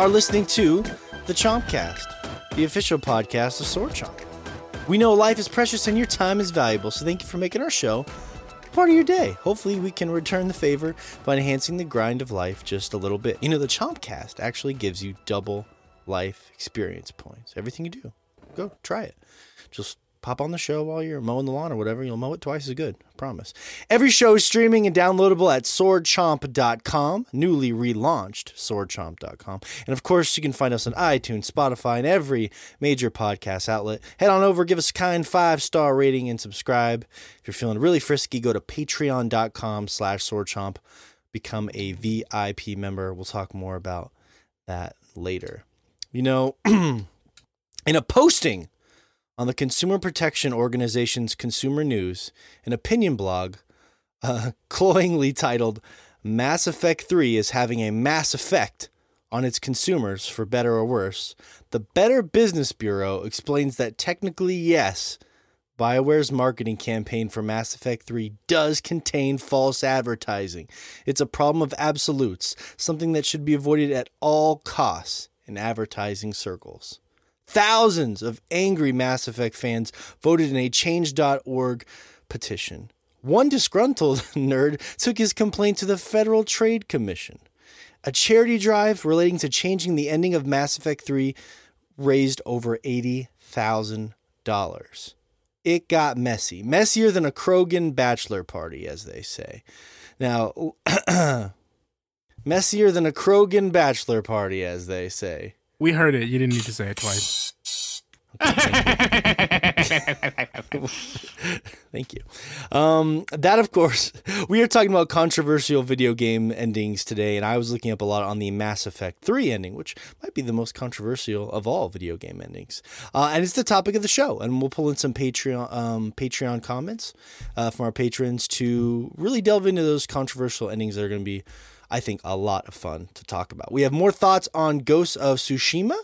Are listening to the Chompcast, the official podcast of Sword Chomp. We know life is precious and your time is valuable, so thank you for making our show part of your day. Hopefully, we can return the favor by enhancing the grind of life just a little bit. You know, the Chompcast actually gives you double life experience points. Everything you do, go try it. Just pop on the show while you're mowing the lawn or whatever. You'll mow it twice as good. I promise. Every show is streaming and downloadable at swordchomp.com, newly relaunched swordchomp.com. And of course, you can find us on iTunes, Spotify, and every major podcast outlet. Head on over, give us a kind five star rating, and subscribe. If you're feeling really frisky, go to patreon.com slash swordchomp. Become a VIP member. We'll talk more about that later. You know, in a posting on the Consumer Protection Organization's Consumer News, an opinion blog uh, cloyingly titled Mass Effect 3 is having a mass effect on its consumers for better or worse. The Better Business Bureau explains that technically, yes, BioWare's marketing campaign for Mass Effect 3 does contain false advertising. It's a problem of absolutes, something that should be avoided at all costs in advertising circles. Thousands of angry Mass Effect fans voted in a change.org petition. One disgruntled nerd took his complaint to the Federal Trade Commission. A charity drive relating to changing the ending of Mass Effect 3 raised over $80,000. It got messy, messier than a Krogan bachelor party, as they say. Now, messier than a Krogan bachelor party, as they say. We heard it. You didn't need to say it twice. Thank you. Um, that, of course, we are talking about controversial video game endings today, and I was looking up a lot on the Mass Effect 3 ending, which might be the most controversial of all video game endings. Uh, and it's the topic of the show, and we'll pull in some Patreon um, Patreon comments uh, from our patrons to really delve into those controversial endings that are going to be, I think, a lot of fun to talk about. We have more thoughts on Ghosts of Tsushima.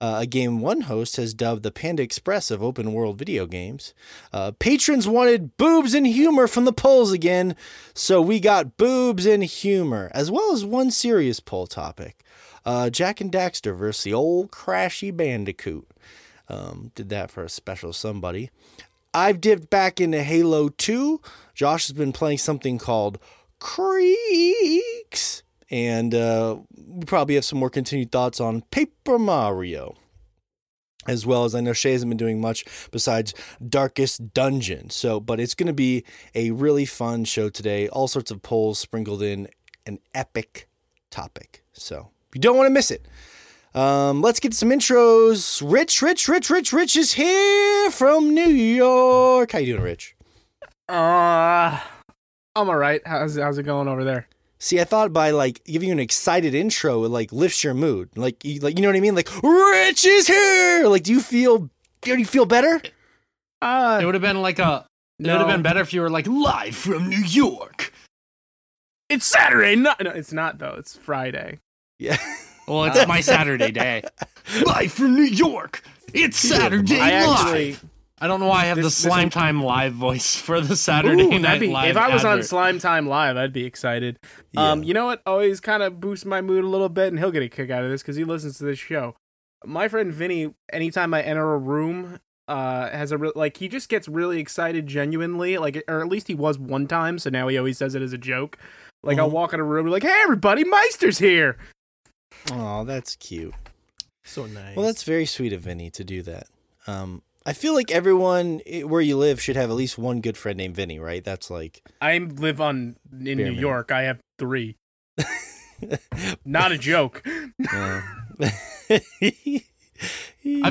Uh, a game one host has dubbed the Panda Express of open world video games. Uh, patrons wanted boobs and humor from the polls again, so we got boobs and humor, as well as one serious poll topic uh, Jak and Daxter versus the old Crashy Bandicoot. Um, did that for a special somebody. I've dipped back into Halo 2. Josh has been playing something called Creaks and uh, we probably have some more continued thoughts on Paper Mario. As well as I know Shay hasn't been doing much besides Darkest Dungeon. So, but it's going to be a really fun show today. All sorts of polls sprinkled in, an epic topic. So, you don't want to miss it. Um, let's get some intros. Rich, Rich, Rich, Rich, Rich is here from New York. How you doing, Rich? Uh, I'm all right. How's how's it going over there? See, I thought by like giving you an excited intro, it like lifts your mood. Like, you, like you know what I mean? Like, Rich is here. Like, do you feel? Do you feel better? Uh, it would have been like a. It no. would have been better if you were like live from New York. It's Saturday. No, no, it's not though. It's Friday. Yeah. Well, it's my Saturday day. live from New York. It's Saturday I actually, I don't know why I have this, the Slime Time Live voice for the Saturday Ooh, Night be, Live. If I was advert. on Slime Time Live, I'd be excited. Yeah. Um, you know what? Always kind of boosts my mood a little bit, and he'll get a kick out of this because he listens to this show. My friend Vinny, anytime I enter a room, uh, has a re- like he just gets really excited genuinely, like or at least he was one time. So now he always says it as a joke. Like mm-hmm. I'll walk in a room, like, "Hey, everybody, Meister's here." Oh, that's cute. So nice. Well, that's very sweet of Vinny to do that. Um, I feel like everyone eh, where you live should have at least one good friend named Vinny, right? That's like I live on in New York. I have three. Not a joke. I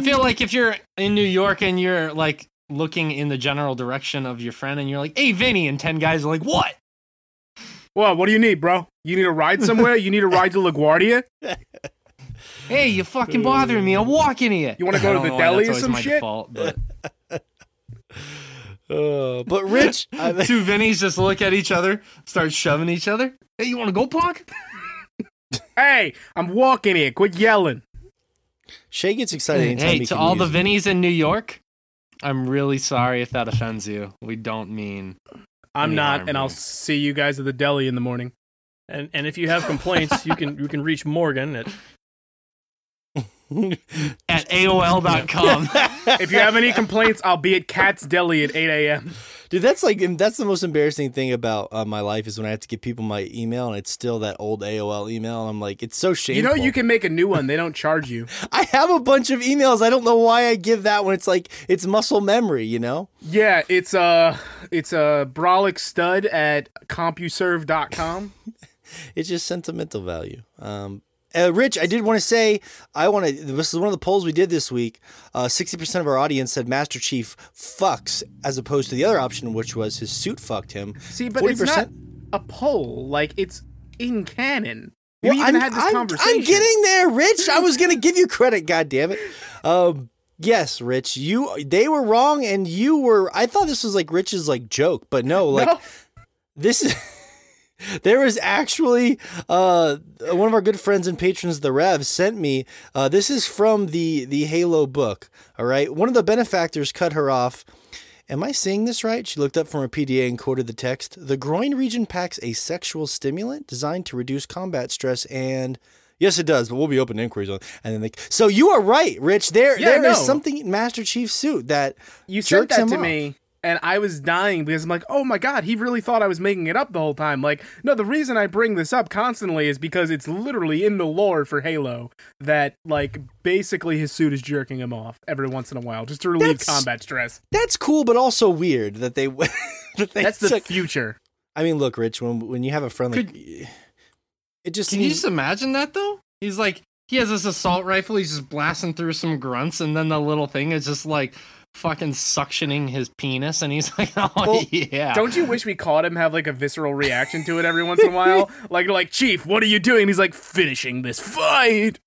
feel like if you're in New York and you're like looking in the general direction of your friend and you're like, "Hey, Vinny," and ten guys are like, "What?" Well, what do you need, bro? You need a ride somewhere? you need a ride to LaGuardia? Hey, you fucking bothering me. I'm walking here. You want to go to the deli or some shit? Default, but... uh, but Rich, two Vinnies just look at each other, start shoving each other. Hey, you want to go, Punk? hey, I'm walking here. Quit yelling. Shay gets excited. Hey, to all the Vinnies in New York, I'm really sorry if that offends you. We don't mean. I'm not, and I'll see you guys at the deli in the morning. And and if you have complaints, you can you can reach Morgan at at AOL.com. if you have any complaints, I'll be at Cat's Deli at 8 a.m. Dude, that's like that's the most embarrassing thing about uh, my life is when I have to give people my email and it's still that old AOL email. And I'm like, it's so shameful. You know, you can make a new one. They don't charge you. I have a bunch of emails. I don't know why I give that one. It's like it's muscle memory, you know? Yeah, it's uh it's a uh, brolic stud at compuserve.com. it's just sentimental value. Um, uh, Rich, I did want to say I want to. This is one of the polls we did this week. Uh, sixty uh, percent of our audience said Master Chief fucks, as opposed to the other option, which was his suit fucked him. See, but 40%, it's not a poll. Like it's in canon. We well, even I'm, had this I'm, conversation. I'm getting there, Rich. I was gonna give you credit. God damn it. Um, yes, Rich. You they were wrong, and you were. I thought this was like Rich's like joke, but no, like no. this is. There was actually uh, one of our good friends and patrons, the Rev, sent me. Uh, this is from the the Halo book. All right, one of the benefactors cut her off. Am I saying this right? She looked up from her PDA and quoted the text. The groin region packs a sexual stimulant designed to reduce combat stress and. Yes, it does, but we'll be open to inquiries on. And then like, so you are right, Rich. There, yeah, there is something in Master Chief's suit that you said that to off. me and I was dying because I'm like, oh my god, he really thought I was making it up the whole time. Like, no, the reason I bring this up constantly is because it's literally in the lore for Halo that like basically his suit is jerking him off every once in a while just to relieve that's, combat stress. That's cool, but also weird that they. that they that's the future. I mean, look, Rich, when when you have a friend like, Could, it just. Can seems, you just imagine that though? He's like, he has this assault rifle. He's just blasting through some grunts, and then the little thing is just like fucking suctioning his penis and he's like oh well, yeah. don't you wish we caught him have like a visceral reaction to it every once in a while? Like like chief what are you doing? He's like finishing this fight.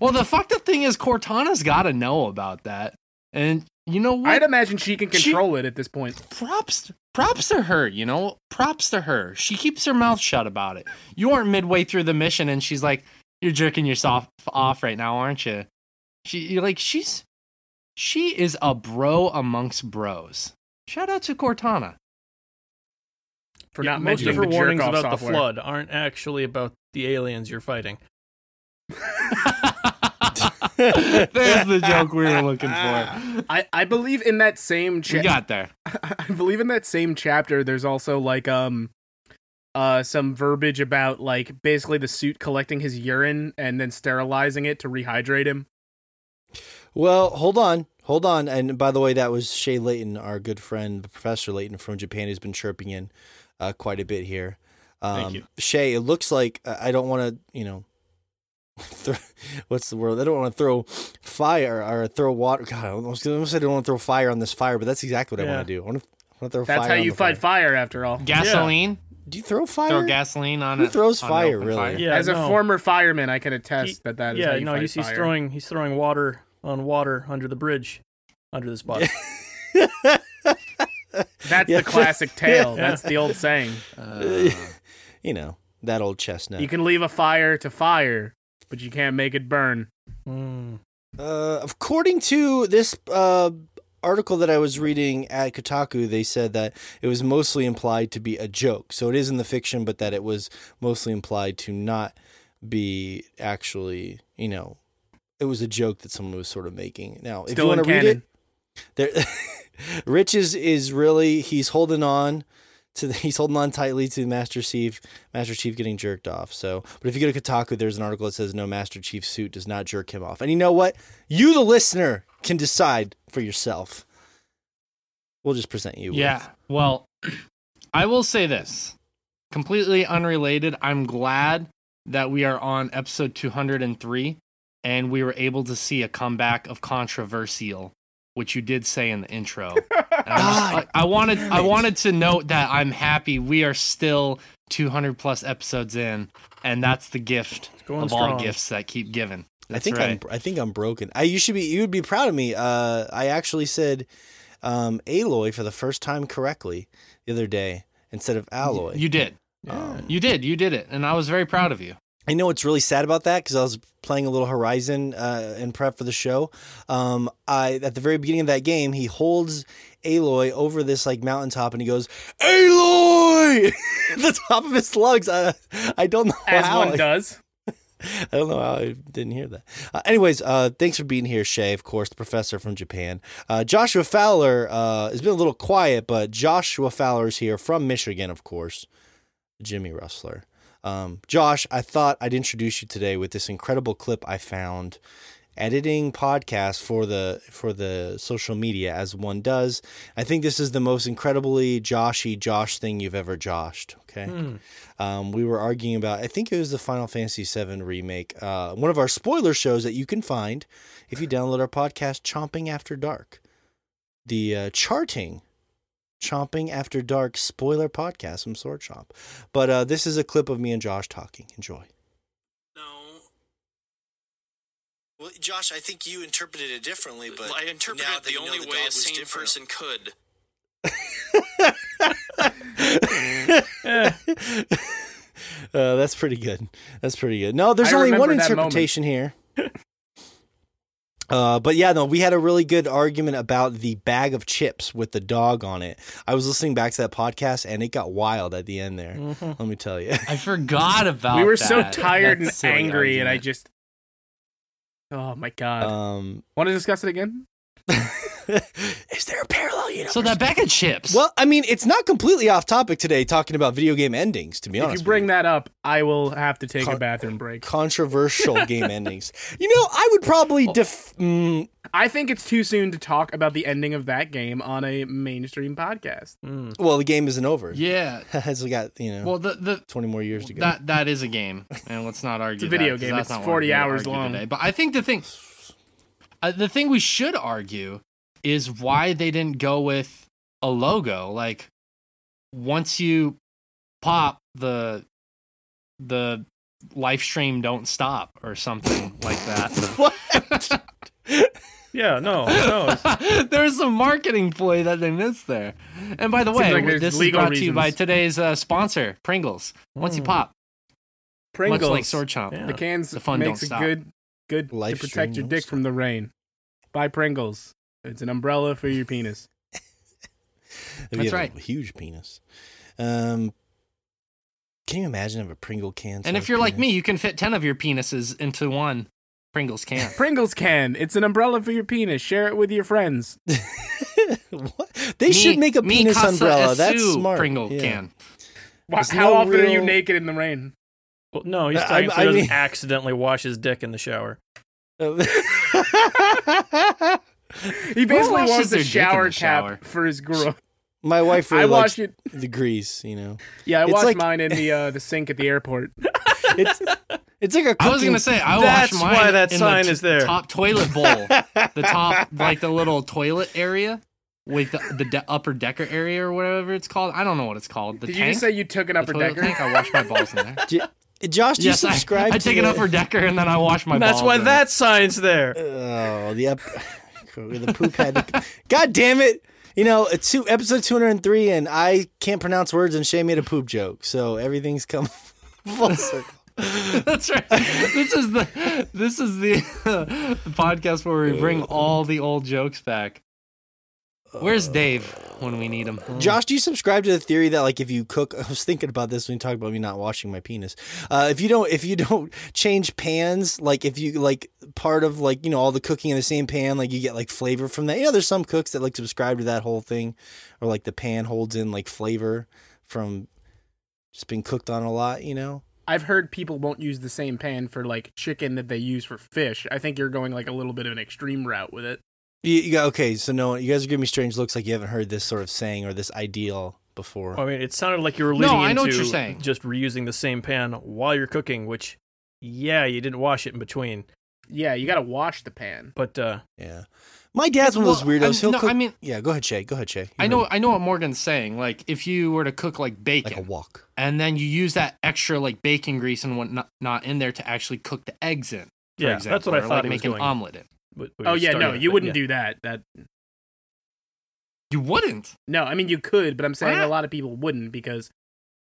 Well the fucked up thing is cortana's got to know about that. And you know what? I'd imagine she can control she, it at this point. Props props to her you know? Props to her. She keeps her mouth shut about it. You aren't midway through the mission and she's like you're jerking yourself off right now aren't you? She like she's she is a bro amongst bros. Shout out to Cortana. For yeah, not most of her warnings about software. the flood aren't actually about the aliens you're fighting. There's the joke we were looking for. I, I believe in that same chapter. Got there. I believe in that same chapter there's also like um uh some verbiage about like basically the suit collecting his urine and then sterilizing it to rehydrate him. Well, hold on. Hold on. And by the way, that was Shay Layton, our good friend, Professor Layton from Japan, who's been chirping in uh, quite a bit here. Um, Thank you. Shay, it looks like I don't want to, you know, throw, what's the word? I don't want to throw fire or throw water. God, I was going to say I don't want to throw fire on this fire, but that's exactly what yeah. I want to do. I want to, I want to throw that's fire. That's how you fight fire. fire. after all. Gasoline. Yeah. Do you throw fire? Throw gasoline on Who it. throws fire? Really? Fire? Yeah. As a former fireman, I can attest he, that that is yeah. you know, he's, he's throwing he's throwing water on water under the bridge, under this body. That's yeah. the classic tale. That's the old saying. Uh, you know, that old chestnut. You can leave a fire to fire, but you can't make it burn. Mm. Uh, according to this uh, article that I was reading at Kotaku, they said that it was mostly implied to be a joke. So it is in the fiction, but that it was mostly implied to not be actually, you know, it was a joke that someone was sort of making. Now, Still if you want to read it, there, Rich is is really he's holding on to the, he's holding on tightly to Master Chief. Master Chief getting jerked off. So, but if you go to Kotaku, there's an article that says no Master Chief suit does not jerk him off. And you know what? You, the listener, can decide for yourself. We'll just present you. Yeah. With. Well, I will say this, completely unrelated. I'm glad that we are on episode 203 and we were able to see a comeback of controversial, which you did say in the intro. I, I, wanted I wanted to note that I'm happy we are still 200 plus episodes in, and that's the gift of strong. all gifts that keep giving. That's I think right. I'm I think I'm broken. I you should be you would be proud of me. Uh, I actually said um, Aloy for the first time correctly the other day instead of alloy. You did. Um, you did. You did it, and I was very proud of you. I know it's really sad about that because I was playing a little Horizon uh, in prep for the show. Um, I at the very beginning of that game, he holds Aloy over this like mountaintop and he goes, "Aloy!" the top of his lungs. I, I don't know as how. one does. I don't know how I didn't hear that. Uh, anyways, uh, thanks for being here, Shay. Of course, the professor from Japan. Uh, Joshua Fowler uh, has been a little quiet, but Joshua Fowler is here from Michigan, of course. Jimmy Rustler. Um, Josh, I thought I'd introduce you today with this incredible clip I found editing podcast for the for the social media as one does. I think this is the most incredibly Joshy Josh thing you've ever joshed. Okay, Hmm. um, we were arguing about. I think it was the Final Fantasy VII remake. Uh, one of our spoiler shows that you can find if you download our podcast, Chomping After Dark. The uh, charting. Chomping After Dark spoiler podcast from Sword Chomp. But uh, this is a clip of me and Josh talking. Enjoy. No. Well, Josh, I think you interpreted it differently, but I interpreted now it the only the way a sane different- person could. uh, that's pretty good. That's pretty good. No, there's I only one interpretation here. Uh, but yeah, no, we had a really good argument about the bag of chips with the dog on it. I was listening back to that podcast and it got wild at the end there. Mhm. Let me tell you. I forgot about. we were so tired That and silly angry, and I just. Oh my god! Um, Want to discuss it again? is there a parallel universe? So that bag of chips. well, I mean, it's not completely off topic today talking about video game endings. To be honest. If you bring that up, I will have to take Con- a bathroom break. controversial game endings. You know, I would probably def. Mm, I think it's too soon to talk about the ending of that game on a mainstream podcast. Mm. well, the game isn't over. yeah. has got you know Well, the the twenty more years to go. that that is a game, and let's not argue. it's a video that, 'cause game. that's It's not 40 hours long. Today. But I think the thing, uh, the thing we should argue is why they didn't go with a logo. Like once you pop the the live stream, don't stop or something like that. what? Yeah, no, no. There's some marketing ploy that they missed there. And by the Seems way, like there's this is legal brought to you by today's uh, sponsor, Pringles. Once you Mm. pop, Pringles. much like Sword Chomp. Yeah. The cans The fun makes don't a stop. good good Life to protect your don't dick from the rain. Buy Pringles. It's an umbrella for your penis. If you That's a right. huge penis. Um, can you imagine if a Pringle can? And if you're like me, you can fit 10 of your penises into one Pringles can. Pringles can. It's an umbrella for your penis. Share it with your friends. what? They should make a Mi penis umbrella. That's su smart. Pringle Yeah. can. Wha- How no often are you naked in the rain? Well, no, he's I- talking so I he doesn't mean- accidentally wash his dick in the shower. He basically washes wants a shower the shower? cap for his groin. My wife really I likes wash it. the grease. You know, Yeah, I It's wash like- mine in the uh, the sink at the airport. it's it's like a. I was gonna say I That's wash mine why that in sign the is there. top toilet bowl, the top like the little toilet area with the, the de- upper decker area or whatever it's called. I don't know what it's called. The Did tank. you just say you took an the upper toilet decker? tank. I wash my balls in there. J- Josh, do yes, you I, subscribe? I to take an the- upper decker and then I wash my That's balls. why in it. that sign's there. Oh, the up. the poop had. To, God damn it! You know, it's two, episode two hundred and three, and I can't pronounce words, and Shay made a poop joke, so everything's come full circle. That's right. This is the this is the the podcast where we bring all the old jokes back. Where's Dave when we need him? Josh, do you subscribe to the theory that like if you cook? I was thinking about this when you talked about me not washing my penis. Uh, if you don't, if you don't change pans, like if you like part of like you know all the cooking in the same pan, like you get like flavor from that. You know, there's some cooks that like subscribe to that whole thing, or like the pan holds in like flavor from just being cooked on a lot. You know. I've heard people won't use the same pan for like chicken that they use for fish. I think you're going like a little bit of an extreme route with it. You, you got okay. So no, you guys are giving me strange looks, like you haven't heard this sort of saying or this ideal before. I mean, it sounded like you were No, leading I know what into you're saying. just reusing the same pan while you're cooking, which, yeah, you didn't wash it in between. Yeah, you got to wash the pan. But uh, Yeah, my dad's one of those weirdos. I'm- He'll no, cook. I mean, yeah, go ahead, Shay. Go ahead, Shay. You I know it. I know what Morgan's saying. Like if you were to cook like bacon, like a wok. and then you use that extra like bacon grease and whatnot not in there to actually cook the eggs in. For Yeah, example, that's what I or, thought like he was make an doing. omelet in. But- but Oh yeah, no, with you wouldn't yeah. do that. That You wouldn't. no, I mean you could, but I'm saying Why a lot of people wouldn't because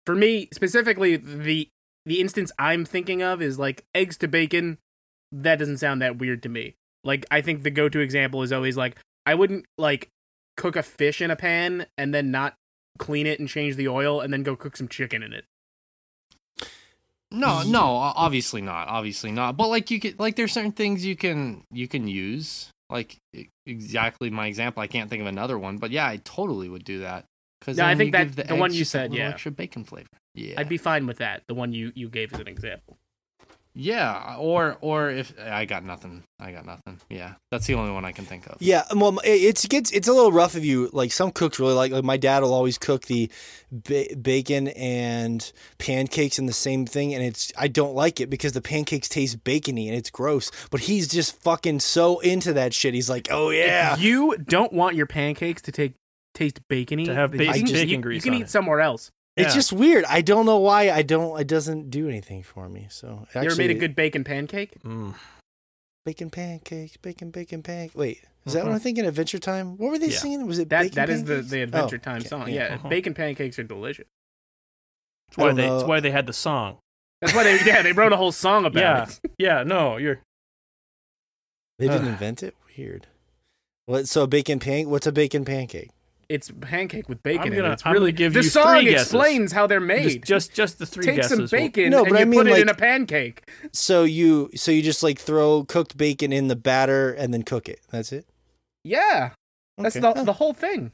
for me specifically the the instance I'm thinking of is like eggs to bacon. That doesn't sound that weird to me. Like I think the go-to example is always like I wouldn't like cook a fish in a pan and then not clean it and change the oil and then go cook some chicken in it. No, no, obviously not. Obviously not. But like you could like there's certain things you can you can use. Like exactly my example. I can't think of another one, but yeah, I totally would do that. Because Yeah, I think that the one you said, yeah. extra bacon flavor. Yeah, I'd be fine with that. The one you you gave as an example. Yeah. Or or if I got nothing, I got nothing. Yeah, that's the only one I can think of. Yeah, well, it- it's gets it's a little rough if you like. Some cooks really like. Like my dad will always cook the ba- bacon and pancakes in the same thing, and it's I don't like it because the pancakes taste bacony and it's gross. But he's just fucking so into that shit. He's like, oh yeah, If you don't want your pancakes to take taste bacony, To have then ba- you can, bacon you, grease you can on eat it. somewhere else. It's just weird. I don't know why. I don't. It doesn't do anything for me. So you ever made a good bacon pancake? Mm. bacon pancakes, bacon bacon pancake. Wait, is that Mhm. what I'm thinking? Adventure Time. What were they Yeah. singing? Was it That bacon that is the pancakes? the Adventure Oh, Time okay, song. yeah. Yeah, Uh-huh. bacon pancakes are delicious. That's why they. know. That's why they had the song. That's why they yeah they wrote a whole song about Yeah. it. Yeah. No, you're. They didn't Ugh. invent it. Weird. What? So a bacon pan? What's a bacon pancake? It's pancake with bacon. I'm in gonna- it. It's I'm really gonna give the you song three guesses. explains how they're made. just, just the three take guesses. some bacon No, and but you mean, put it in a pancake. So you so you just like throw cooked bacon in the batter and then cook it. That's it. Yeah, that's Okay. the Huh. the whole thing.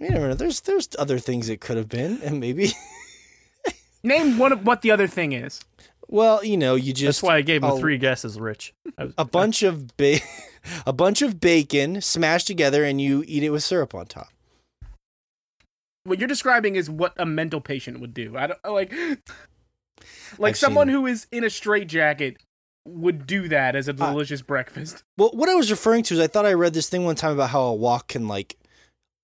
You never know. There's there's other things it could have been, and maybe. Name one of what the other thing is. Well, you know, you just That's why I gave him I'll- three guesses, Rich. Was- a bunch of ba- a bunch of bacon smashed together, and you eat it with syrup on top. What you're describing is what a mental patient would do. I don't like like I've someone who is in a straitjacket would do that as a Uh, delicious breakfast. Well, what I was referring to is I thought I read this thing one time about how a wok can like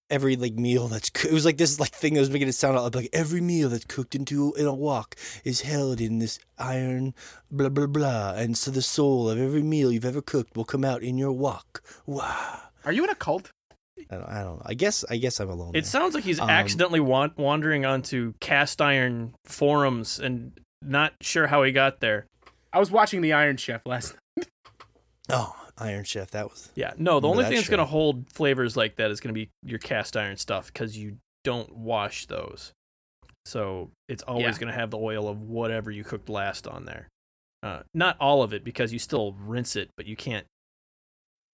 every like meal that's coo- it was like this like thing that was making it sound like every meal that's cooked into in a wok is held in this iron blah blah blah and so the soul of every meal you've ever cooked will come out in your wok. Wow. Are you in a cult? I don't, I don't know. I guess I guess I'm alone. It there. sounds like he's Um, accidentally wan- wandering onto cast iron forums and not sure how he got there. I was watching The Iron Chef last night. oh, Iron Chef. That was Yeah, no, the only that thing that's show. going to hold flavors like that is going to be your cast iron stuff because you don't wash those. So it's always Yeah. going to have the oil of whatever you cooked last on there. Uh, not all of it because you still rinse it, but you can't.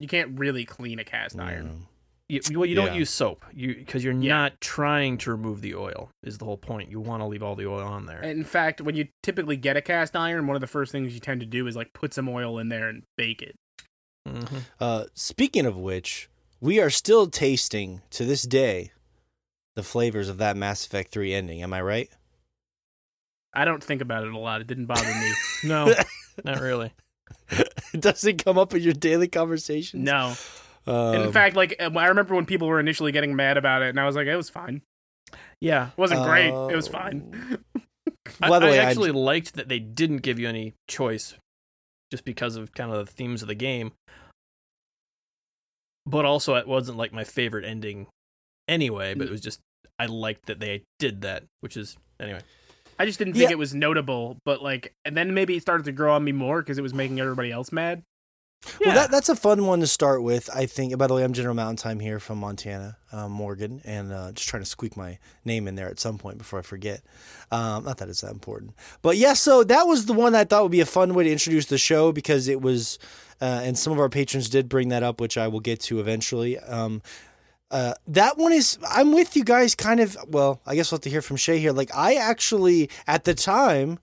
You can't really clean a cast I iron. You, well, you don't Yeah. use soap, you because you're Yeah. not trying to remove the oil. Is the whole point? You want to leave all the oil on there. In fact, when you typically get a cast iron, one of the first things you tend to do is like put some oil in there and bake it. Hmm Uh, speaking of which, we are still tasting to this day the flavors of that Mass Effect 3 ending. Am I right? I don't think about it a lot. It didn't bother me. No, not really. It doesn't come up in your daily conversations? no. Um, in fact, like uh, I remember when people were initially getting mad about it, and I was like, it was fine. Yeah, It wasn't great. It was fine. I, By the I way, I- actually liked that they didn't give you any choice, just because of kind of the themes of the game. But also, it wasn't like my favorite ending, anyway. But it was just I liked that they did that, which is anyway. I just didn't think Yeah. it was notable, but like, and then maybe it started to grow on me more because it was making everybody else mad. Well, that, that's a fun one to start with, I think. By the way, I'm General Mountain Time here from Montana, um, Morgan, and uh, just trying to squeak my name in there at some point before I forget. Um, not that it's that important. But yeah, so that was the one I thought would be a fun way to introduce the show because it was, uh, and some of our patrons did bring that up, which I will get to eventually. Um, uh, that one is, I'm with you guys kind of, well, I guess we'll have to hear from Shay here. Like, I actually, at the time,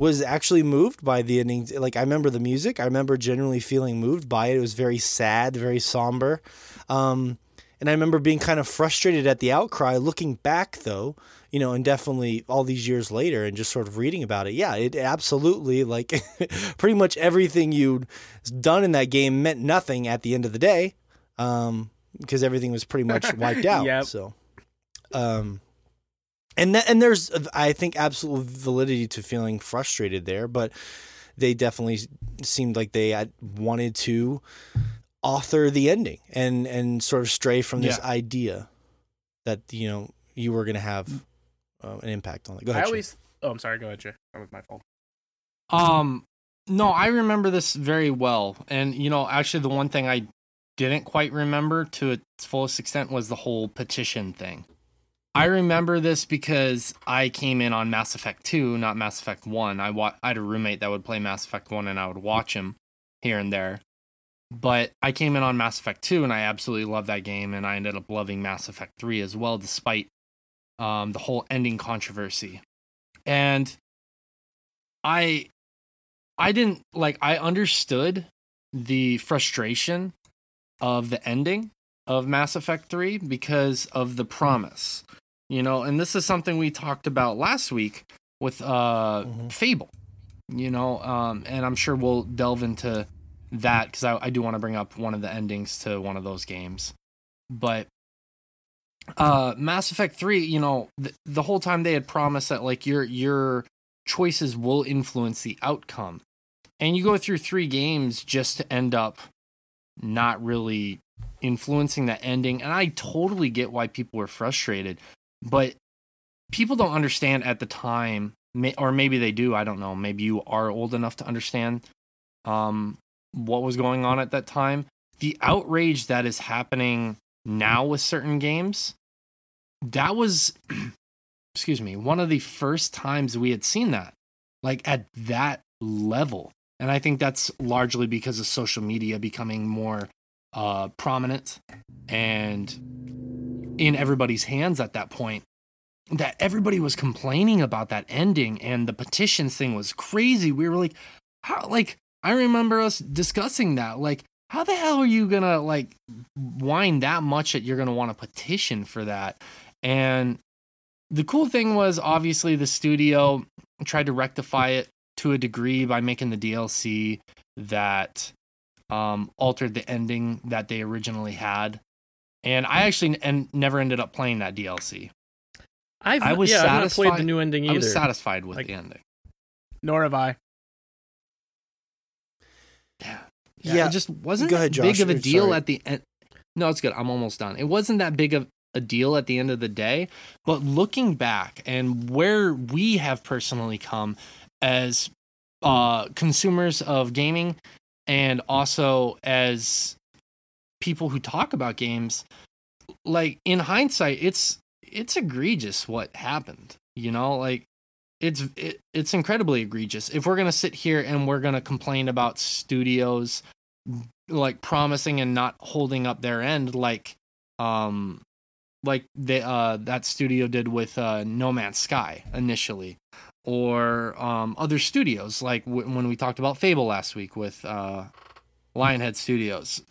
was actually moved by the ending. Like I remember the music. I remember genuinely feeling moved by it. It was very sad, very somber. Um, and I remember being kind of frustrated at the outcry. Looking back, though, you know, and definitely all these years later, and just sort of reading about it, yeah, it absolutely like pretty much everything you'd done in that game meant nothing at the end of the day, um, because everything was pretty much wiped out. Yep. So, um, and that, and there's I think absolute validity to feeling frustrated there, but they definitely seemed like they had wanted to author the ending and and sort of stray from this Yeah. idea that you know you were going to have uh, an impact on it. Go ahead. I Shay. always. Oh, I'm sorry. Go ahead, Jay. That was my fault. Um, no, I remember this very well, and you know, actually, the one thing I didn't quite remember to its fullest extent was the whole petition thing. I remember this because I came in on Mass Effect 2, not Mass Effect 1. I, wa- I had a roommate that would play Mass Effect 1 and I would watch him here and there. But I came in on Mass Effect 2 and I absolutely loved that game and I ended up loving Mass Effect 3 as well despite um, the whole ending controversy. And I I didn't like I understood the frustration of the ending of Mass Effect 3 because of the promise. You know, and this is something we talked about last week with uh Mm-hmm. Fable. You know, um and I'm sure we'll delve into that cuz I, I do want to bring up one of the endings to one of those games. But uh Mass Effect 3, you know, the, the whole time they had promised that like your your choices will influence the outcome. And you go through 3 games just to end up not really influencing that ending and I totally get why people were frustrated, but people don't understand at the time or maybe they do, I don't know. Maybe you are old enough to understand um what was going on at that time. The outrage that is happening now with certain games that was excuse me one of the first times we had seen that like at that level and i think that's largely because of social media becoming more uh prominent and in everybody's hands at that point that everybody was complaining about that ending and the petitions thing was crazy. We were like how like i remember us discussing that like how the hell are you gonna like whine that much that you're gonna want to petition for that? And the cool thing was obviously the studio tried to rectify it to a degree by making the DLC that um, altered the ending that they originally had. And I actually and never ended up playing that DLC. I've I was yeah, I've not satisfied. played the new ending either. I either. was satisfied with Like- the ending. Nor have I. Yeah, Yeah, it just wasn't that ahead, big Josh. of a deal sorry. at the end. No, it's good. I'm almost done. It wasn't that big of a deal at the end of the day, but looking back and where we have personally come as uh, consumers of gaming and also as people who talk about games, like in hindsight, it's it's egregious what happened. You know, like it's it, it's incredibly egregious. If we're gonna sit here and we're gonna complain about studios like promising and not holding up their end, like um like they uh that studio did with uh No Man's Sky initially, or um other studios like w- when we talked about Fable last week with uh Lionhead Studios.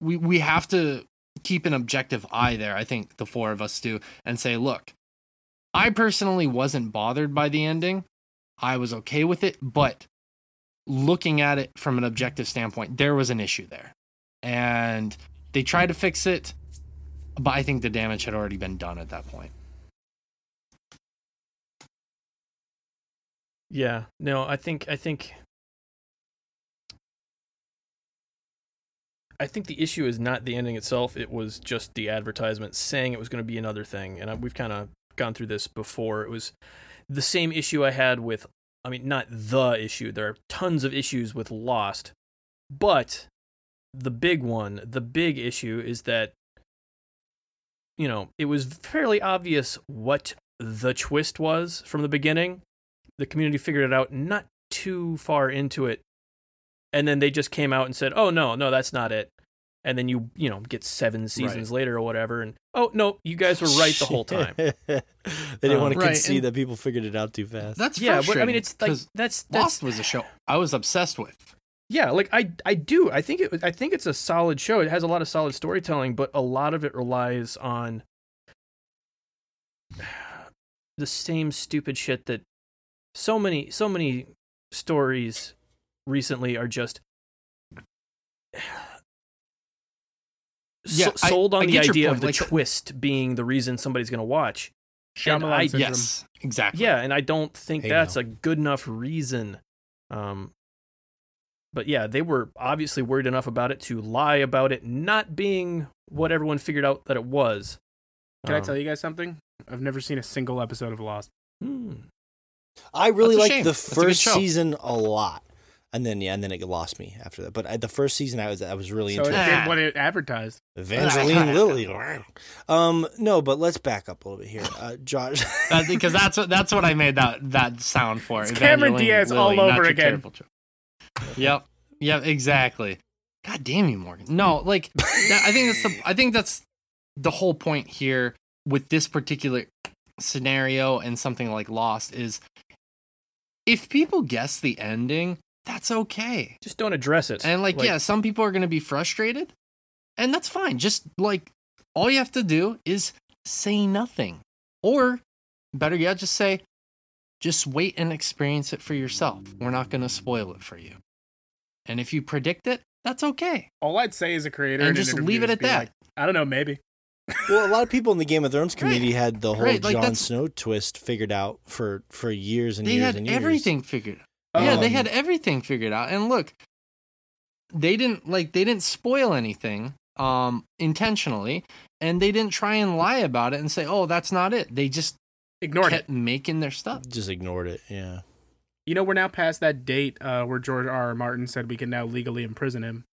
We we have to keep an objective eye there. I think the four of us do, and say, look, I personally wasn't bothered by the ending. I was okay with it, but looking at it from an objective standpoint, there was an issue there. And they tried to fix it, but I think the damage had already been done at that point. Yeah. No, I think I think I think the issue is not the ending itself. It was just the advertisement saying it was going to be another thing. And we've kind of gone through this before. It was the same issue I had with I mean not the issue. There are tons of issues with Lost. But the big one, the big issue is that you know, it was fairly obvious what the twist was from the beginning the community figured it out not too far into it. And then they just came out and said oh no no that's not it. And then you you know get seven seasons later or whatever and oh no you guys were right the whole time. They didn't Um, want to right, concede and- that people figured it out too fast. That's yeah but i mean it's like that's that's Lost was a show I was obsessed with. yeah like i i do i think it i think it's a solid show. It has a lot of solid storytelling but a lot of it relies on the same stupid shit that so many so many stories recently are just Yeah, so- I- sold I on the get idea of the like- twist being the reason somebody's going to watch And Shyamalan I- syndrome. Yes, exactly. yeah and i don't think Hey, that's now. a good enough reason um but yeah they were obviously worried enough about it to lie about it not being what everyone figured out that it was Can I Um, tell you guys something? I've never seen a single episode of Lost. hmm. I really That's liked shame. the That's first show. season a lot. and then yeah, and then it lost me after that. But I, the first season, I was I was really So into it. did what it advertised. Evangeline Lilly. Um, no, but let's back up a little bit here, uh, Josh. because that's what that's what I made that that sound for. It's Cameron Evangeline Diaz Lilly, all over again. Yep. Yep. Exactly. God damn you, Morgan. No, like that, I think that's the I think that's the whole point here with this particular scenario and something like Lost is if people guess the ending, that's okay. Just don't address it. And like, yeah, some people are going to be frustrated, and that's fine. Just like all you have to do is say nothing, or better yet, just say, just wait and experience it for yourself. We're not going to spoil it for you. And if you predict it, that's okay. All I'd say as a creator And just leave it at that. like, I don't know, maybe. Well, a lot of people in the Game of Thrones community had the whole Right, like, Jon Snow twist figured out for for years and They years had and years. everything figured. yeah, they Um, had everything figured out. And look, they didn't like they didn't spoil anything um intentionally, and they didn't try and lie about it and say, "Oh, that's not it." They just Ignored kept it. making their stuff. Just ignored it. Yeah. You know, we're now past that date uh, where George R. R. Martin said we can now legally imprison him.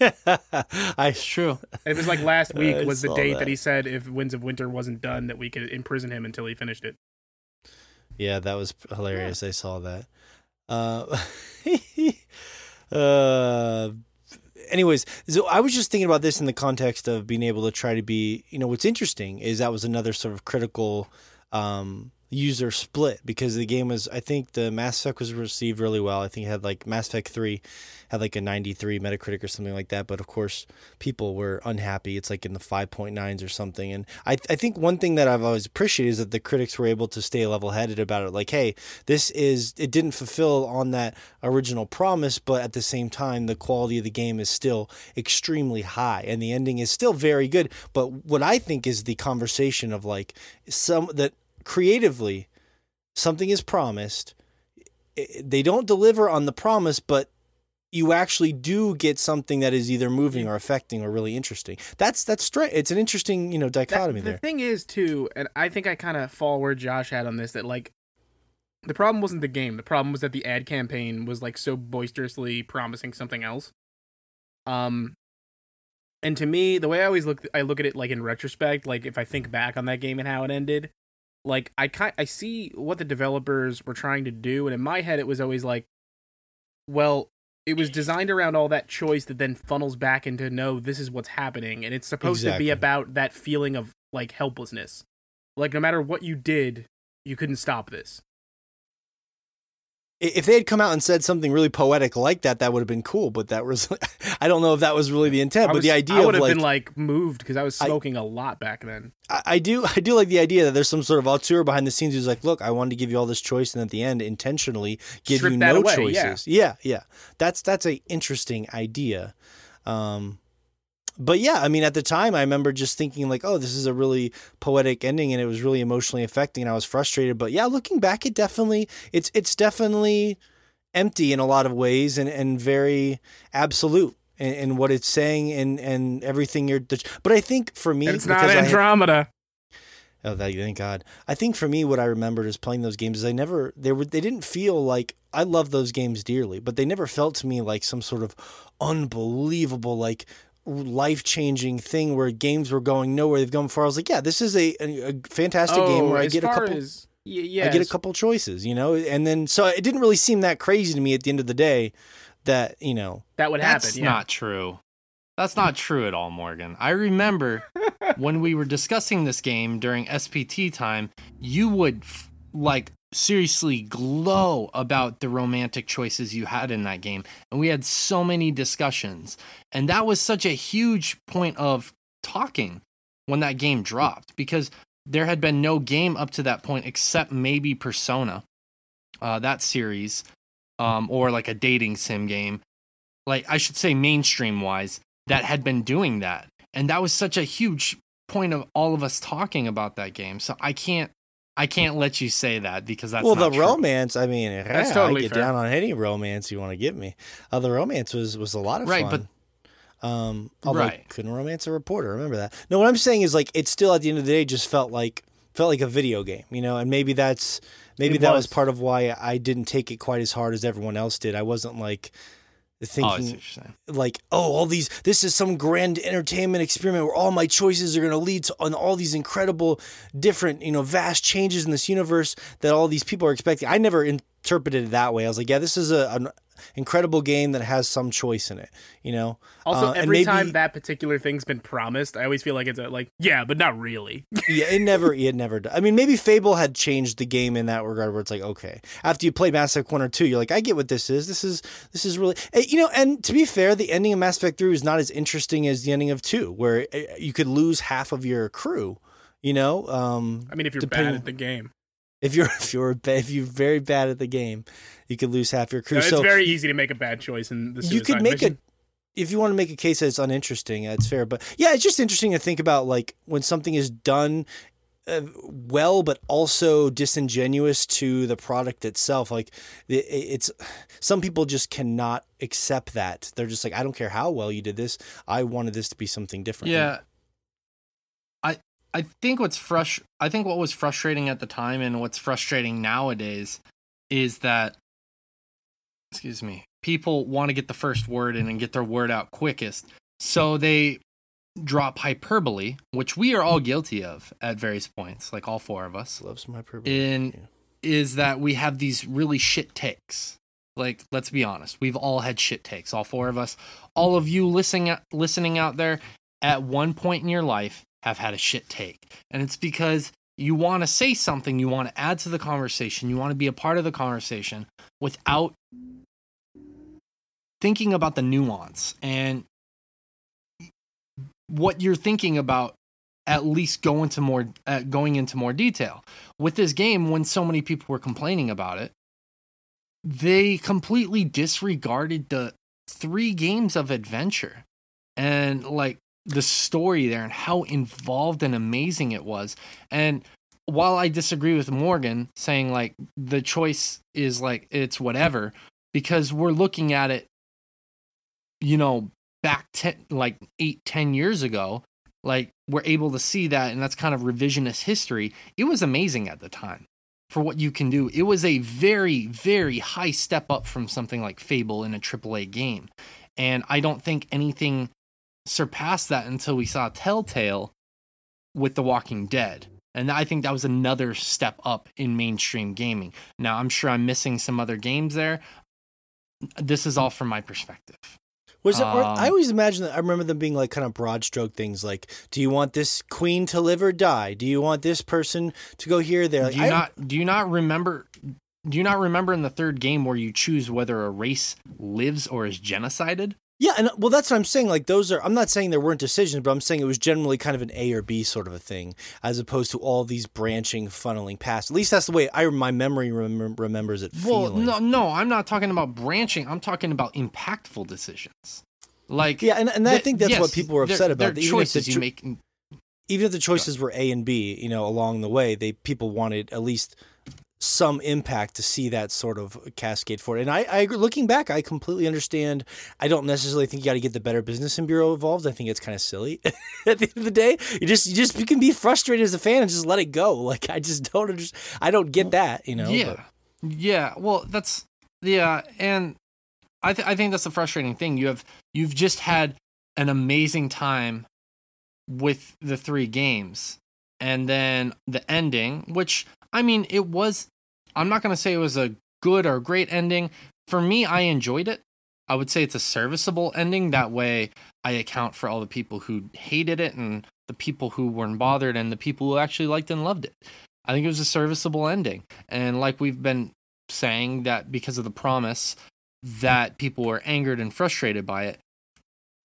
I It's true. It was like last week I was the date that. that. he said if Winds of Winter wasn't done that we could imprison him until he finished it. Yeah, that was hilarious. I saw that. Uh, uh, anyways, so I was just thinking about this in the context of being able to try to be, you know, what's interesting is that was another sort of critical um, user split because the game was, I think the Mass Effect was received really well. I think it had like Mass Effect 3 had like a 93 Metacritic or something like that. But of course, people were unhappy. It's like in the 5.9s or something. And I, I think one thing that I've always appreciated is that the critics were able to stay level headed about it. Like, hey, this is, it didn't fulfill on that original promise, but at the same time, the quality of the game is still extremely high and the ending is still very good. But what I think is the conversation of like some that creatively something is promised. They don't deliver on the promise, but you actually do get something that is either moving or affecting or really interesting. That's that's straight. It's an interesting you know That- dichotomy the there. thing is too, and I think I kind of fall where Josh had on this. That like, the problem wasn't the game. The problem was that the ad campaign was like so boisterously promising something else. Um, and to me, the way I always look, I look at it like in retrospect. Like if I think back on that game and how it ended, like I kind I see what the developers were trying to do, and in my head, it was always like, well, it was designed around all that choice that then funnels back into no, this is what's happening, and it's supposed to be about that feeling of like helplessness. Like no matter what you did, you couldn't stop this. I- If they had come out and said something really poetic like that, that would have been cool. But that was, I don't know if that was really the intent. I but the idea I would have like, been like moved because I was smoking a lot back then. I, I do, I do like the idea that there's some sort of auteur behind the scenes who's like, look, I wanted to give you all this choice, and at the end, intentionally give Strip you no away, choices. Yeah. yeah, That's that's a interesting idea. Um, but yeah, I mean, at the time, I remember just thinking like, oh, this is a really poetic ending, and it was really emotionally affecting, and I was frustrated. But yeah, looking back, it definitely, it's it's definitely empty in a lot of ways, and and very absolute. In, in what it's saying and and everything you're, but I think for me, It's not I Andromeda. Oh, thank God. I think for me, what I remembered is playing those games is I never they were they didn't feel like I love those games dearly, but they never felt to me like some sort of unbelievable like life changing thing where games were going nowhere they've gone far. I was like, yeah, this is a, a, a fantastic game oh, where I Oh, get a couple. as yeah, I get a couple choices, you know, and then so it didn't really seem that crazy to me at the end of the day that you know that would That's happen. Yeah. not true. That's not true at all, Morgan. I remember when we were discussing this game during SPT time, you would f- like seriously glow about the romantic choices you had in that game. And we had so many discussions. And that was such a huge point of talking when that game dropped because there had been no game up to that point except maybe Persona, uh, that series, um, or like a dating sim game. Like, I should say, mainstream wise, that had been doing that. And that was such a huge point of all of us talking about that game. So I can't. I can't let you say that because that's well, the true. romance. I mean, That's yeah, totally I get fair. down on any romance you want to give me. Uh, the romance was was a lot of Right, fun. Um, although Right. couldn't romance a reporter. Remember that. No, what I'm saying is like it still at the end of the day just felt like felt like a video game, you know, and maybe that's maybe It that was. was. part of why I didn't take it quite as hard as everyone else did. I wasn't like thinking what like, oh, all these this is some grand entertainment experiment where all my choices are going to lead to on all these incredible different, you know, vast changes in this universe that all these people are expecting. I never interpreted it that way. I was like, yeah, this is a, an incredible game that has some choice in it, you know. Also, Uh, and every maybe- time that particular thing's been promised, I always feel like it's a, like, yeah, but not really. yeah, it never, it never. Does. I mean, maybe Fable had changed the game in that regard, where it's like, okay, after you play Mass Effect one or two, you're like, I get what this is. This is this is really, eh, you know. And to be fair, the ending of Mass Effect three is not as interesting as the ending of two, where eh, you could lose half of your crew. You know, um, I mean, if you're Depending- bad at the game, if you're if you're if you're very bad at the game, you could lose half your crew. No, it's so very easy to make a bad choice in the you could make mission. it if you want to make a case that it's uninteresting that's fair but yeah it's just interesting to think about like when something is done uh, well but also disingenuous to the product itself like it, it's some people just cannot accept that they're just like i don't care how well you did this i wanted this to be something different Yeah. I think what's frust I think what was frustrating at the time and what's frustrating nowadays is that excuse me, people want to get the first word in and get their word out quickest. So they drop hyperbole, which we are all guilty of at various points, like all four of us. love some hyperbole In Yeah. is that we have these really shit takes. Like, let's be honest, we've all had shit takes, all four of us. All of you listening listening out there, at one point in your life, have had a shit take, and it's because you want to say something, you want to add to the conversation, you want to be a part of the conversation without thinking about the nuance. And what you're thinking about at least go into more uh, going into more detail. With this game when so many people were complaining about it they completely disregarded the three games of adventure. And like the story there and how involved and amazing it was. And while i disagree with morgan saying like the choice is like it's whatever because we're looking at it you know back ten, like eight ten years ago like we're able to see that and that's kind of revisionist history. It was amazing at the time for what you can do. It was a very very high step up from something like fable in a aaa game. And i don't think anything surpassed that until we saw telltale with the walking dead and i think that was another step up in mainstream gaming now i'm sure i'm missing some other games there this is all from my perspective Was it? Um, I always imagine that. I remember them being like kind of broad stroke things, like, "Do you want this queen to live or die? Do you want this person to go here, there?" Like, do you I- not do you not remember do you not remember in the third game where you choose whether a race lives or is genocided? Yeah, and uh, well, that's what I'm saying. Like those are. I'm not saying there weren't decisions, but I'm saying it was generally kind of an A or B sort of a thing, as opposed to all these branching, funneling paths. At least that's the way I my memory remem- remembers it Well, feeling. no, no, I'm not talking about branching. I'm talking about impactful decisions. Like Yeah, and, and I think that's yes, what people were upset about. they're Even the choices you make. even if the choices were A and B, you know, along the way, they people wanted at least some impact to see that sort of cascade forward. And I, I agree- looking back, I completely understand. I don't necessarily think you got to get the Better Business and Bureau involved. I think it's kind of silly. At the end of the day, you just you just you can be frustrated as a fan and just let it go. Like I just don't understand. I don't get that. You know. yeah, yeah. Well, that's yeah, and I th- I think that's the frustrating thing. You have you've just had an amazing time with the three games, and then the ending, which I mean, it was. I'm not gonna say it was a good or great ending. For me, I enjoyed it. I would say it's a serviceable ending. That way, I account for all the people who hated it and the people who weren't bothered and the people who actually liked and loved it. I think it was a serviceable ending. And like we've been saying, that because of the promise, that people were angered and frustrated by it.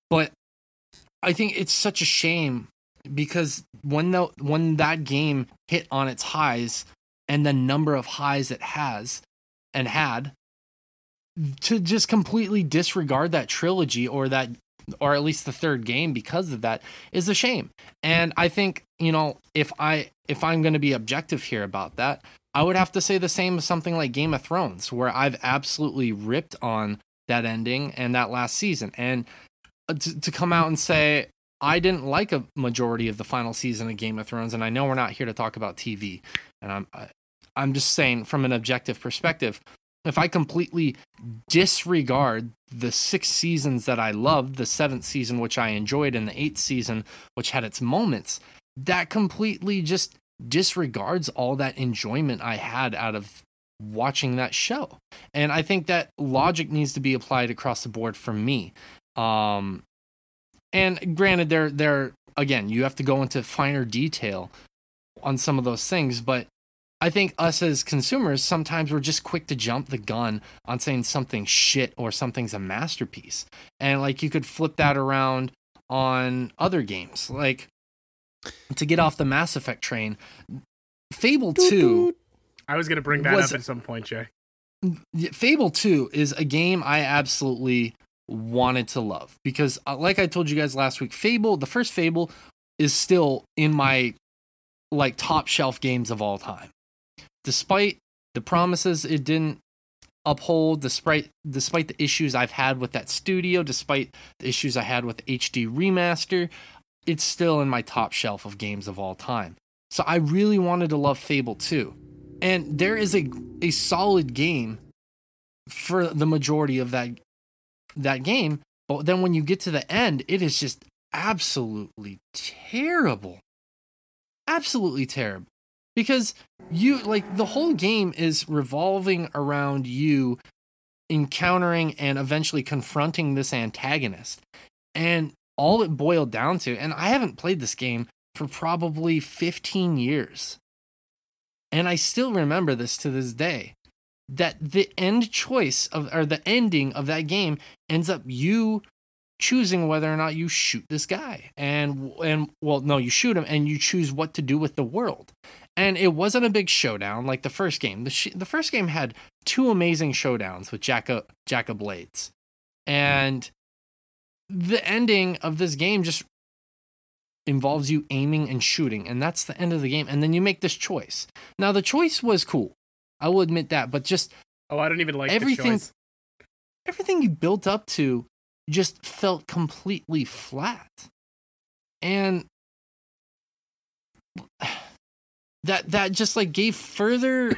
But I think it's such a shame because when the when that game hit on its highs and the number of highs it has and had to just completely disregard that trilogy or that or at least the third game because of that is a shame. And I think, you know, if I if I'm going to be objective here about that, I would have to say the same as something like Game of Thrones where I've absolutely ripped on that ending and that last season and uh, to, to come out and say I didn't like a majority of the final season of Game of Thrones, and I know we're not here to talk about TV, and I'm I'm just saying from an objective perspective, if I completely disregard the six seasons that I loved, the seventh season which I enjoyed, and the eighth season which had its moments, that completely just disregards all that enjoyment I had out of watching that show. And I think that logic needs to be applied across the board for me. Um, and granted, there, there again, you have to go into finer detail on some of those things, but I think us as consumers sometimes we're just quick to jump the gun on saying something shit or something's a masterpiece. And like you could flip that around on other games. Like to get off the Mass Effect train, Fable 2 I was going to bring that was, up at some point, Jay. Fable 2 is a game I absolutely wanted to love because uh, like I told you guys last week, Fable, the first Fable is still in my like top shelf games of all time. Despite the promises it didn't uphold despite despite the issues I've had with that studio, despite the issues I had with HD remaster, it's still in my top shelf of games of all time. So I really wanted to love Fable 2. And there is a a solid game for the majority of that that game, but then when you get to the end, it is just absolutely terrible. Absolutely terrible. Because you like the whole game is revolving around you encountering and eventually confronting this antagonist. And all it boiled down to, and I haven't played this game for probably 15 years. And I still remember this to this day that the end choice of or the ending of that game ends up you choosing whether or not you shoot this guy and and well no you shoot him and you choose what to do with the world and it wasn't a big showdown like the first game the sh- the first game had two amazing showdowns with Jack of, Jack of Blades and the ending of this game just involves you aiming and shooting, and that's the end of the game. And then you make this choice. Now the choice was cool, I will admit that, but just oh, I don't even like everything. Everything you built up to just felt completely flat, and that that just like gave further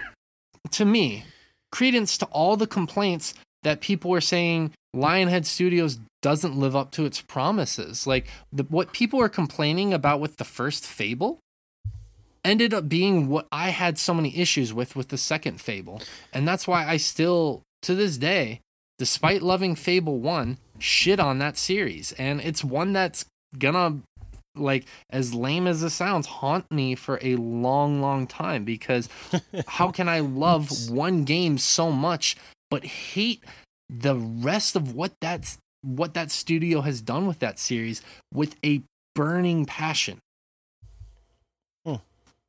to me credence to all the complaints that people were saying Lionhead Studios doesn't live up to its promises. Like the, what people are complaining about with the first Fable ended up being what I had so many issues with with the second Fable. And that's why I still to this day, despite loving Fable 1, shit on that series. And it's one that's gonna like as lame as it sounds haunt me for a long long time because how can I love one game so much but hate the rest of what that's what that studio has done with that series with a burning passion. Hmm.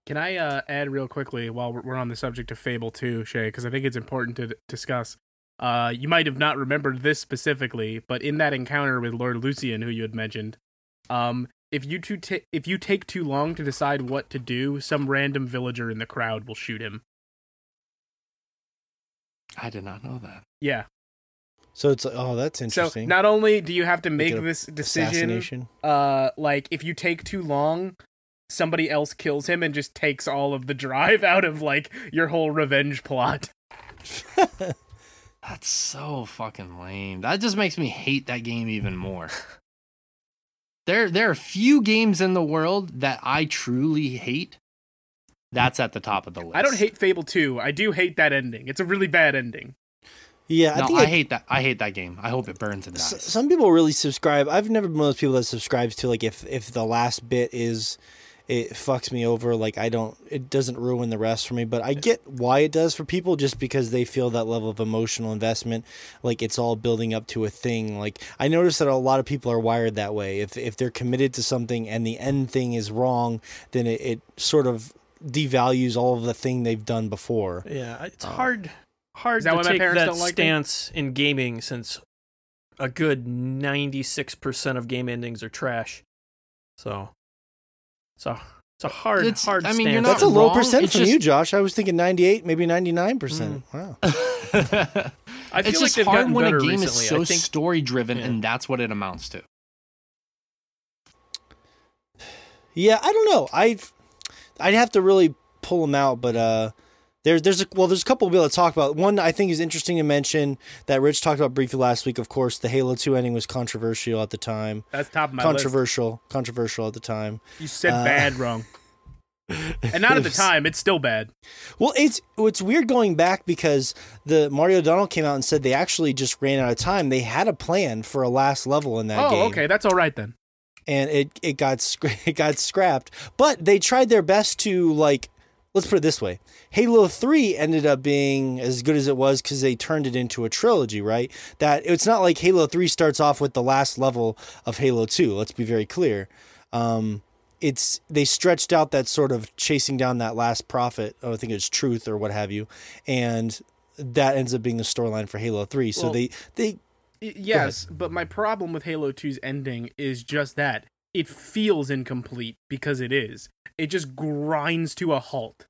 Can I uh, add real quickly while we're on the subject of Fable 2, Shay, because I think it's important to discuss. Uh, you might have not remembered this specifically, but in that encounter with Lord Lucian, who you had mentioned, um, if you two t- if you take too long to decide what to do, some random villager in the crowd will shoot him. I did not know that. Yeah, so it's oh, that's interesting. So not only do you have to make this decision, uh, like if you take too long, somebody else kills him and just takes all of the drive out of like your whole revenge plot. that's so fucking lame. That just makes me hate that game even more. there, there are few games in the world that I truly hate. That's at the top of the list. I don't hate Fable 2. I do hate that ending. It's a really bad ending. Yeah, I, no, I, I hate that. I hate that game. I hope it burns and dies. some people really subscribe. I've never been one of those people that subscribes to like if if the last bit is it fucks me over. Like I don't, it doesn't ruin the rest for me. But I get why it does for people, just because they feel that level of emotional investment. Like it's all building up to a thing. Like I notice that a lot of people are wired that way. If if they're committed to something and the end thing is wrong, then it, it sort of devalues all of the thing they've done before. Yeah, it's uh, hard hard to take that like stance in gaming since a good 96% of game endings are trash. So, so it's a hard, it's, hard. I mean, you're not That's a low wrong. percent it's from just... you, Josh. I was thinking 98, maybe 99 percent. Mm. Wow. I feel it's like just hard when a game recently. is so think... story driven, yeah. and that's what it amounts to. Yeah, I don't know. I I'd have to really pull them out, but uh, there's there's a well there's a couple we'll be able to talk about. One I think is interesting to mention that Rich talked about briefly last week. Of course, the Halo Two ending was controversial at the time. That's top of my controversial, list. controversial at the time. You said uh, bad wrong. and not at the time. It's still bad. Well, it's it's weird going back because the Marty O'Donnell came out and said they actually just ran out of time. They had a plan for a last level in that oh, game. okay, that's all right then. And it it got it got scrapped, but they tried their best to like. Let's put it this way: Halo Three ended up being as good as it was because they turned it into a trilogy, right? That it's not like Halo Three starts off with the last level of Halo Two. Let's be very clear. Um, it's they stretched out that sort of chasing down that last prophet. Oh, I think it's truth or what have you, and that ends up being the storyline for Halo Three. So well, they they yes, but my problem with Halo 2's ending is just that it feels incomplete because it is. It just grinds to a halt.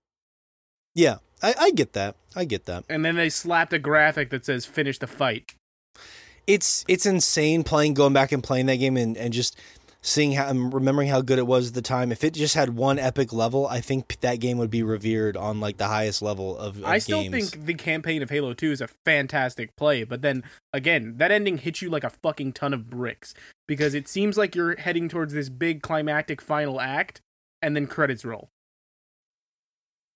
Yeah, I, I get that. I get that. And then they slapped a graphic that says "Finish the fight." It's it's insane playing, going back and playing that game, and, and just seeing how I'm remembering how good it was at the time. If it just had one epic level, I think that game would be revered on like the highest level of. of I still games. think the campaign of Halo Two is a fantastic play, but then again, that ending hits you like a fucking ton of bricks because it seems like you're heading towards this big climactic final act, and then credits roll.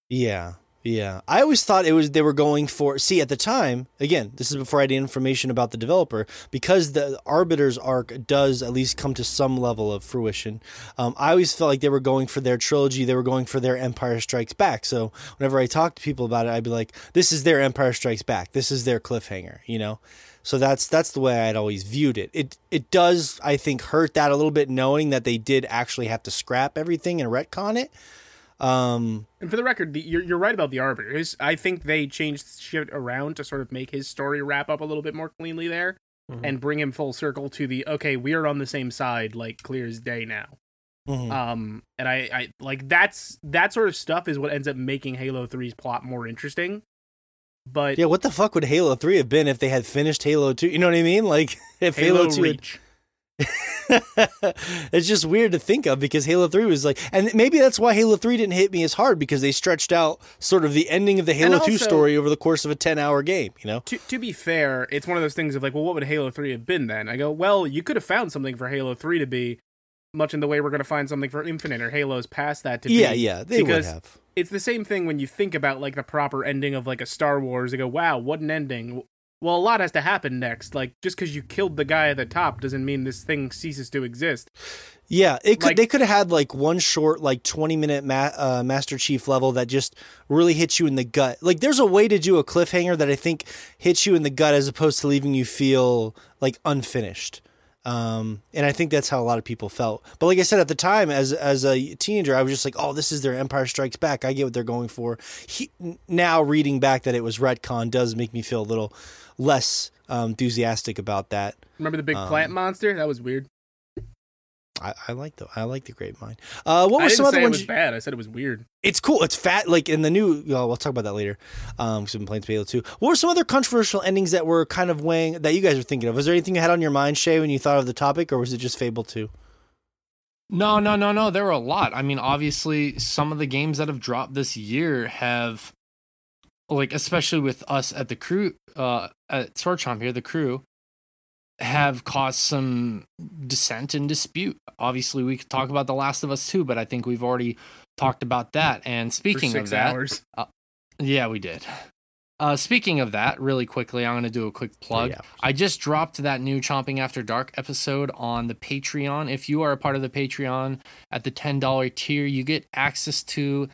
Yeah, yeah, I always thought it was they were going for. See, at the time, again, this is before I had information about the developer, because the Arbiter's arc does at least come to some level of fruition. Um, I always felt like they were going for their trilogy. They were going for their Empire Strikes Back. So whenever I talk to people about it, I'd be like, "This is their Empire Strikes Back. This is their cliffhanger." You know. So that's that's the way I'd always viewed it. It it does I think hurt that a little bit knowing that they did actually have to scrap everything and retcon it. Um, and for the record, the, you're you're right about the Arbiter. His, I think they changed shit around to sort of make his story wrap up a little bit more cleanly there, mm-hmm. and bring him full circle to the okay, we are on the same side, like clear as day now. Mm-hmm. Um, and I, I like that's that sort of stuff is what ends up making Halo 3's plot more interesting. But yeah, what the fuck would Halo 3 have been if they had finished Halo 2? You know what I mean? Like if Halo, Halo 2 Reach. Had, it's just weird to think of because Halo 3 was like, and maybe that's why Halo 3 didn't hit me as hard because they stretched out sort of the ending of the Halo also, 2 story over the course of a 10 hour game, you know? To, to be fair, it's one of those things of like, well, what would Halo 3 have been then? I go, well, you could have found something for Halo 3 to be much in the way we're going to find something for Infinite or Halo's past that to be. Yeah, yeah, they would have. It's the same thing when you think about like the proper ending of like a Star Wars. They go, wow, what an ending well, a lot has to happen next. Like just because you killed the guy at the top doesn't mean this thing ceases to exist. Yeah, it could. Like, they could have had like one short, like twenty minute ma- uh, Master Chief level that just really hits you in the gut. Like, there's a way to do a cliffhanger that I think hits you in the gut as opposed to leaving you feel like unfinished. Um, and I think that's how a lot of people felt. But like I said at the time, as as a teenager, I was just like, "Oh, this is their Empire Strikes Back. I get what they're going for." He, now reading back that it was retcon does make me feel a little less um, enthusiastic about that. Remember the big um, plant monster? That was weird. I, I like the I like the grapevine. Uh, what were some other ones? It was bad. I said it was weird. It's cool. It's fat. Like in the new. Well, we'll talk about that later. Um, because we've been playing Halo two. What were some other controversial endings that were kind of weighing that you guys were thinking of? Was there anything you had on your mind, Shay, when you thought of the topic, or was it just Fable two? No, no, no, no. There were a lot. I mean, obviously, some of the games that have dropped this year have like especially with us at the crew uh at Sword Chomp here, the crew have caused some dissent and dispute. Obviously, we could talk about The Last of Us too, but I think we've already talked about that. And speaking of that, uh, yeah, we did. Uh, speaking of that, really quickly, I'm going to do a quick plug. Yeah. I just dropped that new Chomping After Dark episode on the Patreon. If you are a part of the Patreon at the $10 tier, you get access to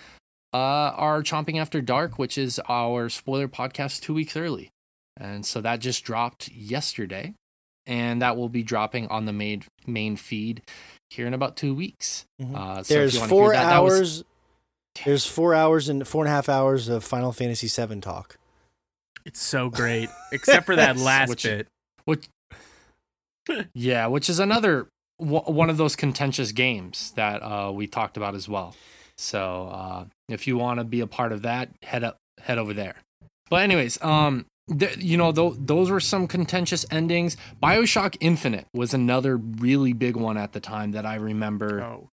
uh, our Chomping After Dark, which is our spoiler podcast two weeks early. And so that just dropped yesterday. And that will be dropping on the main, main feed here in about two weeks. Mm-hmm. Uh, so there's four that, hours. That was... There's four hours and four and a half hours of Final Fantasy VII talk. It's so great, except for that last which, bit. Which, yeah, which is another one of those contentious games that uh, we talked about as well. So uh, if you want to be a part of that, head up, head over there. But anyways, um, th- you know, th- those were some contentious endings. Bioshock Infinite was another really big one at the time that I remember. Oh.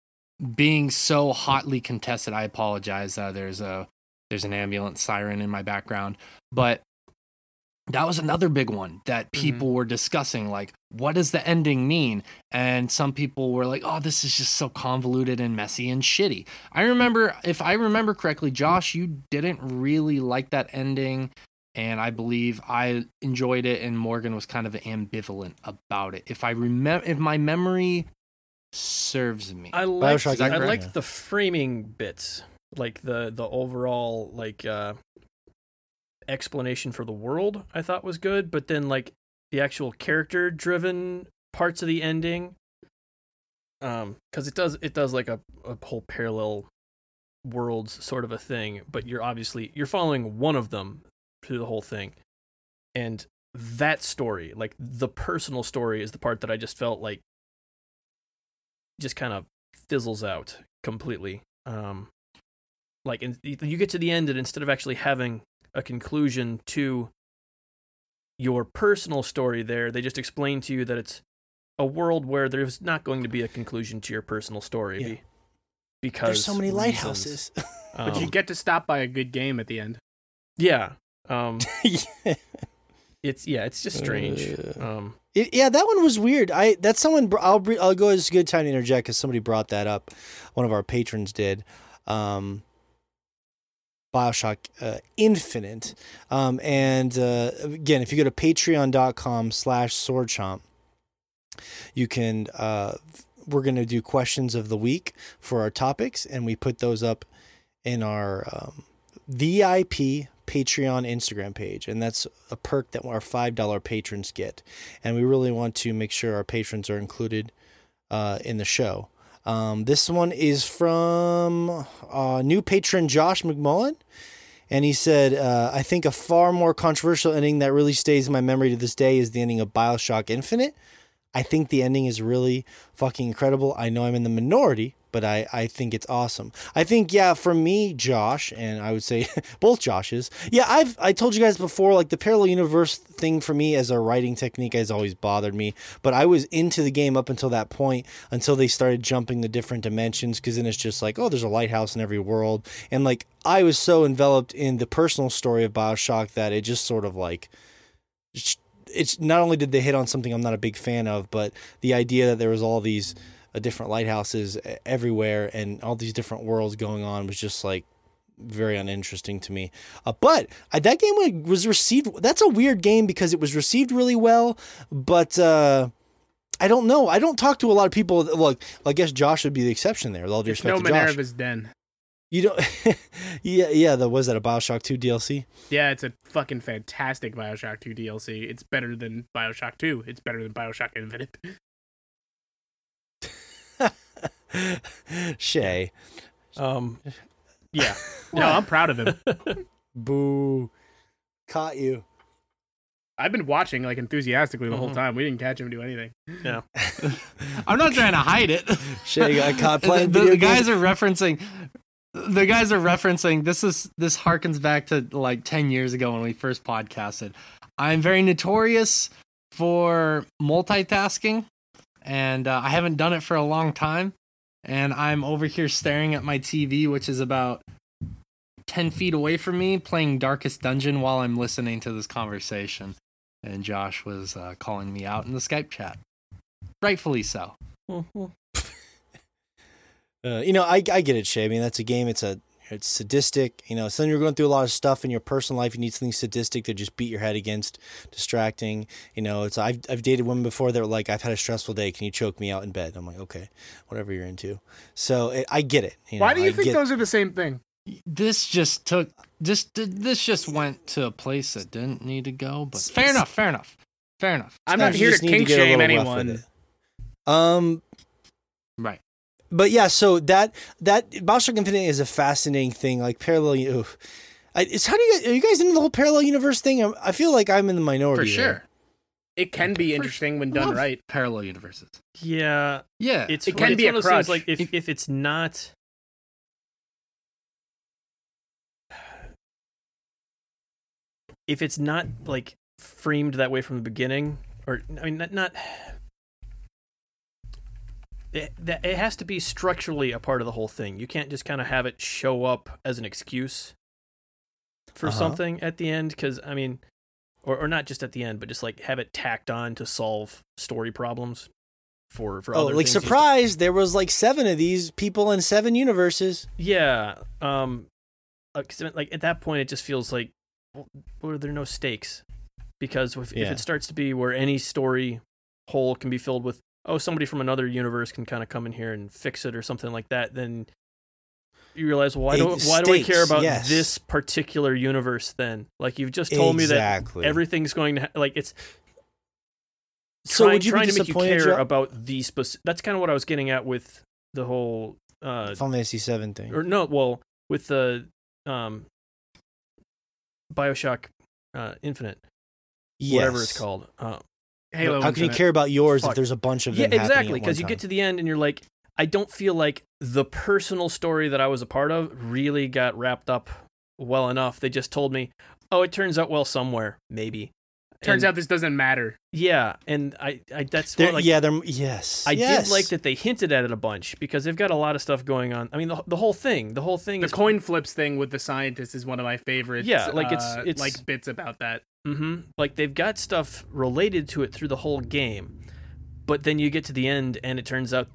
being so hotly contested. I apologize. Uh, there's a there's an ambulance siren in my background, but that was another big one that Mm-hmm. people were discussing like what does the ending mean and some people were like oh this is just so convoluted and messy and shitty i remember if i remember correctly josh you didn't really like that ending and i believe i enjoyed it and morgan was kind of ambivalent about it if i remember if my memory serves me I liked, Bioshock I Infinite. liked the framing bits, like the the overall like uh, explanation for the world. I thought was good, but then like the actual character driven parts of the ending, um, because it does it does like a a whole parallel worlds sort of a thing, but you're obviously you're following one of them through the whole thing, and that story, like the personal story, is the part that I just felt like just kind of fizzles out completely. Um, like, and you get to the end, and instead of actually having a conclusion to your personal story, there they just explain to you that it's a world where there's not going to be a conclusion to your personal story Yeah. because There's so many reasons. lighthouses. But you Um, get to stop by a good game at the end. yeah. Um, yeah. it's yeah, it's just strange. Uh, Um, It, yeah, that one was weird. I that's someone. br- I'll br- I'll go. It's a good time to interject because somebody brought that up. One of our patrons did. Um, Bioshock uh, Infinite. Um, and uh, again, if you go to patreon.com slash swordchomp, you can, uh, we're going to do questions of the week for our topics, and we put those up in our um, VIP Patreon Instagram page. And that's a perk that our $5 patrons get. And we really want to make sure our patrons are included uh, in the show. Um, this one is from uh, new patron Josh McMullen. And he said, uh, I think a far more controversial ending that really stays in my memory to this day is the ending of Bioshock Infinite. I think the ending is really fucking incredible. I know I'm in the minority, but I, I think it's awesome. I think, yeah, for me, Josh, and I would say both Joshes, yeah, I've I told you guys before, like the parallel universe thing for me as a writing technique has always bothered me. But I was into the game up until that point, until they started jumping the different dimensions, because then it's just like, oh, there's a lighthouse in every world. And like I was so enveloped in the personal story of Bioshock that it just sort of like it's not only did they hit on something I'm not a big fan of, but the idea that there was all these uh, different lighthouses e- everywhere and all these different worlds going on was just like very uninteresting to me. Uh, but uh, that game was received. That's a weird game because it was received really well, but. Uh, I don't know. I don't talk to a lot of people. that- Look, I guess Josh would be the exception there. With all due respect no to Josh. Minerva's Den. You don't. yeah, yeah. The was that a Bioshock Two DLC? Yeah, it's a fucking fantastic Bioshock 2 DLC. It's better than Bioshock 2. It's better than Bioshock Infinite. Shay. um, yeah. No, I'm proud of him. Boo. Caught you. I've been watching like enthusiastically the whole Mhm. time. We didn't catch him do anything. Yeah. i'm not trying to hide it Shay got caught playing the video guys games. are referencing the guys are referencing this is this harkens back to like 10 years ago when we first podcasted. I'm very notorious for multitasking and uh, i haven't done it for a long time and i'm over here staring at my tv which is about 10 feet away from me playing darkest dungeon while i'm listening to this conversation. And josh was uh, calling me out in the skype chat. Rightfully so Uh, you know, I I get it, Shay. I mean, that's a game. It's a it's sadistic. You know, so then you're going through a lot of stuff in your personal life. You need something sadistic to just beat your head against, distracting. You know, it's I've I've dated women before that were like, I've had a stressful day. Can you choke me out in bed? I'm like, okay, whatever you're into. So it, I get it. You Why do you I think get- those are the same thing? this just took this this just went to a place that didn't need to go but fair enough fair enough fair enough I'm not here to kink get shame little rough with anyone. Um, right but yeah, so that that Bioshock Infinite is a fascinating thing. Like parallel, oof. I, it's how do you guys, are you guys into the whole parallel universe thing? I, I feel like I'm in the minority for sure there. It can be For- interesting when done right. parallel universes Yeah. yeah It's It can it's be a one of those things, like if, If- if it's not if it's not like framed that way from the beginning or I mean not, not it, it has to be structurally a part of the whole thing. You can't just kind of have it show up as an excuse for Uh-huh. something at the end because I mean, or or not just at the end, but just like have it tacked on to solve story problems for for Oh, other like surprise! There was like seven of these people in seven universes. Yeah. Um, uh, 'cause, like at that point, it just feels like, well, there no stakes? Because if, if it starts to be where any story hole can be filled with, oh, somebody from another universe can kind of come in here and fix it or something like that, then you realize, well, why do It- why do I care about yes. this particular universe? Then, like you've just told me that everything's going to ha- like it's. So trying, would you be trying to make you care Joe? about the specific? That's kind of what I was getting at with the whole uh, Final Fantasy Seven thing. or no, well, with the um, Bioshock uh, Infinite, whatever it's called. Uh, Halo. How can you care about yours Fuck. if there's a bunch of yeah, them? happening exactly. Because you get to the end and you're like, I don't feel like the personal story that I was a part of really got wrapped up well enough. They just told me, oh, it turns out well somewhere, maybe. Turns And- out this doesn't matter. yeah, and I, I that's They're- what, like, yeah, they're yes. I yes. did like that they hinted at it a bunch because they've got a lot of stuff going on. I mean, the, the whole thing, the whole thing The is coin flips thing with the scientist is one of my favorites. Yeah, like, it's- uh, it's- like bits about that. Hmm Like they've got stuff related to it through the whole game, but then you get to the end and it turns out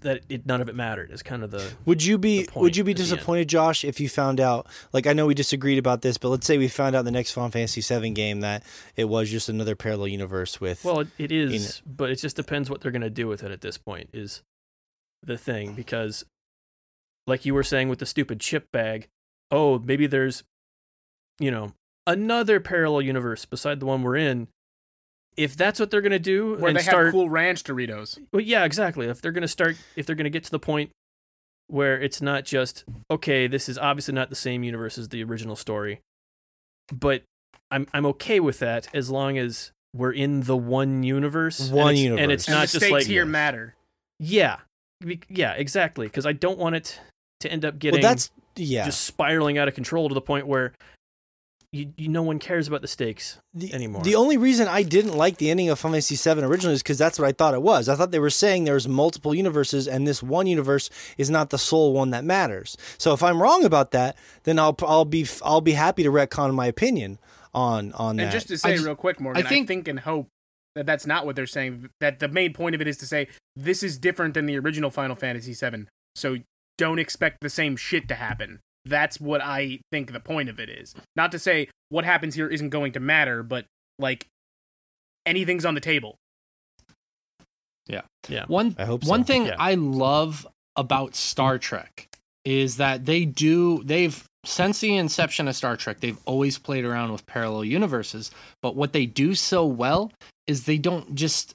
that it none of it mattered. Is kind of the Would you be Would you be at the end. disappointed, Josh, if you found out? Like I know we disagreed about this, but let's say we found out in the next Final Fantasy VII game that it was just another parallel universe with. well, it, it is, but it just depends what they're going to do with it at this point. Is the thing because, like you were saying with the stupid chip bag, oh maybe there's, you know, another parallel universe beside the one we're in. If that's what they're going to do Where and they start have cool ranch Doritos. Well, yeah, exactly. If they're going to start, if they're going to get to the point where it's not just okay, this is obviously not the same universe as the original story, but I'm I'm okay with that as long as we're in the one universe. and One it's- and it's universe. And not the just stakes like here matter. yeah, yeah, exactly. Because I don't want it to end up well, getting that's yeah. just spiraling out of control to the point where you, you no one cares about the stakes the, anymore. The only reason I didn't like the ending of Final Fantasy VII originally is because that's what I thought it was. I thought they were saying there's multiple universes, and this one universe is not the sole one that matters. So if I'm wrong about that, then I'll I'll be I'll be happy to retcon my opinion on on And that. just to say just- real quick, Morgan, I think- think, and hope that that's not what they're saying. That the main point of it is to say this is different than the original Final Fantasy VII. So don't expect the same shit to happen. That's what I think the point of it is. Not to say what happens here isn't going to matter, but like anything's on the table. yeah, Yeah. One I hope so. one thing Yeah. I love about Star Trek is that they do they've since the inception of Star Trek, they've always played around with parallel universes, but what they do so well is they don't just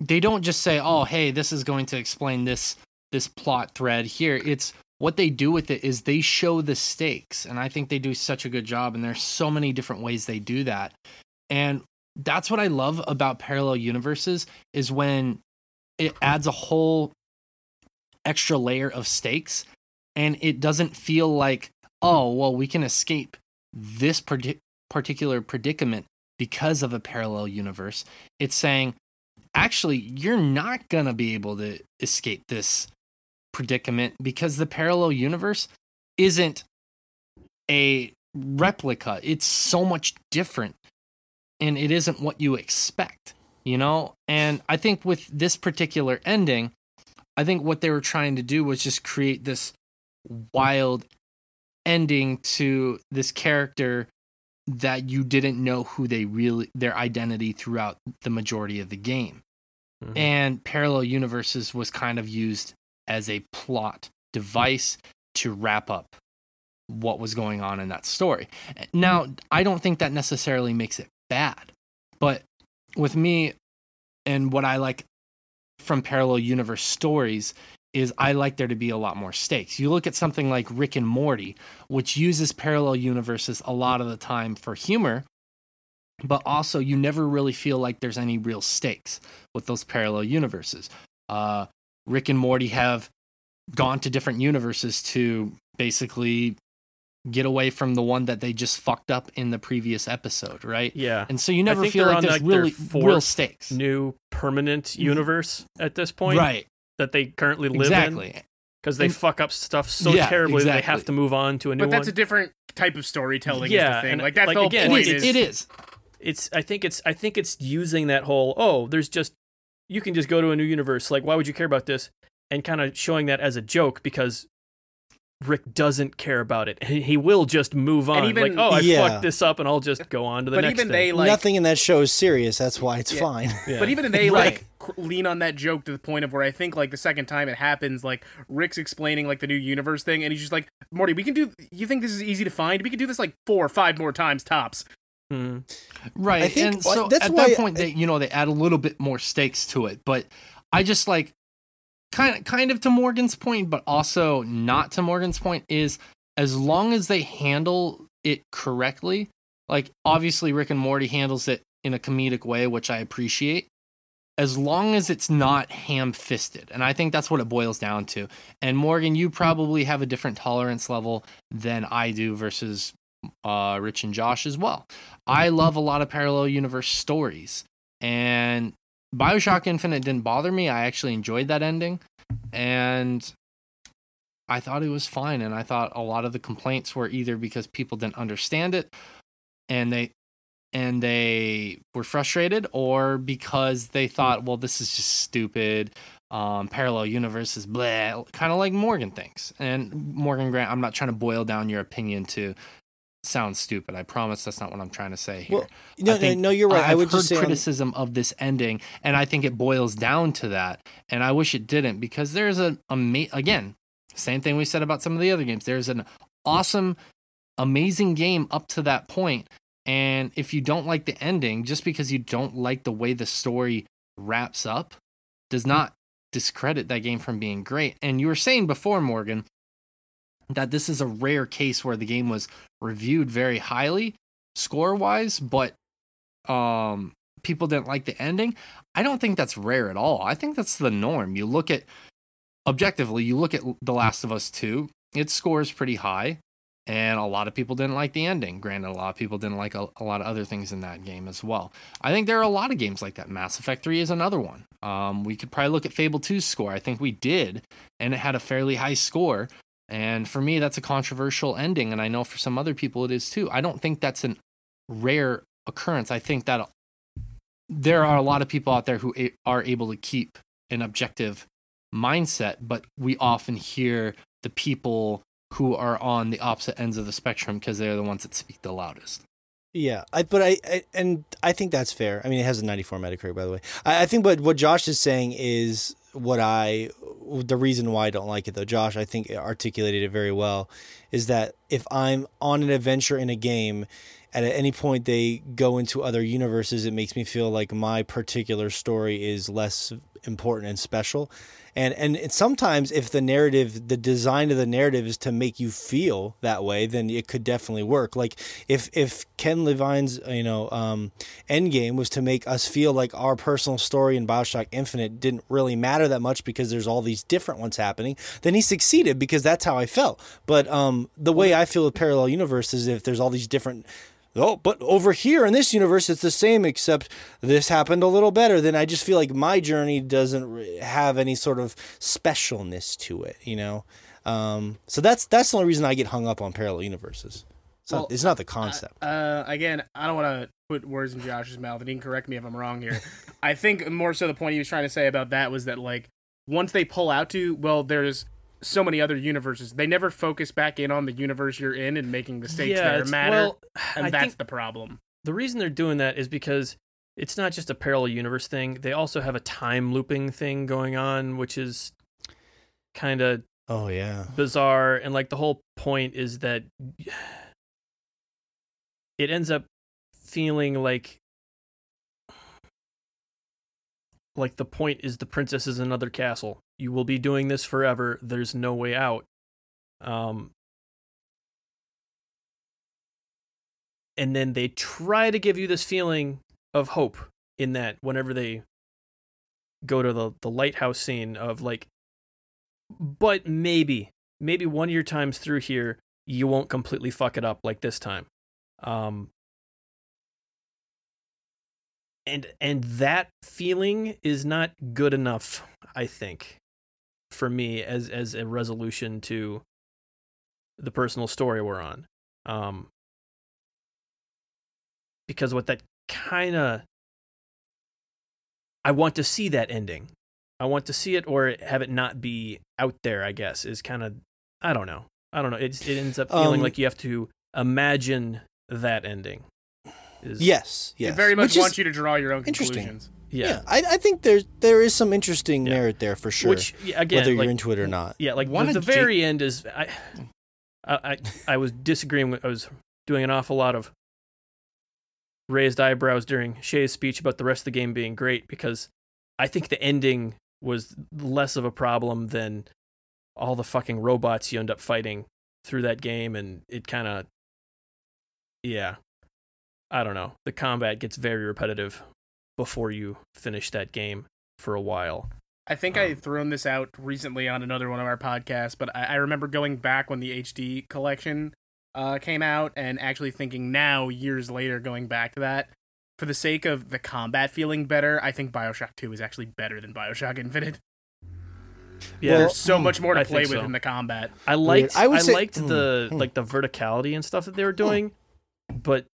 they don't just say, "Oh, hey, this is going to explain this this plot thread here." It's what they do with it is they show the stakes, and I think they do such a good job and there's so many different ways they do that. And that's what I love about parallel universes is when it adds a whole extra layer of stakes and it doesn't feel like oh well we can escape this parti- particular predicament because of a parallel universe it's saying actually you're not going to be able to escape this predicament because the parallel universe isn't a replica. It's so much different and it isn't what you expect you know? And i think with this particular ending i think what they were trying to do was just create this wild ending to this character that you didn't know who they really their identity throughout the majority of the game. Mhm. and parallel universes was kind of used as a plot device to wrap up what was going on in that story. Now, I don't think that necessarily makes it bad, but with me and what I like from parallel universe stories is I like there to be a lot more stakes. You look at something like Rick and Morty, which uses parallel universes a lot of the time for humor, but also you never really feel like there's any real stakes with those parallel universes. Uh, Rick and Morty have gone to different universes to basically get away from the one that they just fucked up in the previous episode, right? yeah. And so you never feel like there's like, really real stakes. New permanent mm-hmm. universe at this point, Right. that they currently live exactly. in because they And- fuck up stuff so Yeah, terribly that they have to move on to a new But that's one. a different type of storytelling. Yeah, is the thing. and, like that's like, the whole again, point. is. is It is. it's I think it's I think it's using that whole oh there's just you can just go to a new universe like why would you care about this and kind of showing that as a joke because Rick doesn't care about it he, he will just move on And even- like oh I Yeah. fucked this up and I'll just go on to the But next even thing. they like. Nothing in that show is serious. That's why it's Yeah. fine. Yeah. But even they Right. like lean on that joke to the point of where I think like the second time it happens, like Rick's explaining like the new universe thing, and he's just like, "Morty, we can do. You think this is easy to find? We can do this like four or five more times tops." Hmm. Right. I think and so at that point they you know they add a little bit more stakes to it. But I just like kind of kind of to Morgan's point, but also not to Morgan's point, is as long as they handle it correctly, like obviously Rick and Morty handles it in a comedic way, which I appreciate. As long as it's not ham fisted. And I think that's what it boils down to. And Morgan, you probably have a different tolerance level than I do versus uh, Rich and Josh as well. I love a lot of parallel universe stories, and Bioshock Infinite didn't bother me. I actually enjoyed that ending, and I thought it was fine. And I thought a lot of the complaints were either because people didn't understand it, and they and they were frustrated, or because they thought, well, this is just stupid. Um, parallel universes, blah, kind of like Morgan thinks. And Morgan Grant, I'm not trying to boil down your opinion to sound stupid. I promise that's not what I'm trying to say here. Well, no, no, no, you're right. I I've would heard just say on- criticism of this ending, and I think it boils down to that. And I wish it didn't because there's a again same thing we said about some of the other games. There's an awesome, amazing game up to that point, and if you don't like the ending, just because you don't like the way the story wraps up, does not discredit that game from being great. And you were saying before, Morgan, that this is a rare case where the game was reviewed very highly score wise, but um people didn't like the ending. I don't think that's rare at all. I think that's the norm. You look at objectively, you look at The Last of Us 2, it scores pretty high, and a lot of people didn't like the ending. Granted, a lot of people didn't like a, a lot of other things in that game as well. I think there are a lot of games like that. Mass Effect 3 is another one. Um, we could probably look at Fable 2's score. I think we did, and it had a fairly high score. And for me, that's a controversial ending, and I know for some other people it is too. I don't think that's an rare occurrence. I think that there are a lot of people out there who are able to keep an objective mindset, but we often hear the people who are on the opposite ends of the spectrum because they're the ones that speak the loudest. Yeah, I but I, I and I think that's fair. I mean, it has a 94 Metacritic, by the way. I, I think, but what Josh is saying is what I the reason why I don't like it though. Josh, I think articulated it very well. Is that if I'm on an adventure in a game, and at any point they go into other universes, it makes me feel like my particular story is less important and special. And and sometimes if the narrative, the design of the narrative is to make you feel that way, then it could definitely work. Like if if Ken Levine's you know um, Endgame was to make us feel like our personal story in Bioshock Infinite didn't really matter that much because there's all these different ones happening, then he succeeded because that's how I felt. But um, the way I feel with parallel universes, if there's all these different oh, but over here in this universe, it's the same, except this happened a little better. Then I just feel like my journey doesn't have any sort of specialness to it, you know. Um, so that's that's the only reason I get hung up on parallel universes. It's, Well, not, it's not the concept. Uh, again, I don't want to put words in Josh's mouth, and he can correct me if I'm wrong here. I think more so the point he was trying to say about that was that like once they pull out to well, there's so many other universes. They never focus back in on the universe you're in and making the stakes yeah, there matter, well, and I that's the problem. the reason they're doing that is because it's not just a parallel universe thing. They also have a time looping thing going on, which is kind of oh yeah, bizarre. And like the whole point is that it ends up feeling like like the point is the princess is another castle. You will be doing this forever. There's no way out. Um and then they try to give you this feeling of hope in that whenever they go to the the lighthouse scene of like but maybe maybe one of your times through here you won't completely fuck it up like this time um and and that feeling is not good enough i think for me as as a resolution to the personal story we're on. Um, because what that kind of I want to see that ending. I want to see it or have it not be out there, I guess, is kind of I don't know. I don't know. It it ends up feeling Um, like you have to imagine that ending. Is, Yes, yes. It very much Which wants you to draw your own interesting. conclusions. Yeah, Yeah. I, I think there's there is some interesting Yeah. merit there for sure. Which again, whether like, you're into it or not. Yeah, like One the, the of Jake- very end is I, I, I, I was disagreeing with. I was doing an awful lot of raised eyebrows during Shay's speech about the rest of the game being great because I think the ending was less of a problem than all the fucking robots you end up fighting through that game, and it kind of, yeah, I don't know. The combat gets very repetitive before you finish that game for a while. I think Um, I thrown this out recently on another one of our podcasts, but I, I remember going back when the HD collection uh, came out and actually thinking now, years later, going back to that. For the sake of the combat feeling better, I think Bioshock 2 is actually better than Bioshock Infinite. Yeah, Well, There's so much more to I play with so. in the combat. I liked I I, would say- liked the Hmm, hmm. like the verticality and stuff that they were doing, but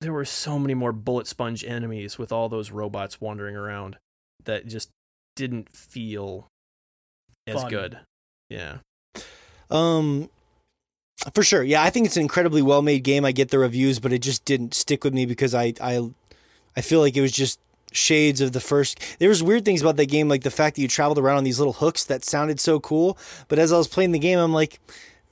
there were so many more bullet sponge enemies with all those robots wandering around that just didn't feel as Fun. good. Yeah. Um, for sure. Yeah, I think it's an incredibly well made game. I get the reviews, but it just didn't stick with me because I I I feel like it was just shades of the first. There was weird things about that game, like the fact that you traveled around on these little hooks that sounded so cool. But as I was playing the game, I'm like.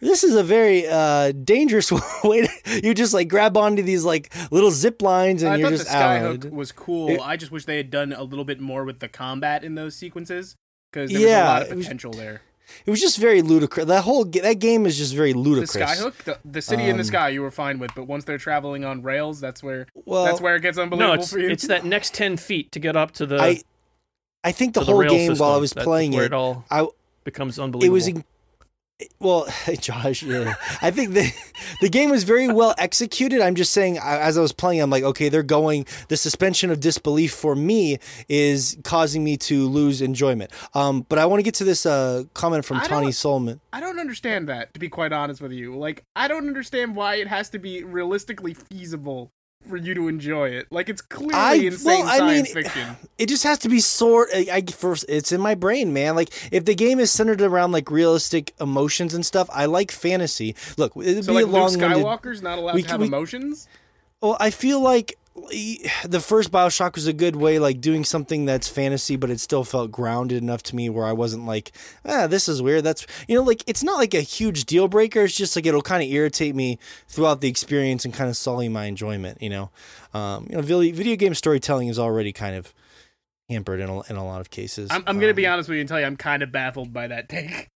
This is a very uh, dangerous way to you just like grab onto these like little zip lines and I you're thought just the out. skyhook was cool. It- I just wish they had done a little bit more with the combat in those sequences because there was a lot of it was- potential there. It was just very ludicrous. That whole that game is just very The ludicrous. skyhook, the, the city in the Um, sky, you were fine with, but once they're traveling on rails, that's where Well, that's where it gets unbelievable No, it's for you. it's that next ten feet to get up to the I I think the to the whole game system. while I was That's playing where it, it all I becomes unbelievable. it was in, well josh yeah. I think the the game was very well executed. I'm just saying as i was playing i'm like okay they're going the suspension of disbelief for me is causing me to lose enjoyment. Um but i want to get to this uh comment from I tawny solomon. I don't understand that, to be quite honest with you. Like, I don't understand why it has to be realistically feasible for you to enjoy it. Like, it's clearly I- insane well, I mean, science fiction. it just has to be sort I, I first it's in my brain man like if the game is centered around like realistic emotions and stuff i like fantasy look it'd So, be like, a long Luke Skywalker's not allowed we to have we- emotions? Well, I feel like the first Bioshock was a good way, like doing something that's fantasy, but it still felt grounded enough to me where I wasn't like, ah, this is weird. That's you know, like it's not like a huge deal breaker. It's just like it'll kind of irritate me throughout the experience and kind of sully my enjoyment. You know, um, you know, video, video game storytelling is already kind of hampered in a, in a lot of cases. I'm, I'm going to be Um, honest with you and tell you I'm kind of baffled by that take.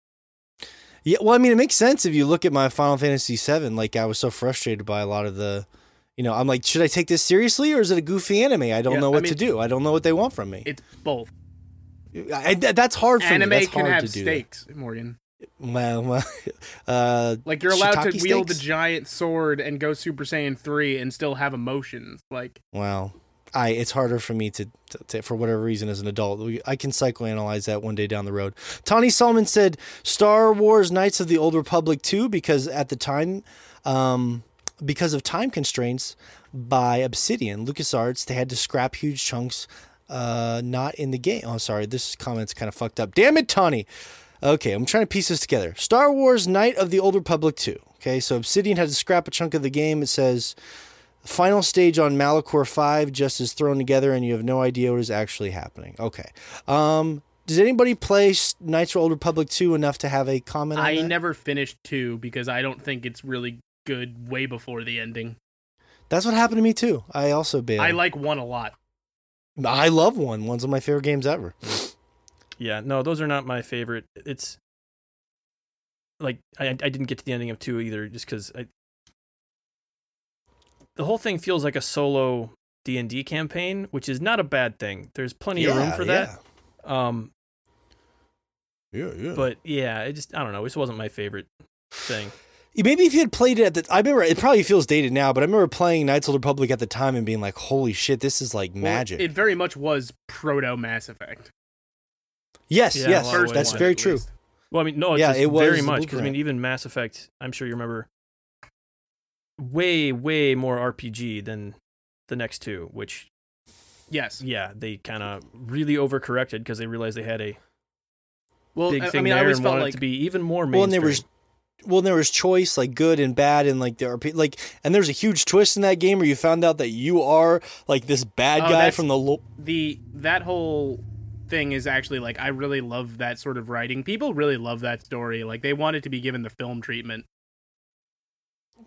Yeah, well, I mean, it makes sense if you look at my Final Fantasy VII. Like, I was so frustrated by a lot of the, you know, I'm like, should I take this seriously or is it a goofy anime? I don't Yeah, know I what mean- to do. I don't know what they want from me. It's both. I, th- that's hard for Anime me. That's can have to stakes, Morgan. Well, well, uh, Like, you're allowed to Shiitake wield the giant sword and go Super Saiyan 3 and still have emotions. Like, well, I it's harder for me to, to, to for whatever reason as an adult. We- I can psychoanalyze that one day down the road. Tawny Solomon said Star Wars Knights of the Old Republic 2 because at the time, um, because of time constraints by Obsidian, LucasArts, they had to scrap huge chunks uh, not in the game. Oh, sorry, this comment's kind of fucked up. Damn it, Tawny. Okay, I'm trying to piece this together. Star Wars Knight of the Old Republic 2. Okay, so Obsidian had to scrap a chunk of the game. It says final stage on Malachor 5 just is thrown together and you have no idea what is actually happening. Okay. Um does anybody play Knights of the Old Republic 2 enough to have a comment on I that? never finished 2 because I don't think it's really good way before the ending. That's what happened to me too. I also bailed. I like 1 a lot. I love one. One's one of my favorite games ever. Yeah, no, those are not my favorite. It's like I I didn't get to the ending of two either, just because I. The whole thing feels like a solo D and D campaign, which is not a bad thing. There's plenty of room for that. Um, Yeah, yeah. but yeah, it just I don't know. This wasn't my favorite thing. Maybe if you had played it at the, I remember it probably feels dated now, but I remember playing Knights of the Republic at the time and being like, "Holy shit, this is like Well, magic." it very much was proto Mass Effect. yes, Yeah, yes, a lot of First that's one, very true. least. Well, I mean, no, it's Yeah, just it was very much because I mean, even Mass Effect, I'm sure you remember, way, way more RPG than the next two. Which, Yes. yeah, they kind of really overcorrected because they realized they had a Well, big I- thing I mean, I there always and felt wanted like it to be even more Well, and mainstream. there was well, there was choice like good and bad, and like there are pe- like, and there's a huge twist in that game where you found out that you are like this bad Oh, guy from the. Lo- the that whole thing is actually like I really love that sort of writing. People really love that story. Like they wanted to be given the film treatment.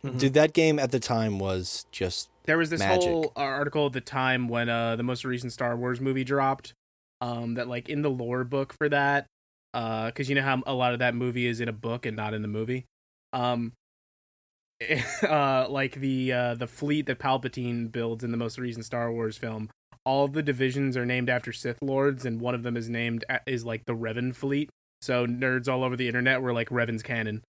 Mhm. Dude, that game at the time was just There was this Magic. whole article at the time when uh the most recent Star Wars movie dropped. Um, that like in the lore book for that, uh, because you know how a lot of that movie is in a book and not in the movie. Um, uh, like the uh the fleet that Palpatine builds in the most recent Star Wars film. All the divisions are named after Sith lords, and one of them is named is like the Revan fleet. So nerds all over the internet were like Revan's canon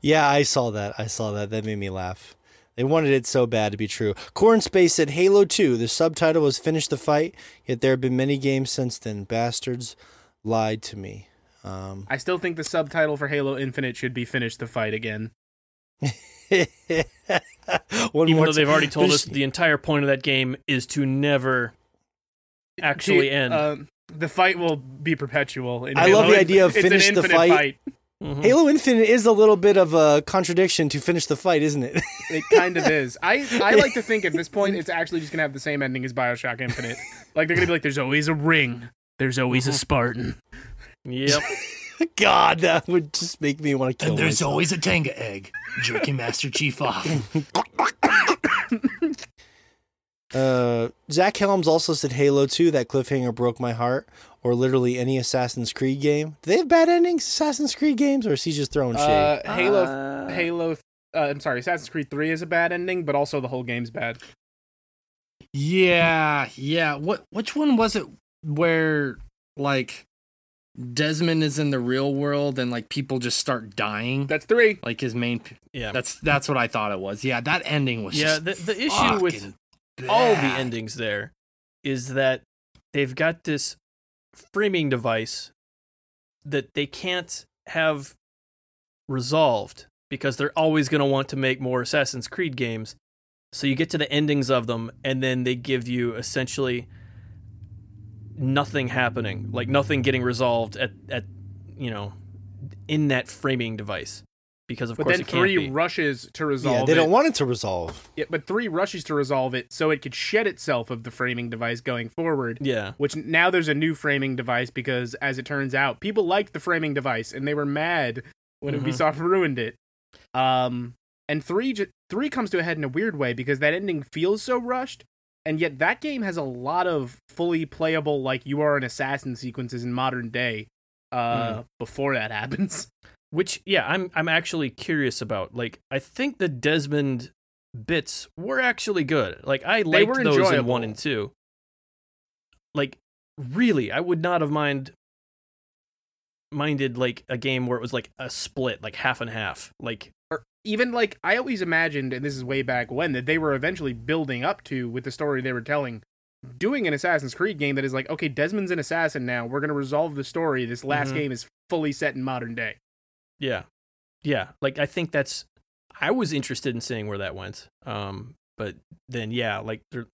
Yeah, I saw that. I saw that. That made me laugh. They wanted it so bad to be true. Corn Space said Halo 2. The subtitle was Finish the Fight, yet there have been many games since then. Bastards lied to me. Um, I still think the subtitle for Halo Infinite should be "Finish the Fight" again. one even more though ti- they've already told us the entire point of that game is to never actually The- end. um, the fight will be perpetual. in I love the idea of It's an finish the infinite fight. Mhm. Halo Infinite is a little bit of a contradiction to finish the fight, isn't it? It kind of is. I I like to think at this point it's actually just gonna have the same ending as Bioshock Infinite. Like they're gonna be like, "There's always a ring. There's always a Spartan." Yep. God, that would just make me want to kill And there's myself. always a Tenga egg jerking Master Chief off. Uh, Zach Helms also said Halo 2. That cliffhanger broke my heart. Or literally any Assassin's Creed game. Do they have bad endings, Assassin's Creed games, or is he just throwing shade? Uh, Halo Halo. Uh, I'm sorry, Assassin's Creed Three is a bad ending, but also the whole game's bad. Yeah, yeah. What which one was it where like Desmond is in the real world and like people just start dying? That's three. Like his main Yeah. That's that's what I thought it was. Yeah, that ending was yeah. just The, the issue with fucking all the endings there is that they've got this framing device that they can't have resolved because they're always going to want to make more Assassin's Creed games. So you get to the endings of them and then they give you essentially nothing happening, like nothing getting resolved at at you know in that framing device because of But course then it can't three be. rushes to resolve yeah, they don't want it to resolve. Yeah, but three rushes to resolve it so it could shed itself of the framing device going forward. yeah. Which now there's a new framing device because, as it turns out, people liked the framing device and they were mad when Mhm. Ubisoft ruined it. Um, and three ju- three comes to a head in a weird way because that ending feels so rushed, and yet that game has a lot of fully playable, like you are an assassin sequences in modern day. Uh, before that happens. Which yeah, I'm I'm actually curious about. Like I think the Desmond bits were actually good. Like I liked those in one and two. Like really, I would not have mind minded like a game where it was like a split, like half and half. Like even like I always imagined, and this is way back when, that they were eventually building up to with the story they were telling, doing an Assassin's Creed game that is like, okay, Desmond's an assassin now. We're gonna resolve the story. This last Mhm. game is fully set in modern day. yeah. Yeah. Like I think that's I was interested in seeing where that went. Um but then yeah, like they're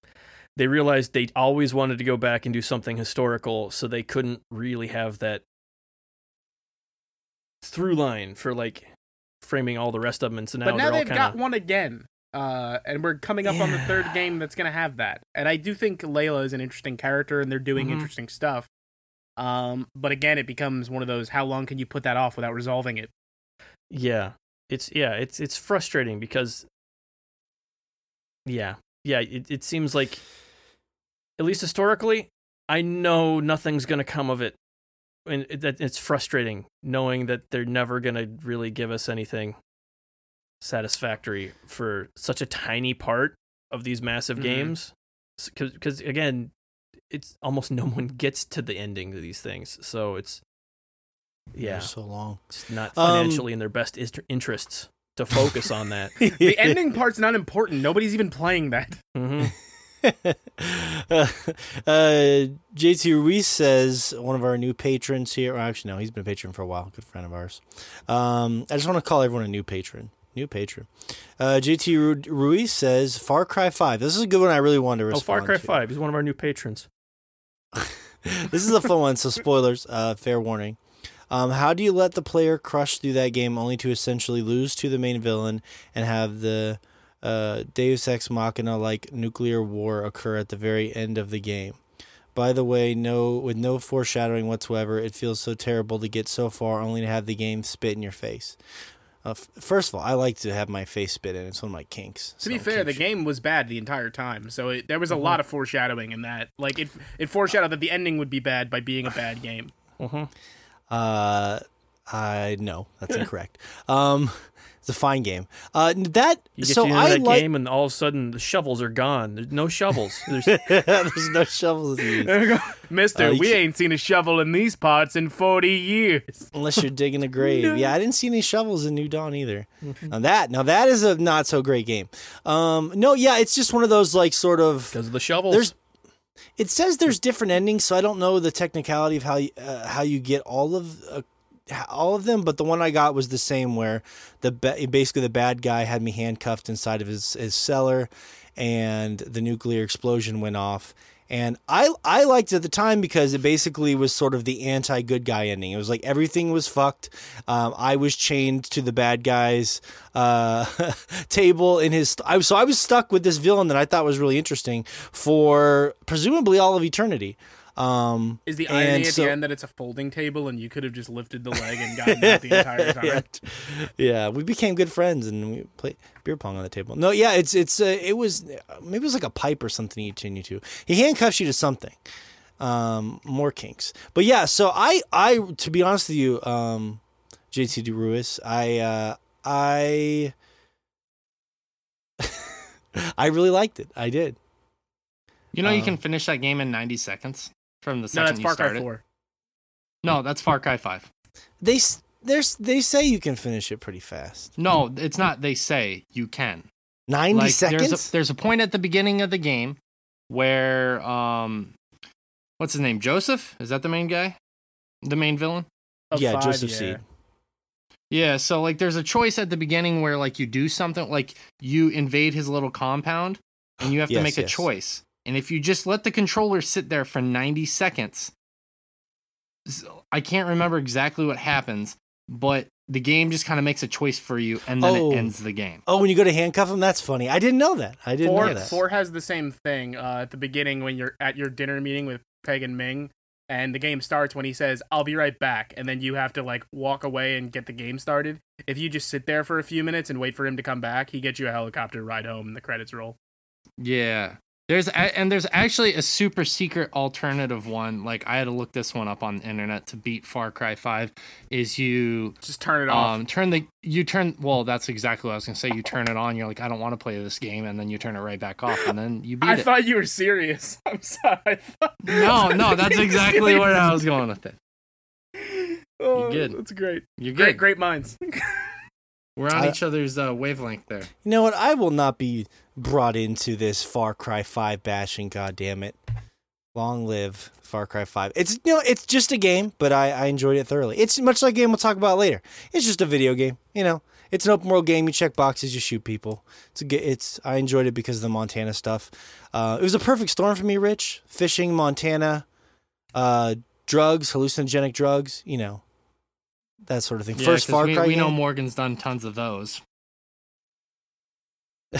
they realized they always wanted to go back and do something historical, so they couldn't really have that through line for like framing all the rest of them. And so now but now they've kind got one again. Uh, and we're coming up on the third game that's gonna have that. And I do think Layla is an interesting character, and they're doing Mhm. interesting stuff. Um, but again, it becomes one of those: how long can you put that off without resolving it? yeah. It's yeah, it's it's frustrating because yeah, yeah, it it seems like at least historically, I know nothing's gonna come of it, and it, that it's frustrating knowing that they're never gonna really give us anything satisfactory for such a tiny part of these massive Mhm. games. Because again, it's almost no one gets to the ending of these things, so it's yeah, so long. it's not Um, financially in their best ist- interests to focus on that. The ending part's not important. Nobody's even playing that. hmm uh, uh, JT Ruiz says one of our new patrons here. Well, actually, no, he's been a patron for a while. Good friend of ours. Um, I just want to call everyone a new patron. New patron. Uh, JT Ruiz says Far Cry Five. This is a good one. I really want to respond. Oh, Far Cry to. Five. He's one of our new patrons. this is a fun one. So spoilers. Uh, fair warning. Um, how do you let the player crush through that game only to essentially lose to the main villain and have the uh, Deus Ex Machina like nuclear war occur at the very end of the game? By the way, no with no foreshadowing whatsoever, it feels so terrible to get so far only to have the game spit in your face. Uh, f- first of all, I like to have my face spit in. It's one of my kinks. To be fair, the game was bad the entire time, so it, there was a mm-hmm. lot of foreshadowing in that. Like it, it foreshadowed that the ending would be bad by being a bad game. Mm-hmm. Uh, I no, that's incorrect. Um, it's a fine game. Uh, that you get so to I that like game and all of a sudden the shovels are gone. There's no shovels. There's, there's no shovels. In these. Mister, uh, we ain't seen a shovel in these parts in forty years. Unless you're digging a grave. no. Yeah, I didn't see any shovels in New Dawn either. Mm-hmm. Now that now that is a not so great game. Um, no, yeah, it's just one of those like sort of because of the shovels. There's it says there's different endings, so I don't know the technicality of how you, uh, how you get all of uh, all of them. But the one I got was the same, where the basically the bad guy had me handcuffed inside of his his cellar, and the nuclear explosion went off, and I I liked it at the time because it basically was sort of the anti good guy ending. It was like everything was fucked. Um, I was chained to the bad guy's uh, table in his. I so I was stuck with this villain that I thought was really interesting for presumably all of eternity. Um, Is the irony at so, the end that it's a folding table and you could have just lifted the leg and gotten out the entire time? yeah. yeah, we became good friends and we played beer pong on the table. No, yeah, it's it's uh, it was maybe it was like a pipe or something he chained you to. He handcuffs you to something. Um, more kinks, but yeah. So I I to be honest with you, um, JT Ruiz, I uh, I I really liked it. I did. You know, um, you can finish that game in 90 seconds from the second no, that's Far Cry 4. No, that's Far Cry 5. They there's they say you can finish it pretty fast. No, it's not. They say you can. 90 like, seconds. There's a, there's a point at the beginning of the game where um, what's his name? Joseph is that the main guy, the main villain? yeah, five, Joseph yeah. Seed. Yeah, so like there's a choice at the beginning where like you do something like you invade his little compound and you have yes, to make yes. a choice. And if you just let the controller sit there for 90 seconds, I can't remember exactly what happens, but the game just kind of makes a choice for you and then oh. it ends the game. Oh, when you go to handcuff him, that's funny. I didn't know that. I didn't four, know that. Four has the same thing uh, at the beginning when you're at your dinner meeting with Pagan Min, and the game starts when he says, "I'll be right back," and then you have to like walk away and get the game started. If you just sit there for a few minutes and wait for him to come back, he gets you a helicopter ride home, and the credits roll. Yeah, there's a, and there's actually a super secret alternative one. Like I had to look this one up on the internet to beat Far Cry Five. Is you just turn it off? Um, turn the you turn. Well, that's exactly what I was gonna say. You turn it on. You're like, I don't want to play this game, and then you turn it right back off, and then you beat I it. I thought you were serious. I'm sorry. no, no, that's exactly where I was going with it. Oh, You're good. That's great. You're good. Great, great minds. We're on I, each other's uh, wavelength there. You know what? I will not be brought into this Far Cry 5 bashing, god damn it. Long live Far Cry 5. It's you know, it's just a game, but I, I enjoyed it thoroughly. It's much like a game we'll talk about later. It's just a video game, you know. It's an open world game. You check boxes, you shoot people. It's a, it's I enjoyed it because of the Montana stuff. Uh, it was a perfect storm for me, Rich. Fishing, Montana, uh, drugs, hallucinogenic drugs, you know, that sort of thing. Yeah, First Far we, Cry. We game. know Morgan's done tons of those.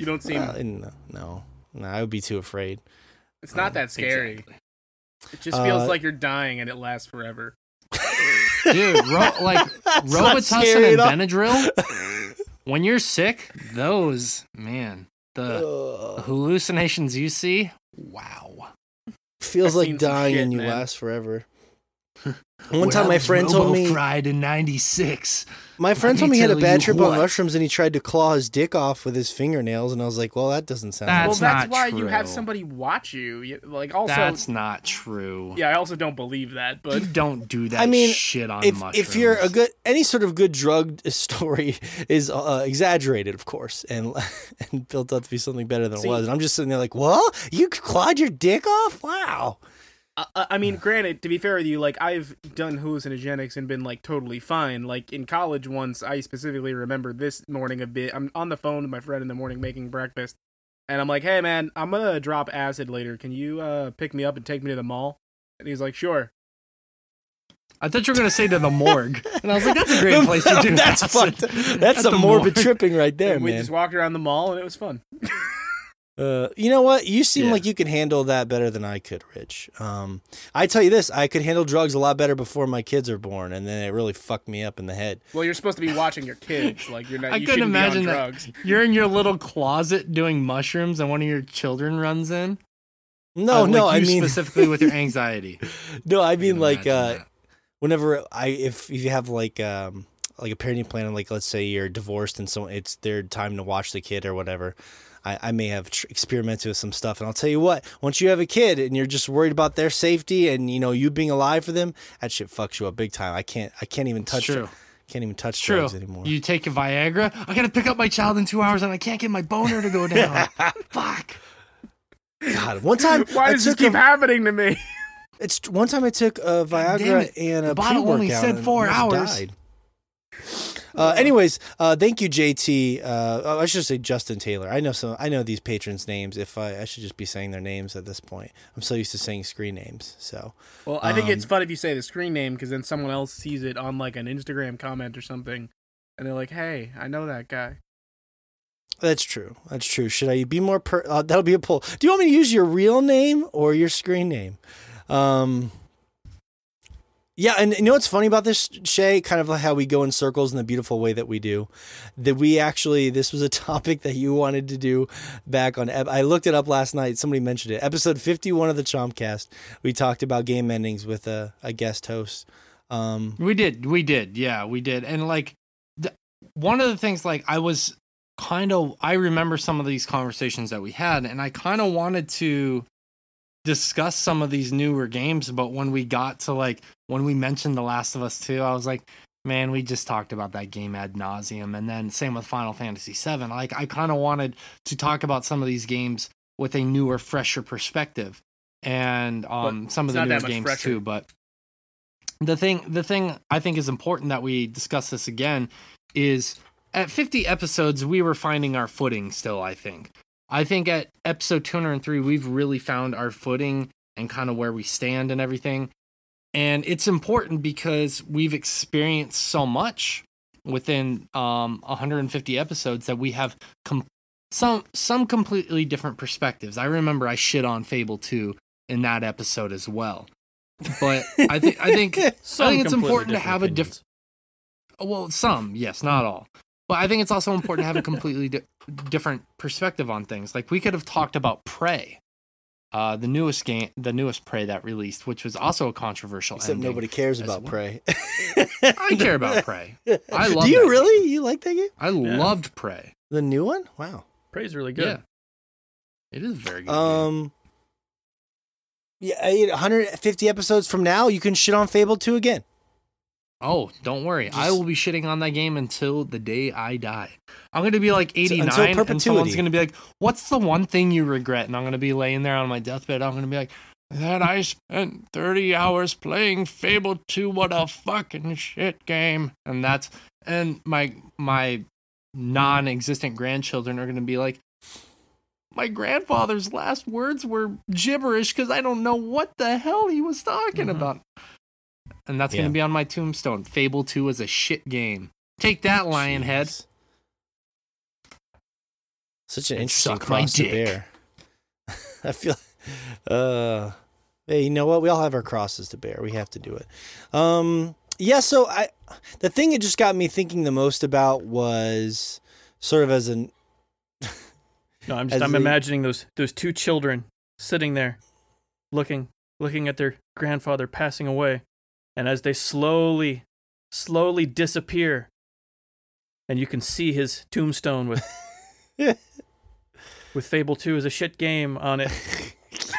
You don't seem. Uh, no, no, no, I would be too afraid. It's not um, that scary. Exactly. It just feels uh, like you're dying and it lasts forever. Dude, ro- like Robitussin and Benadryl. when you're sick, those man, the hallucinations you see, wow. Feels like dying shit, and you man. last forever. One time, my friend told me fried in '96. My friend told me he had a bad trip what. on mushrooms and he tried to claw his dick off with his fingernails, and I was like, "Well, that doesn't sound." That's well, that's why true. you have somebody watch you. Like, also, that's not true. Yeah, I also don't believe that. But you don't do that. I mean, shit on if, mushrooms. If you're a good, any sort of good drug story is uh, exaggerated, of course, and and built up to be something better than See, it was. And I'm just sitting there like, "Well, you clawed your dick off? Wow." Uh, I mean, granted, to be fair with you, like I've done hallucinogenics and been like totally fine. Like in college once, I specifically remember this morning a bit. I'm on the phone with my friend in the morning making breakfast, and I'm like, "Hey man, I'm gonna drop acid later. Can you uh, pick me up and take me to the mall?" And he's like, "Sure." I thought you were gonna say to the morgue, and I was like, "That's a great place to do." That's acid. fucked. That's, a morbid morgue. tripping right there, and man. We just walked around the mall, and it was fun. Uh, you know what? You seem yeah. like you can handle that better than I could, Rich. Um, I tell you this: I could handle drugs a lot better before my kids are born, and then it really fucked me up in the head. Well, you're supposed to be watching your kids. Like you're not. I you couldn't imagine that you're in your little closet doing mushrooms, and one of your children runs in. No, uh, no, I mean specifically with your anxiety. no, I mean like uh, whenever I if if you have like um like a parenting plan, like let's say you're divorced and so it's their time to watch the kid or whatever. I, I may have tr- experimented with some stuff. And I'll tell you what, once you have a kid and you're just worried about their safety and you know you being alive for them, that shit fucks you up big time. I can't I can't even touch it. Can't even touch True. drugs anymore. You take a Viagra. I gotta pick up my child in two hours and I can't get my boner to go down. Fuck. God, one time why I does this keep a, happening to me? It's one time I took a Viagra and a the bottle only said four hours. Died. Uh, anyways, uh, thank you, JT. Uh, I should say Justin Taylor. I know some. I know these patrons' names. If I, I should just be saying their names at this point. I'm so used to saying screen names. So. Well, I think um, it's fun if you say the screen name because then someone else sees it on like an Instagram comment or something, and they're like, "Hey, I know that guy." That's true. That's true. Should I be more? Per- uh, that'll be a poll. Do you want me to use your real name or your screen name? Um, yeah, and you know what's funny about this, Shay? Kind of like how we go in circles in the beautiful way that we do. That we actually, this was a topic that you wanted to do back on. I looked it up last night. Somebody mentioned it. Episode fifty-one of the Chompcast. We talked about game endings with a, a guest host. Um, we did, we did, yeah, we did. And like, the, one of the things, like, I was kind of, I remember some of these conversations that we had, and I kind of wanted to discuss some of these newer games, but when we got to like when we mentioned The Last of Us 2, I was like, man, we just talked about that game ad nauseum. And then same with Final Fantasy VII. Like I kind of wanted to talk about some of these games with a newer, fresher perspective, and um, some of the newer games fresher. too. But the thing, the thing I think is important that we discuss this again is at 50 episodes we were finding our footing still. I think I think at episode 203, we've really found our footing and kind of where we stand and everything. And it's important because we've experienced so much within um, 150 episodes that we have com- some some completely different perspectives. I remember I shit on Fable 2 in that episode as well. But I think I think I think it's important to have opinions. a different well, some, yes, not all. But I think it's also important to have a completely di- different perspective on things. Like we could have talked about Prey, uh, the newest game, the newest Prey that released, which was also a controversial. Except nobody cares about well. Prey. I care about Prey. I love. Do you really? Game. You like that game? I yeah. loved Prey. The new one? Wow. Prey's really good. Yeah. It is very good. Um. Game. Yeah, 150 episodes from now, you can shit on Fable 2 again. Oh, don't worry. Just, I will be shitting on that game until the day I die. I'm going to be like 89 and someone's going to be like, "What's the one thing you regret?" And I'm going to be laying there on my deathbed. I'm going to be like, "That I spent 30 hours playing Fable 2. What a fucking shit game." And that's and my my non-existent grandchildren are going to be like, my grandfather's last words were gibberish because I don't know what the hell he was talking mm-hmm. about and that's yeah. going to be on my tombstone. Fable 2 is a shit game. Take that, Lionhead. Such an and interesting cross to bear. I feel, uh, hey, you know what? We all have our crosses to bear. We have to do it. Um, yeah. So I, the thing it just got me thinking the most about was sort of as an. no, I'm just I'm a, imagining those those two children sitting there, looking looking at their grandfather passing away And as they slowly, slowly disappear, and you can see his tombstone with with Fable 2 as a shit game on it.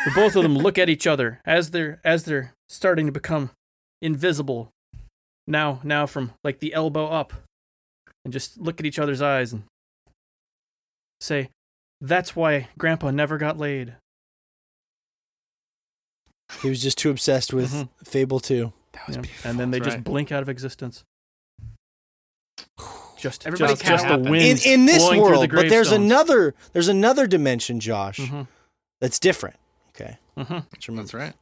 the both of them look at each other as they're as they're starting to become invisible. Now now from like the elbow up. And just look at each other's eyes and say, That's why Grandpa never got laid. He was just too obsessed with Mhm. Fable 2. That was Yeah. beautiful. And then they That's just right. blink out of existence. Just Everybody just, just the wind In in this blowing through the world, but there's another there's another dimension, Josh, Mhm, that's different. Okay. mhm. That's right.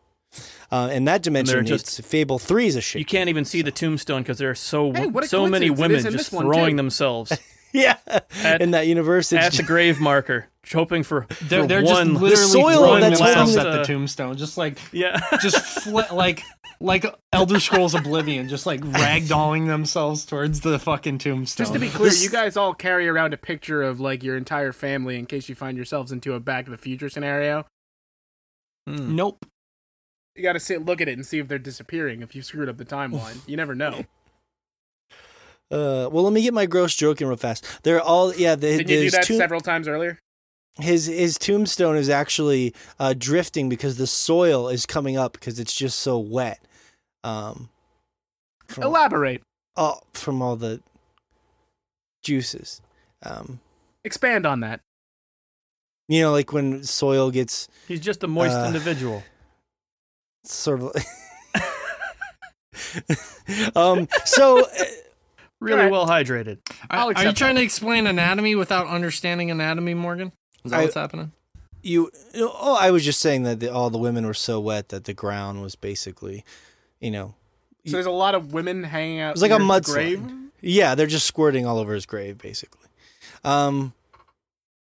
Uh, in that dimension, just- it's Fable 3 is a shit. You can't even see the tombstone because there are so Hey, so many women just throwing too. themselves Yeah. At- in that universe, it's at the grave marker, hoping for, They're, for they're one. just literally soil throwing that's themselves holding at the the- tombstone, just like yeah, just fl- like like Elder Scrolls Oblivion, just like ragdolling themselves towards the fucking tombstone. Just to be clear, This- you guys all carry around a picture of like your entire family in case you find yourselves into a Back to the Future scenario. Hmm. nope. You got to sit, look at it, and see if they're disappearing. If you screwed up the timeline, you never know. Uh, well, let me get my gross joke in real fast. They're all yeah. The, Did you do that tomb- several times earlier? his his tombstone is actually uh, drifting because the soil is coming up because it's just so wet. Um, from, Elaborate. all, from all the juices. Um, Expand on that. you know, like when soil gets He's just a moist Uh, individual. sort of. um. So. Really alright. well hydrated. I'll Are, are you accept trying to explain anatomy without understanding anatomy, Morgan? Is that I- what's happening? you oh i was just saying that the, all the women were so wet that the ground was basically you know So there's a lot of women hanging out. It's like a mud grave. yeah they're just squirting all over his grave basically um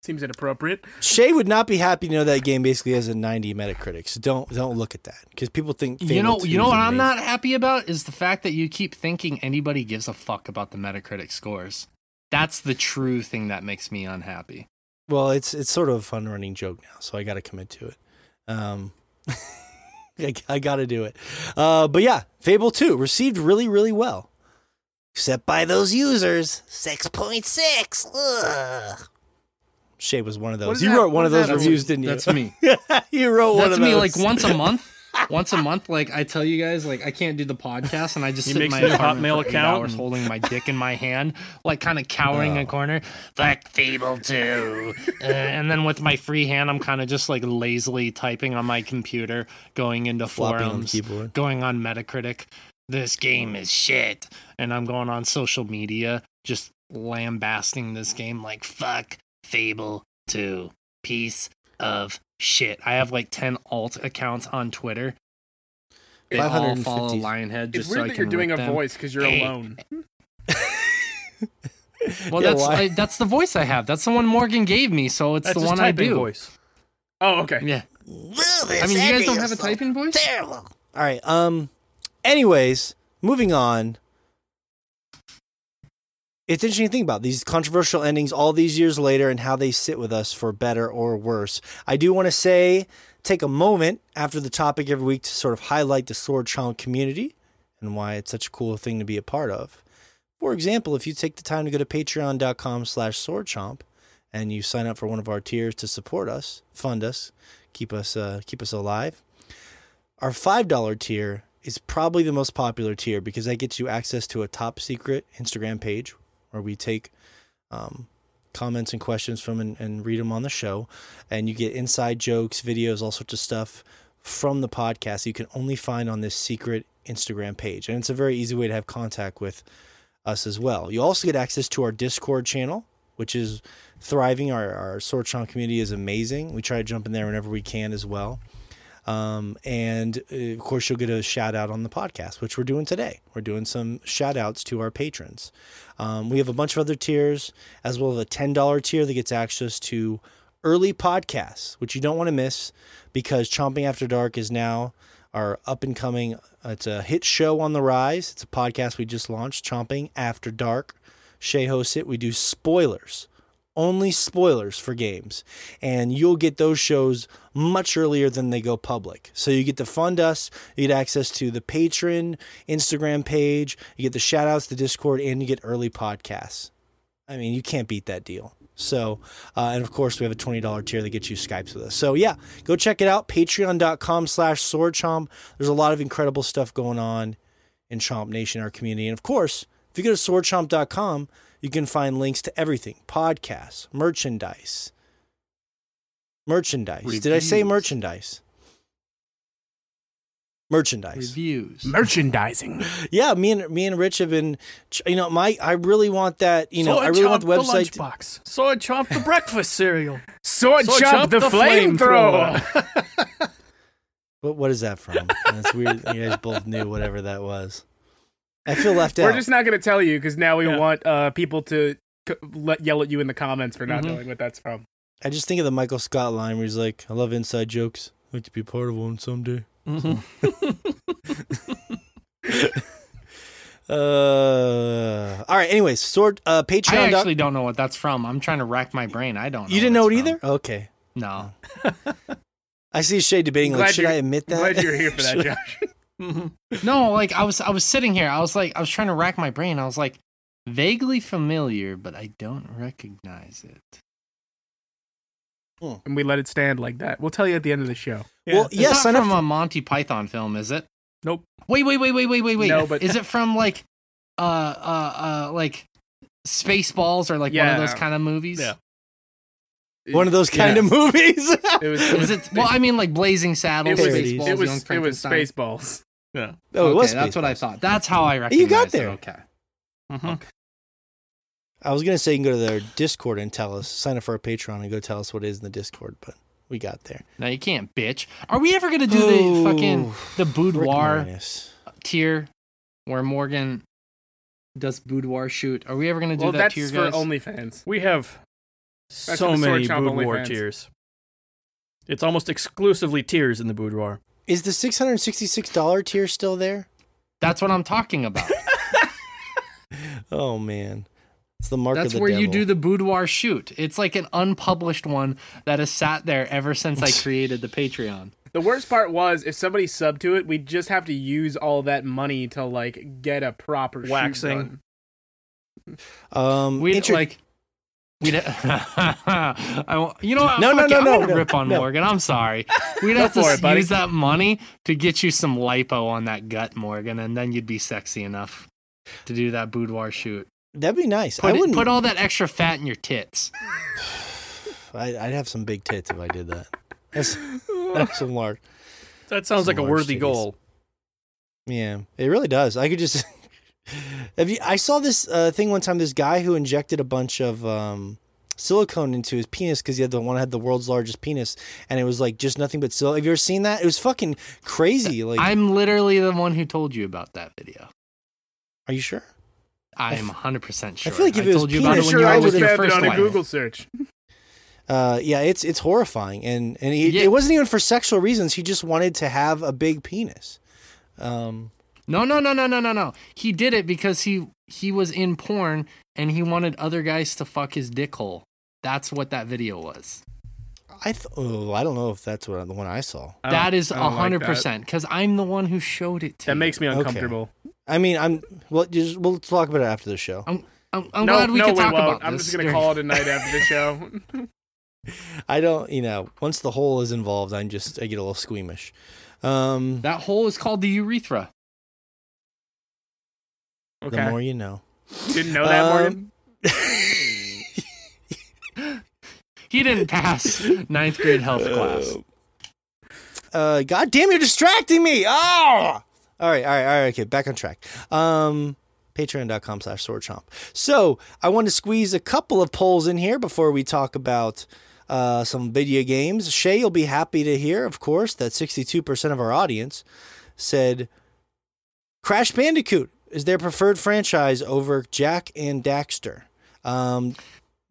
Seems inappropriate. shay would not be happy to know that game basically has a 90 metacritic so don't don't look at that because people think you know, you know is what I'm not happy about is the fact that you keep thinking anybody gives a fuck about the Metacritic scores. That's the true thing that makes me unhappy. well it's it's sort of a fun running joke now so i gotta commit to it um I, I gotta do it uh but yeah fable 2 received really really well except by those users 6.6 Ugh. Shay was one of those. You that- wrote one of those that? reviews, didn't you? That's me. you wrote one That's of me. those. Like once a month, once a month, like I tell you guys, like I can't do the podcast, and I just He sit in my a new apartment Hotmail account hours holding my dick in my hand, like kind of cowering in Oh. a corner. Fuck Fable Two, uh, and then with my free hand, I'm kind of just like lazily typing on my computer, going into Flopping forums, keyboard. going on Metacritic. This game is shit, and I'm going on social media, just lambasting this game like fuck Fable Two, piece of shit. I have like ten alt accounts on Twitter. They all follow Lionhead It's just so weird I that can you're doing a them. voice because you're Hey. alone. Well, Yeah, that's? I, that's the voice I have. That's the one Morgan gave me, so it's That's the one I typing do. voice. Oh, okay. Yeah. I mean, you guys don't have a typing voice. Terrible. All right. Um. Anyways, moving on. It's interesting to think about these controversial endings all these years later and how they sit with us for better or worse. I do want to say, take a moment after the topic every week to sort of highlight the Sword Chomp community and why it's such a cool thing to be a part of. For example, if you take the time to go to patreon.com slash swordchomp and you sign up for one of our tiers to support us, fund us, keep us uh, keep us alive. Our $5 tier is probably the most popular tier because that gets you access to a top secret Instagram page where we take um, comments and questions from and, and read them on the show. And you get inside jokes, videos, all sorts of stuff from the podcast you can only find on this secret Instagram page. And it's a very easy way to have contact with us as well. You also get access to our Discord channel, which is thriving. Our, our community is amazing. We try to jump in there whenever we can as well. Um, and uh, of course, you'll get a shout out on the podcast, which we're doing today. We're doing some shout outs to our patrons. Um, we have a bunch of other tiers, as well as a $10 tier that gets access to early podcasts, which you don't want to miss because Chomping After Dark is now our up and coming. It's a hit show on the rise. It's a podcast we just launched, Chomping After Dark. Shay hosts it. We do spoilers only spoilers for games. And you'll get those shows much earlier than they go public. So you get to fund us, you get access to the Patreon, Instagram page, you get the shout outs to Discord, and you get early podcasts. I mean, you can't beat that deal. So, uh, and of course, we have a $20 tier that gets you Skypes with us. So, yeah, go check it out. Patreon.com slash swordchomp. There's a lot of incredible stuff going on in Chomp Nation, our community. And of course, if you go to swordchomp.com, you can find links to everything podcasts, merchandise. Merchandise. Reviews. Did I say merchandise? merchandise. Reviews. Merchandising. Yeah me and me and rich have been you know my i really want that you know sword i really want the website the box sword chomp the breakfast cereal. Sword, sword chomp, chomp the, the flamethrower. But what is that from? That's weird. You guys both knew whatever that was i feel left out we're just not going to tell you because now we yeah. want uh, people to c- let yell at you in the comments for not mm-hmm. knowing what that's from i just think of the michael scott line where he's like i love inside jokes I'd like to be part of one someday Mm-hmm. uh, all right. Anyways, sword uh, Patreon. I actually don't know what that's from. I'm trying to rack my brain. I don't. know You didn't know it from. either. Okay. No. I see Shay debating. Like, should I admit that? Glad you're here for that, Josh. No, like I was, I was sitting here. I was like, I was trying to rack my brain. I was like, vaguely familiar, but I don't recognize it. And we let it stand like that. We'll tell you at the end of the show. Yeah. Well, it's yes, not from a Monty Python film, is it? Nope. Wait, wait, wait, wait, wait, wait, wait. No, but is it from like, uh, uh, uh, like Spaceballs or like yeah. one of those kind of movies? Yeah. One of those kind yeah. of movies. it was. Is it? Well, I mean, like Blazing Saddles, it was, Spaceballs, it was, it was Spaceballs. Yeah. Oh, okay, it was that's what I thought. That's how I recognize You got there. It. Okay. Mm-hmm. okay. I was gonna say you can go to their Discord and tell us, sign up for our Patreon and go tell us what is in the Discord, but we got there. No, you can't, bitch. Are we ever gonna do Ooh, the fucking the boudoir tier where Morgan does boudoir shoot? Are we ever gonna do well, that that's tier, guys? for OnlyFans. We have that's so many boudoir tiers. It's almost exclusively tiers in the boudoir. Is the six hundred sixty-six dollar tier still there? That's what I'm talking about. oh man. It's the mark That's where devil. you do the boudoir shoot. It's like an unpublished one that has sat there ever since I created the Patreon. The worst part was if somebody subbed to it, we'd just have to use all that money to like get a proper waxing. Um, we inter- like We'd I, you know what? No, no, no, I'm no, gonna no, rip on no. Morgan. I'm sorry. We'd have to it, use that money to get you some lipo on that gut, Morgan, and then you'd be sexy enough to do that boudoir shoot. That'd be nice. Put, I wouldn't put all that extra fat in your tits. I'd, I'd have some big tits if I did that. That's, that's some large. That sounds like a worthy titties. goal. Yeah, it really does. I could just. Have you? I saw this uh, thing one time. This guy who injected a bunch of um, silicone into his penis because he had the one had the world's largest penis, and it was like just nothing but silicone. Have you ever seen that? It was fucking crazy. Like I'm literally the one who told you about that video. Are you sure? I am 100 percent sure. I feel like if I it was told you about it when sure you I just found it on a. Google search. Uh, yeah, it's it's horrifying, and and he, Yeah. it wasn't even for sexual reasons. He just wanted to have a big penis. Um, No, no, no, no, no, no, no. He did it because he he was in porn and he wanted other guys to fuck his dick hole. That's what that video was. I th- oh, I don't know if that's what the one I saw. I That don't- is I don't like hundred percent because I'm the one who showed it to. You. That you. makes me uncomfortable. I mean, I'm well. Just, we'll talk about it after the show. I'm, I'm, I'm no, glad we no, can we talk won't. about I'm this. just gonna call it a night after the show. I don't, you know, once the hole is involved, I'm just I get a little squeamish. Um, That hole is called the urethra. The more you know. Didn't know that, Um, Morgan. He didn't pass ninth grade health class. Uh, God damn, you're distracting me. Oh! All right, all right, all right. Okay, back on track. Um, Patreon.com slash swordchomp. So I want to squeeze a couple of polls in here before we talk about uh, some video games. Shay, you'll be happy to hear, of course, that 62% of our audience said Crash Bandicoot is their preferred franchise over Jak and Daxter. Um,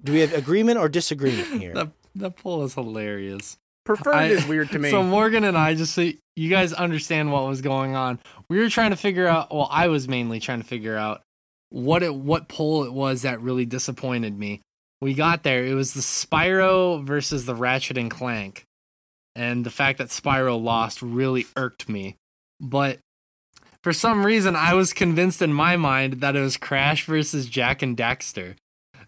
do we have agreement or disagreement here? That that poll is hilarious. Preferred I- is weird to me. So Morgan and I just so you guys understand what was going on. We were trying to figure out. Well, I was mainly trying to figure out what it what poll it was that really disappointed me. we got there. It was the Spyro versus the Ratchet and Clank. And the fact that Spyro lost really irked me. But for some reason, I was convinced in my mind that it was Crash versus Jak and Daxter.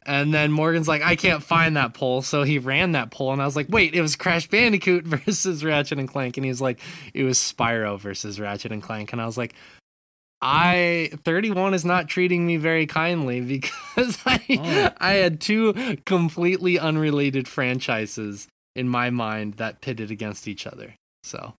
And then Morgan's like, I can't find that poll. So he ran that poll. And I was like, wait, it was Crash Bandicoot versus Ratchet and Clank. And he's like, it was Spyro versus Ratchet and Clank. And I was like, I 31 is not treating me very kindly because I oh. I had two completely unrelated franchises in my mind that pitted against each other. So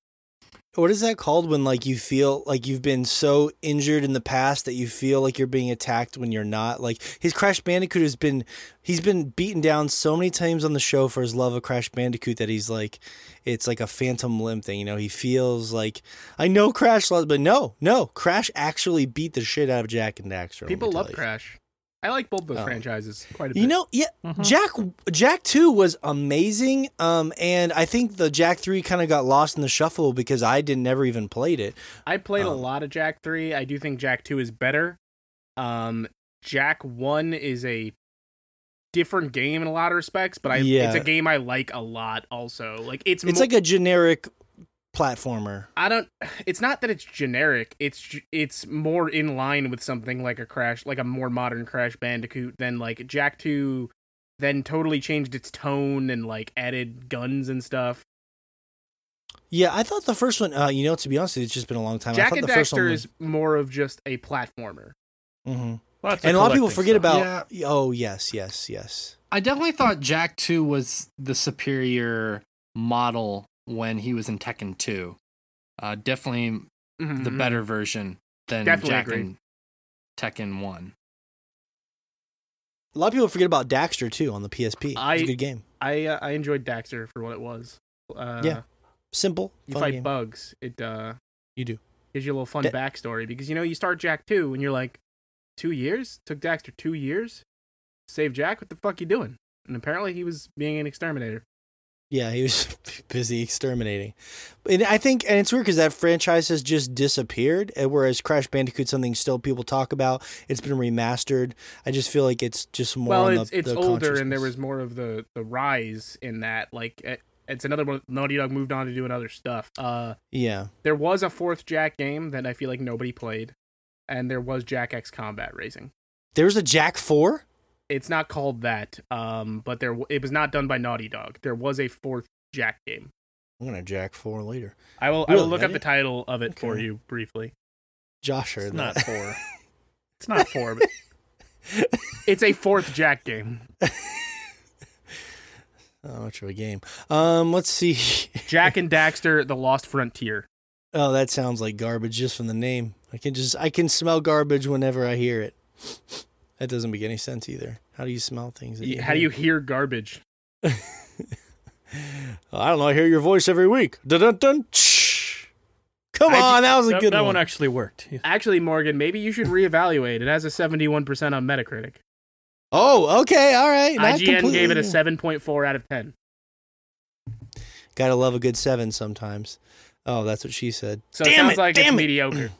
what is that called when like you feel like you've been so injured in the past that you feel like you're being attacked when you're not? Like his Crash Bandicoot has been he's been beaten down so many times on the show for his love of Crash Bandicoot that he's like it's like a phantom limb thing, you know. He feels like I know Crash loves but no, no, Crash actually beat the shit out of Jak and Daxter. People love Crash. I like both those oh. franchises quite a bit. You know, yeah, mm-hmm. Jak Jak Two was amazing, um, and I think the Jak Three kind of got lost in the shuffle because I didn't never even played it. I played um, a lot of Jak Three. I do think Jak Two is better. Um, Jak One is a different game in a lot of respects, but I yeah. it's a game I like a lot. Also, like it's it's mo- like a generic platformer. I don't. It's not that it's generic. It's it's more in line with something like a Crash, like a more modern Crash Bandicoot than like Jak Two. Then totally changed its tone and like added guns and stuff. Yeah, I thought the first one. Uh, you know, to be honest, it's just been a long time. Jak and the Daxter was... is more of just a platformer. Mm-hmm. Well, and a lot of people forget stuff. about. Yeah. Oh yes, yes, yes. I definitely thought Jak Two was the superior model when he was in Tekken 2. Uh, definitely mm-hmm. the mm-hmm. better version than definitely Jak agree. and Tekken 1. A lot of people forget about Daxter too on the PSP. I, it's a good game. I uh, I enjoyed Daxter for what it was. Uh, yeah, simple. You fight game. bugs. It uh, you do gives you a little fun da- backstory because you know you start Jak two and you're like, two years took Daxter two years, save Jak. What the fuck you doing? And apparently he was being an exterminator. Yeah, he was busy exterminating. And I think, and it's weird because that franchise has just disappeared. Whereas Crash Bandicoot, something still people talk about, it's been remastered. I just feel like it's just more. Well, it's, the, it's the older, and there was more of the the rise in that. Like, it, it's another one. Naughty Dog moved on to doing other stuff. Uh, yeah. There was a fourth Jak game that I feel like nobody played, and there was Jak X Combat Racing. There's a Jak Four it's not called that. Um, but there it was not done by Naughty Dog. There was a fourth Jak game. I'm gonna Jack four later. I will. Really? I will look up the title of it okay. for you briefly. Josh it's that. not four. it's not four, but it's a fourth Jak game. How much of a game? Um, let's see. Jak and Daxter: The Lost Frontier. Oh, that sounds like garbage just from the name. I can just I can smell garbage whenever I hear it. That doesn't make any sense either. How do you smell things? How do you hear garbage? I don't know. I hear your voice every week. Dun dun. Come on, that was a that, good that one. one actually worked. Actually, Morgan, maybe you should reevaluate. It has a 71% on Metacritic. Oh, okay, all right. Not IGN completely. gave it a 7.4 out of 10. Gotta love a good seven sometimes. Oh, that's what she said. So damn it sounds it, like it's it. mediocre.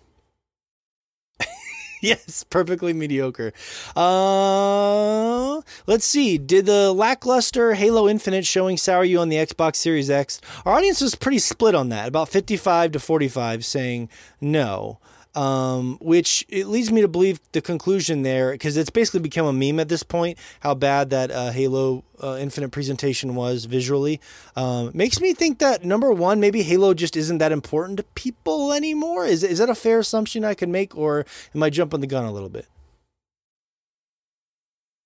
yes, perfectly mediocre. Uh, let's see. Did the lackluster Halo Infinite showing sour you on the Xbox Series X? Our audience was pretty split on that, about 55 to 45 saying no um, which it leads me to believe the conclusion there because it's basically become a meme at this point how bad that uh, Halo uh, Infinite presentation was visually. Um, makes me think that number one, maybe Halo just isn't that important to people anymore. Is is that a fair assumption I can make, or am I jumping the gun a little bit?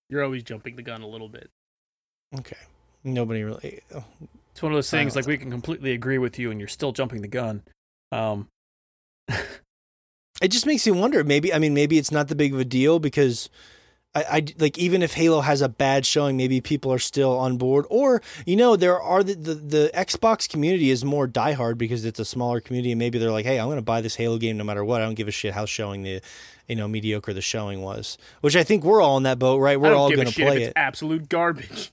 You're always jumping the gun a little bit. Okay. Nobody really. Oh. It's one of those things like we can completely agree with you, and you're still jumping the gun. Um, it just makes you wonder. Maybe I mean, maybe it's not the big of a deal because I, I, like even if Halo has a bad showing, maybe people are still on board. Or you know, there are the the, the Xbox community is more diehard because it's a smaller community, and maybe they're like, hey, I'm going to buy this Halo game no matter what. I don't give a shit how showing the you know mediocre the showing was. Which I think we're all in that boat, right? We're all going to play it. absolute garbage.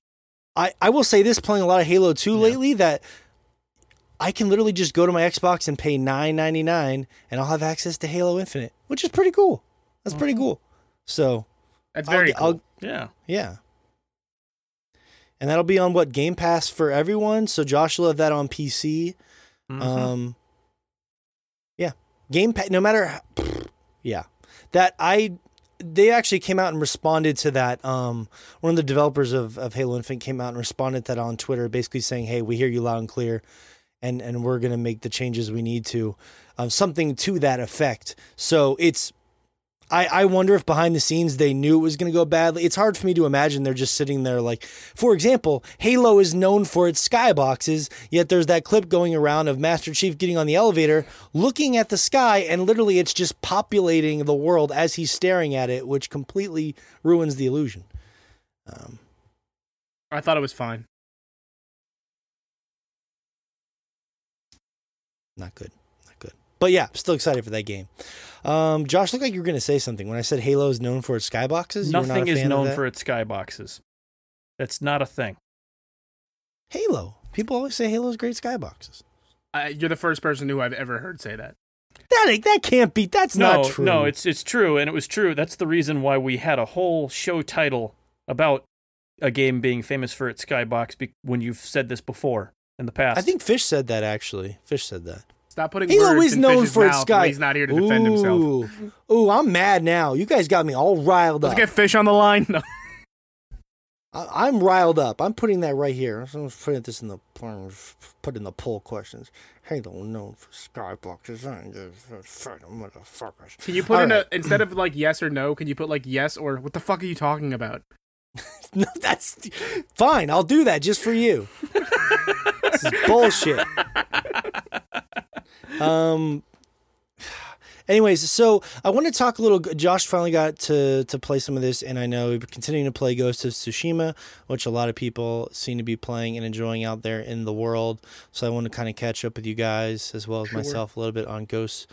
I, I will say this playing a lot of Halo 2 yeah. lately that I can literally just go to my Xbox and pay nine ninety nine, and I'll have access to Halo Infinite, which is pretty cool. That's pretty mm-hmm. cool. So that's very I'll, cool. I'll, yeah, yeah. and that'll be on what Game Pass for everyone. So Josh will have that on PC. Mhm. Um, yeah, Game Pass. No matter, yeah, that I they actually came out and responded to that. Um, one of the developers of, of Halo Infinite came out and responded to that on Twitter, basically saying, "Hey, we hear you loud and clear, and and we're gonna make the changes we need to." Um, something to that effect. So it's. I, I wonder if behind the scenes they knew it was going to go badly. It's hard for me to imagine they're just sitting there like, for example, Halo is known for its skyboxes, yet there's that clip going around of Master Chief getting on the elevator, looking at the sky, and literally it's just populating the world as he's staring at it, which completely ruins the illusion. Um, I thought it was fine. Not good, not good. But yeah, still excited for that game. Um, Josh, looked like you were going to say something when I said Halo is known for its skyboxes. You were not Nothing is known for its skyboxes. That's not a thing. Halo. People always say Halo's great skyboxes. I, you're the first person who I've ever heard say that. That that can't be. That's no, not true. no, it's it's true, and it was true. That's the reason why we had a whole show title about a game being famous for its skybox. Be- when you've said this before in the past, I think Fish said that actually. Fish said that. Stop putting Halo words is in known for its mouth sky. He's not here to defend himself. Ooh. Ooh, I'm mad now. You guys got me all riled up. Let's up. get Fish on the line. No. I, I'm riled up. I'm putting that right here. I'm putting this in the put in the poll questions. Halo known for skyboxes. motherfuckers. Can you put All in right. a instead of like yes or no? Can you put like yes or what the fuck are you talking about? No, that's fine. I'll do that just for you. this is bullshit. Um. Anyways, so I want to talk a little. Josh finally got to to play some of this, and I know we're continuing to play Ghost of Tsushima, which a lot of people seem to be playing and enjoying out there in the world. So I want to kind of catch up with you guys as well as Sure. myself a little bit on Ghost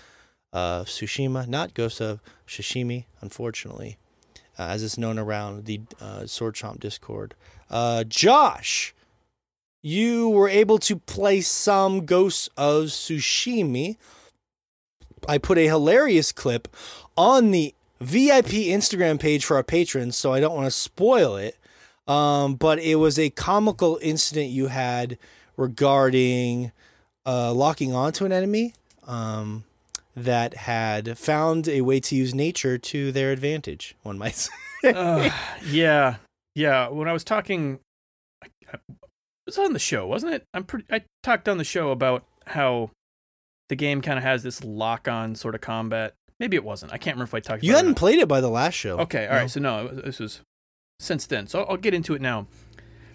of Tsushima, not Ghost of Shishimi, unfortunately, uh, as it's known around the uh, Sword Chomp Discord. Uh, Josh, you were able to play some Ghosts of Tsushima. I put a hilarious clip on the VIP Instagram page for our patrons, so I don't want to spoil it. Um, but it was a comical incident you had regarding uh, locking onto an enemy um, that had found a way to use nature to their advantage. One might say. Uh, yeah, yeah. When I was talking, I, I, was on the show, wasn't it? I'm pretty. I talked on the show about how the game kind of has this lock-on sort of combat. Maybe it wasn't. I can't remember if I talked. You hadn't not. played it by the last show. Okay, all No. right. So no, this was since then. So I'll get into it now.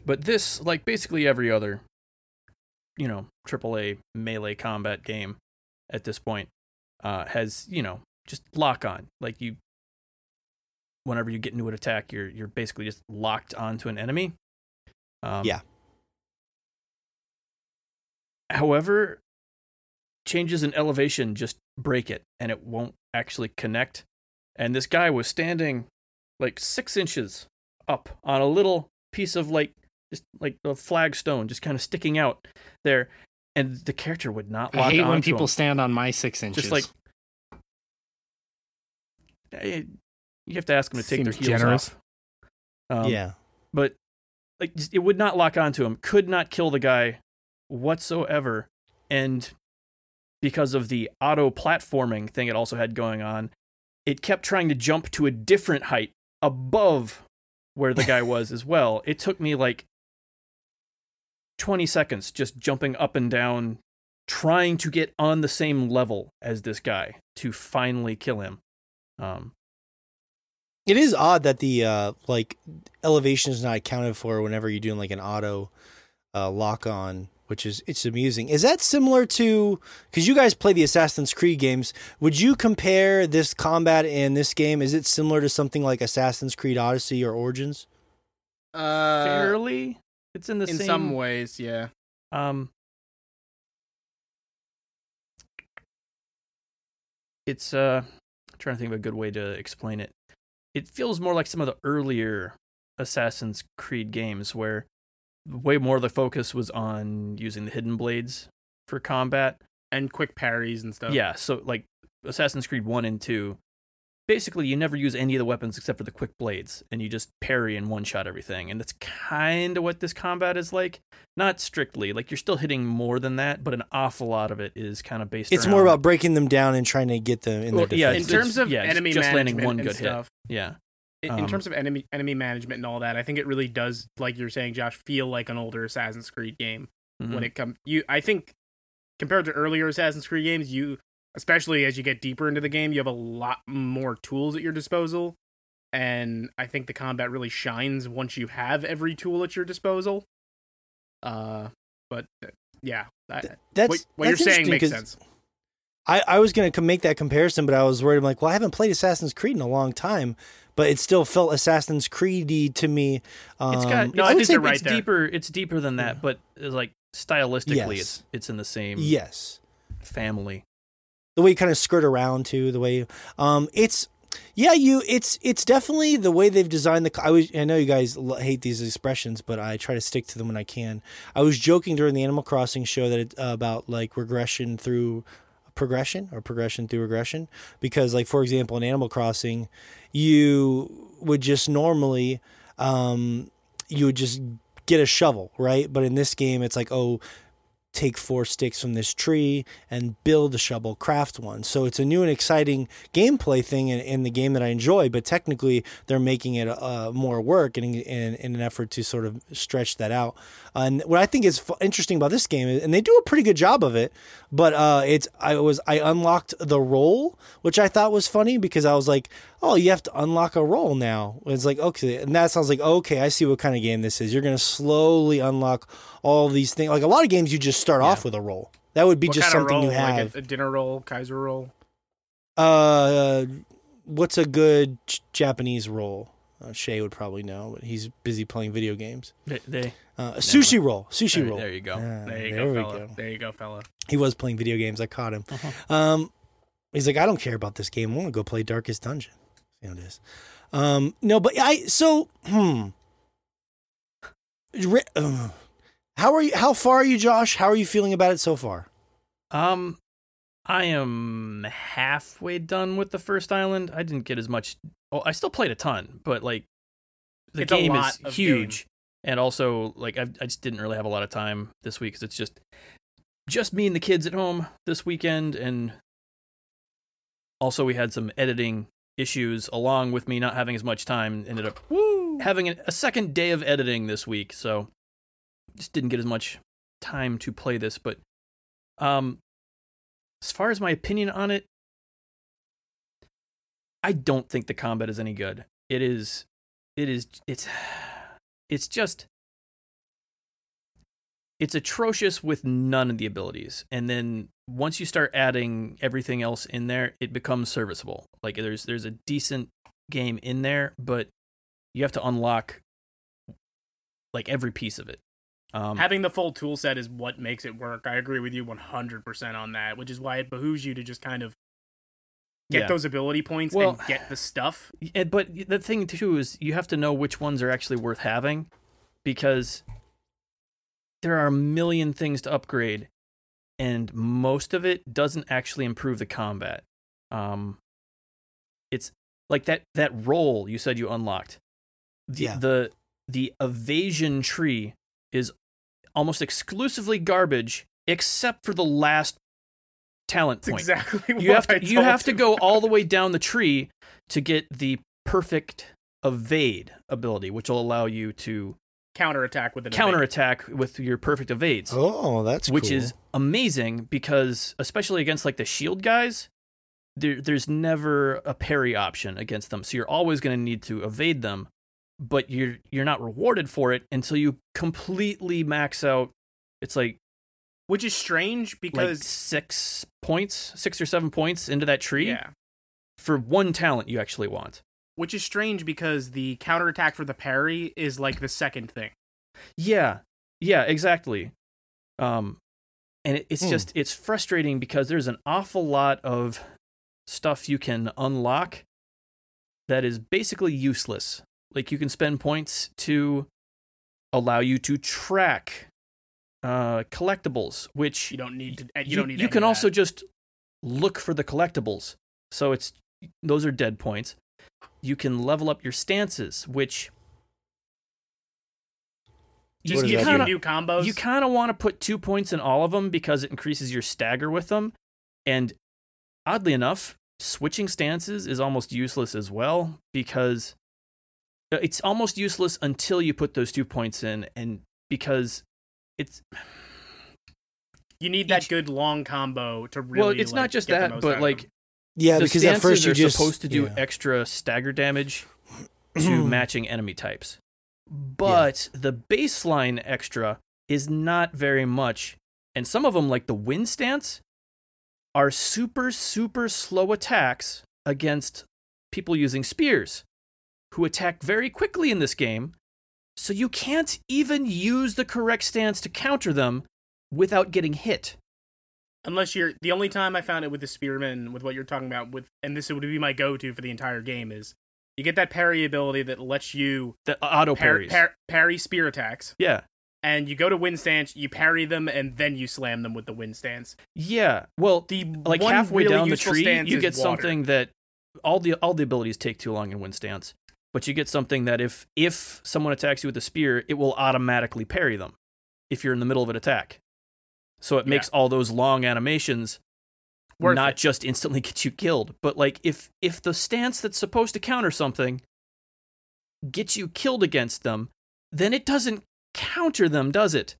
But this, like basically every other, you know, AAA melee combat game at this point, uh, has you know just lock on. Like you, whenever you get into an attack, you're you're basically just locked onto an enemy. Um, Yeah. However, changes in elevation just break it, and it won't actually connect. And this guy was standing like six inches up on a little piece of like just like a flagstone, just kind of sticking out there, and the character would not I hate when people him. stand on my six inches. Just like you have to ask them to take their heels generous. off. Um, yeah. but like just- it would not lock onto him. Could not kill the guy whatsoever, and because of the auto platforming thing it also had going on, it kept trying to jump to a different height above where the guy was as well. It took me like 20 seconds just jumping up and down, trying to get on the same level as this guy to finally kill him. Um, It is odd that the uh like elevation is not accounted for whenever you're doing like an auto uh lock on, which is it's amusing. Is that similar to cuz you guys play the Assassin's Creed games, would you compare this combat in this game is it similar to something like Assassin's Creed Odyssey or Origins? Uh, fairly, it's in the in same some ways, yeah. Um, it's uh, I'm trying to think of a good way to explain it. It feels more like some of the earlier Assassin's Creed games where way more of the focus was on using the hidden blades for combat. And quick parries and stuff. Yeah, so like Assassin's Creed 1 and 2, basically you never use any of the weapons except for the quick blades and you just parry and one shot everything and that's kind of what this combat is like not strictly like you're still hitting more than that but an awful lot of it is kind of based It's around, more about breaking them down and trying to get them in Well, their yeah, in terms of yeah, enemy just landing management one and good hit. stuff, yeah in, in Um, terms of enemy enemy management and all that, I think it really does, like you're saying, Josh, feel like an older Assassin's Creed game Mhm. when it comes. You, I think, compared to earlier Assassin's Creed games, you, especially as you get deeper into the game, you have a lot more tools at your disposal, and I think the combat really shines once you have every tool at your disposal. Uh, but uh, yeah, I, That's what, what that's you're saying makes sense. I, I was going to make that comparison, but I was worried. I'm like, well, I haven't played Assassin's Creed in a long time, but it still felt Assassin's Creedy to me. Um, it's got no, I I would think you're right it's there. deeper it's deeper than that but uh, like stylistically Yes. it's it's in the same yes, family the way you kind of skirt around too, the way, um, it's yeah, you, it's it's definitely the way they've designed the. I was, I know you guys hate these expressions, but I try to stick to them when I can. I was joking during the Animal Crossing show that it, uh, about like regression through progression or progression through regression because like for example in animal crossing you would just normally um you would just get a shovel right? But in this game it's like oh take four sticks from this tree and build a shovel craft one. So it's a new and exciting gameplay thing in, in the game that i enjoy but technically they're making it uh, more work in, in, in an effort to sort of stretch that out and what i think is f- interesting about this game and they do a pretty good job of it but uh, it's i was i unlocked the roll which i thought was funny because i was like oh you have to unlock a roll now it's like okay and that sounds like okay i see what kind of game this is you're going to slowly unlock all these things like a lot of games you just start off with a roll that would be What just kind of something roll? you have Like a, a dinner roll, Kaiser roll. uh, what's a good j- Japanese roll? Uh, Shay would probably know, but he's busy playing video games. they, they Uh, sushi roll, sushi there, roll. there you go Ah, There you there go, we fella. go. There you go, fella. He was playing video games. I caught him. Uh-huh. Um, he's like, I don't care about this game. I want to go play Darkest Dungeon. See how it is. Um, no, but I so hmm. Ri- uh, how are you? How far are you, Josh? How are you feeling about it so far? Um, I am halfway done with the first island. I didn't get as much. Oh, I still played a ton, but like the It's game is of huge, and also like I, I just didn't really have a lot of time this week because it's just just me and the kids at home this weekend, and also we had some editing issues along with me not having as much time. Ended up having a, a second day of editing this week, so just didn't get as much time to play this, but um as far as my opinion on it, I don't think the combat is any good. It is it is it's it's just it's atrocious with none of the abilities. And then once you start adding everything else in there, it becomes serviceable. Like there's there's a decent game in there, but you have to unlock like every piece of it. Um, Having the full tool set is what makes it work. I agree with you 100% on that, which is why it behooves you to just kind of get Yeah. those ability points Well- and get the stuff. But the thing too is you have to know which ones are actually worth having because there are a million things to upgrade and most of it doesn't actually improve the combat. Um it's like that that roll you said you unlocked. The Yeah. the the evasion tree is almost exclusively garbage except for the last talent That's point exactly what you have I to you told have to go all the way down the tree to get the perfect evade ability, which will allow you to counterattack with an counterattack with your perfect evades, Oh, that's which cool. is amazing because especially against like the shield guys, there there's never a parry option against them, so you're always going to need to evade them, but you're you're not rewarded for it until you completely max out. It's like which is strange like because six points, six or seven points into that tree yeah, for one talent you actually want. which is strange because the counterattack for the parry is like the second thing. Yeah, yeah, exactly. Um, and it, it's Hmm. just it's frustrating because there's an awful lot of stuff you can unlock that is basically useless. Like you can spend points to allow you to track uh, collectibles, which You don't need to. You, you, don't need. you can also just look for the collectibles. So it's those are dead points. You can level up your stances, which Just does gives that you do? new combos. you kind of want to put two points in all of them because it increases your stagger with them. And oddly enough, switching stances is almost useless as well because uh, it's almost useless until you put those two points in. And because it's you need that each- good long combo to really. well, it's like, not just that, but like. Yeah, the because at first you are just supposed to do yeah. extra stagger damage to matching enemy types. But the baseline extra is not very much. And some of them, like the wind stance, are super, super slow attacks against people using spears who attack very quickly in this game. So you can't even use the correct stance to counter them without getting hit. unless you're the only time I found it with the spearman with what you're talking about with, and this would be my go-to for the entire game is you get that parry ability that lets you The auto par- par- parry spear attacks, yeah. and you go to wind stance, you parry them, and then you slam them with the wind stance. Yeah. Well, The like halfway really down the tree, you get water. something that all the all the abilities take too long in wind stance. But you get something that if if someone attacks you with a spear, it will automatically parry them if you're in the middle of an attack. So it Yeah. makes all those long animations Worth not it. just instantly get you killed, but like if if the stance that's supposed to counter something gets you killed against them, then it doesn't counter them, does it?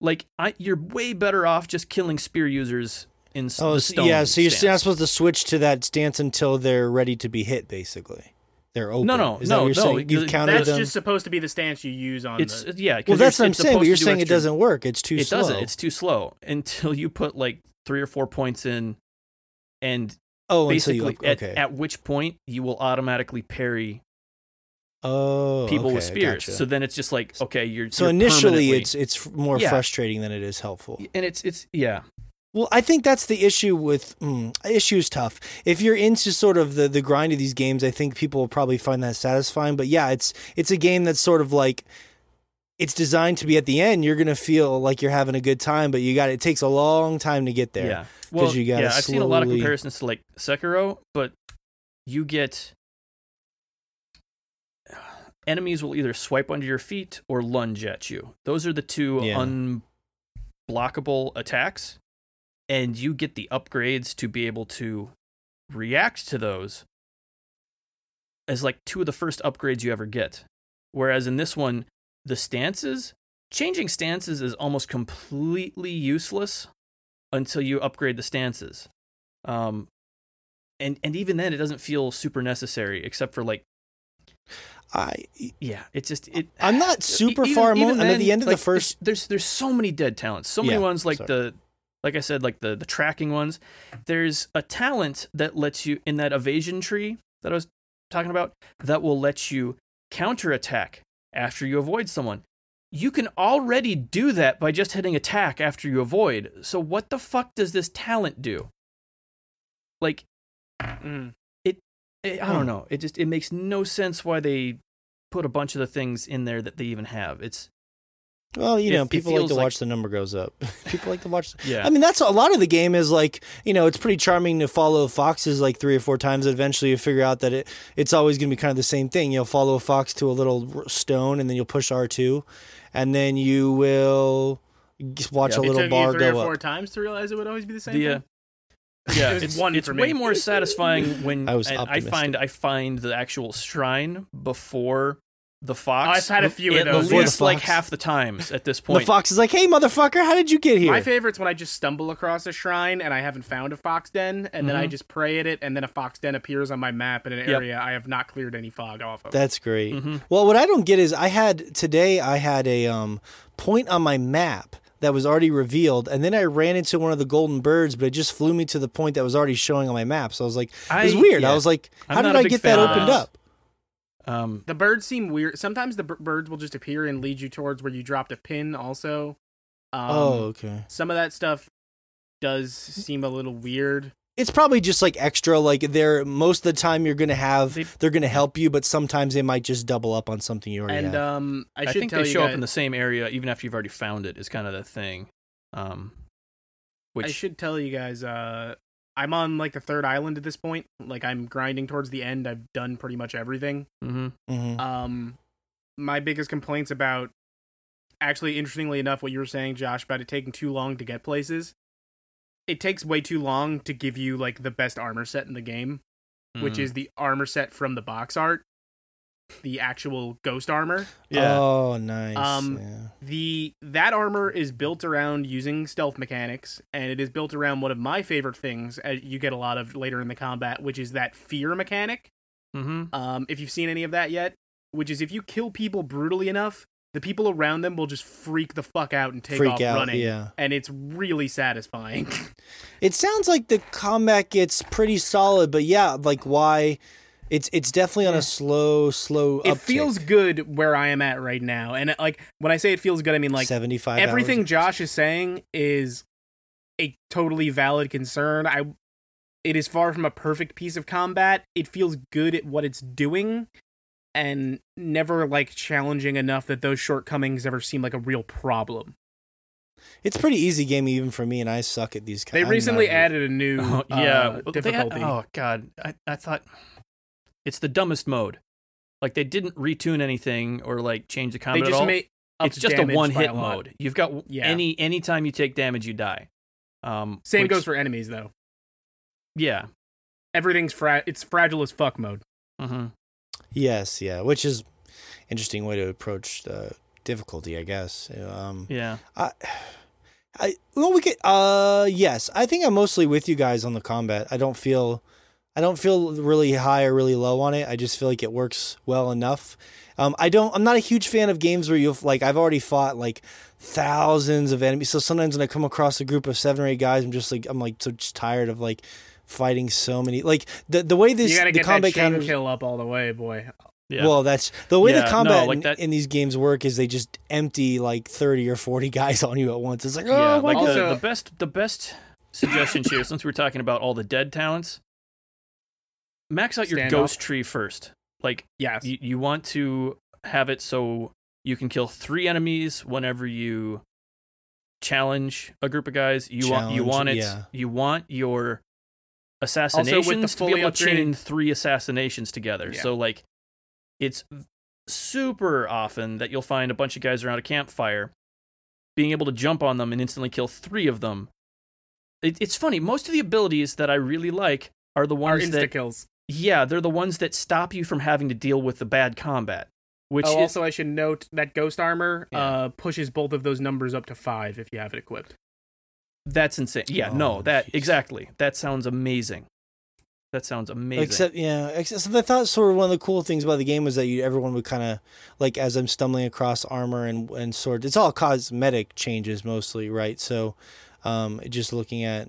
Like I, you're way better off just killing spear users in s- Oh, the so- stone. yeah. So you're stance. not supposed to switch to that stance until they're ready to be hit. Basically, they're open. No, no, Is no, you're no, saying? You've countered That's them. just supposed to be the stance you use on It's the. yeah. well, that's what I'm saying. But you're saying it doesn't work. It's too It slow. doesn't. It's too slow until you put like three or four points in, and oh, until you basically at, okay. at which point you will automatically parry oh, people with spears. gotcha. So then it's just like okay, you're So you're initially, it's it's more Yeah. frustrating than it is helpful. and it's it's yeah. Well, I think that's the issue with mm, issue is tough. If you're into sort of the the grind of these games, I think people will probably find that satisfying. But yeah, it's it's a game that's sort of like it's designed to be at the end. You're gonna feel like you're having a good time, but you got it takes a long time to get there. Yeah. Well, you gotta yeah, I've seen a lot of comparisons to like Sekiro, but you get enemies will either swipe under your feet or lunge at you. Those are the two Yeah. unblockable attacks, and you get the upgrades to be able to react to those as like two of the first upgrades you ever get. Whereas in this one, the stances, changing stances is almost completely useless until you upgrade the stances. Um, and and even then, it doesn't feel super necessary, except for like, I yeah, it's just it. I'm not super even- far. even Mo- I'm at the end of like, the first. There's there's so many dead talents. So many Yeah, ones like sorry. the, like I said, like the the tracking ones. There's a talent that lets you in that evasion tree that I was talking about that will let you counterattack after you avoid someone. You can already do that by just hitting attack after you avoid. So what the fuck does this talent do? Like Mm. I I Hmm. don't know. It just it makes no sense why they put a bunch of the things in there that they even have. It's Well, you it- know, it people like to like- watch the number goes up. people like to watch. yeah. I mean, that's a lot of the game is like, you know, it's pretty charming to follow foxes like three or four times. Eventually, you figure out that it it's always going to be kind of the same thing. You'll follow a fox to a little stone, and then you'll push R two, and then you will just watch Yeah. a It little took bar you three or four up. times to realize it would always be the same. the uh, thing? yeah, It it's one it's way more satisfying when I was and I find I find the actual shrine before the fox. I've had a few of at those, At yeah. least like half the times at this point. The fox is like, "Hey, motherfucker, how did you get here?" My favorite's when I just stumble across a shrine and I haven't found a fox den, and then I Mhm. just pray at it, and then a fox den appears on my map in an Yep. area I have not cleared any fog off of. That's great. Mhm. Well, what I don't get is I had today I had a um point on my map that was already revealed, and then I ran into one of the golden birds, but it just flew me to the point that was already showing on my map. So I was like, it was I- weird. I was like, I'm how did not a I big get that opened up? Um, The birds seem weird. Sometimes the b- birds will just appear and lead you towards where you dropped a pin. Also, um, oh, okay. some of that stuff does seem a little weird. It's probably just like extra. Like they're most of the time you're gonna have They- they, are gonna help you, but sometimes they might just double up on something you already And have. um, I, I, should think tell they you show guys, up in the same area even after you've already found it. Is kind of the thing. Um, which I should tell you guys. Uh, I'm on like the third island at this point. Like I'm grinding towards the end. I've done pretty much everything. Mm-hmm. Mhm. Um, my biggest complaints about, actually, interestingly enough, what you were saying, Josh, about it taking too long to get places. It takes way too long to give you like the best armor set in the game, which Mm. is the armor set from the box art, the actual ghost armor. yeah. Oh, nice. Um, yeah. the that armor is built around using stealth mechanics and it is built around one of my favorite things as you get a lot of later in the combat which is that fear mechanic mm-hmm. um if you've seen any of that yet which is if you kill people brutally enough the people around them will just freak the fuck out and take Freak off out. running Yeah. and it's really satisfying It sounds like the combat gets pretty solid, but yeah, like why? It's it's definitely on a slow, slow. it uptick. feels good where i am at right now and like when i say it feels good i mean like seventy five. everything Josh is saying is a totally valid concern. I it is far from a perfect piece of combat. It feels good at what it's doing and never like challenging enough that those shortcomings ever seem like a real problem. It's pretty easy game even for me, and I suck at these. Kinds They I'm recently added a new Oh, uh, yeah. Well, they had- difficulty. oh god, I, I thought it's the dumbest mode. Like they didn't retune anything or like change the they combat at all. made it's just a one hit a mode. You've got Yeah. any anytime you take damage, you die. Um, Same which- goes for enemies though. yeah. Everything's fra- it's fragile as fuck mode. Mm-hmm. Yes, yeah, which is interesting way to approach the difficulty, I guess. Um, Yeah. I, I well, we could. Uh, yes, I think I'm mostly with you guys on the combat. I don't feel, I don't feel really high or really low on it. I just feel like it works well enough. Um, I don't. I'm not a huge fan of games where you like. I've already fought like thousands of enemies. So sometimes when I come across a group of seven or eight guys, I'm just like, I'm like so just tired of like fighting so many. Like the the way this you gotta the get that combat chain counters. kill up all the way, boy. Yeah. Well, that's the way Yeah, the no, combat like in, that- in these games work is they just empty like thirty or forty guys on you at once. It's like, oh yeah. my Like god. the, Also- the best the best suggestion here, since we're talking about all the dead talents, max out your Stand ghost off. tree first. Like Yes. you, you want to have it so you can kill three enemies whenever you challenge a group of guys. You want you want it. yeah. You want your assassinations to be able to chain three assassinations together. Yeah. So like, it's super often that you'll find a bunch of guys around a campfire, being able to jump on them and instantly kill three of them. It, it's funny. Most of the abilities that I really like are the ones insta that kills. Yeah, they're the ones that stop you from having to deal with the bad combat. Which oh, is, also I should note that ghost armor Yeah. uh pushes both of those numbers up to five if you have it equipped. that's insane. Yeah, Oh, no, that jeez. exactly. That sounds amazing. That sounds amazing. Except yeah, except so I thought sort of one of the cool things about the game was that you everyone would kind of like as I'm stumbling across armor and and swords. It's all cosmetic changes mostly, right? So, um, just looking at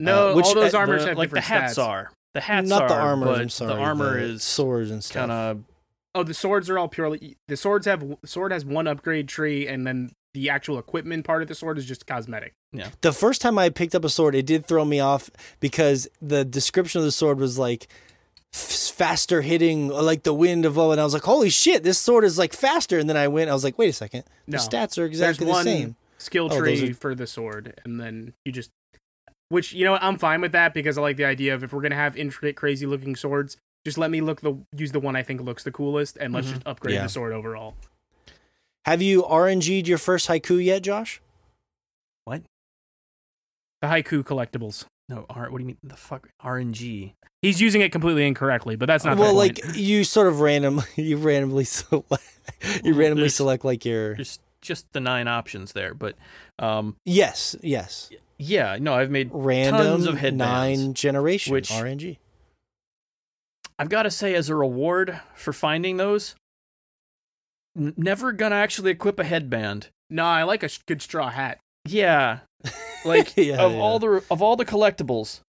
No, Uh, which- all those uh, armors The- have like the different hats stats. are. The hats not are, the armor. but I'm sorry, the armor the is swords and stuff. kind of Oh, the swords are all purely the swords have sword has one upgrade tree, and then the actual equipment part of the sword is just cosmetic. Yeah. The first time I picked up a sword, it did throw me off because the description of the sword was like f- faster hitting, uh, like the wind of oh, and I was like, holy shit, this sword is like faster. And then I went, I was like, wait a second, the No. stats are exactly There's the one same. skill Oh, tree are- for the sword, and then you just which you know what, I'm fine with that because I like the idea of if we're gonna have intricate, crazy looking swords, just let me look the use the one I think looks the coolest, and let's Mhm. just upgrade Yeah. the sword overall. Have you RNG'd your first haiku yet, Josh? What? The haiku collectibles. no. R, what do you mean? The fuck RNG? He's using it completely incorrectly, but that's not well, the like point. you sort of randomly, you randomly select, you randomly select like your There's just the nine options there, but um, yes, yes, yeah, no, I've made. random of headbands, nine generation which- RNG. I've got to say, as a reward for finding those, n- never gonna actually equip a headband. No, I like a sh- good straw hat. Yeah, like Yeah, of yeah. all the of all the collectibles,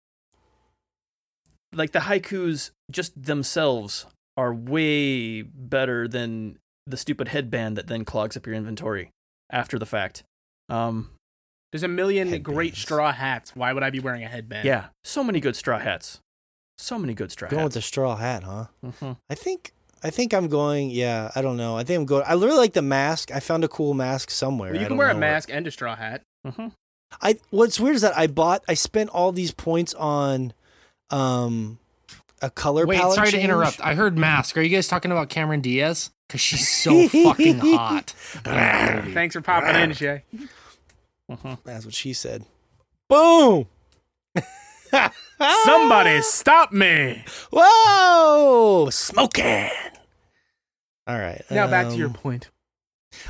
like the haikus just themselves are way better than the stupid headband that then clogs up your inventory after the fact. Um, There's a million great straw hats. Why would I be wearing a headband? yeah, so many good straw hats, so many good straw hats. Going with hats. the straw hat, huh? Mhm. I think I think I'm going. Yeah, I don't know. I think I'm going. I really like the mask. I found a cool mask somewhere. Well, you can wear a know where. mask and a straw hat. Mhm. I what's weird is that I bought I spent all these points on um a color Wait, palette. sorry change. to interrupt. I heard Mask. Are you guys talking about Cameron Diaz? Because she's so fucking hot. Thanks for popping in, Shay. That's what she said. Boom! Somebody stop me! Whoa! Smoking. All right. Now back to your um, point.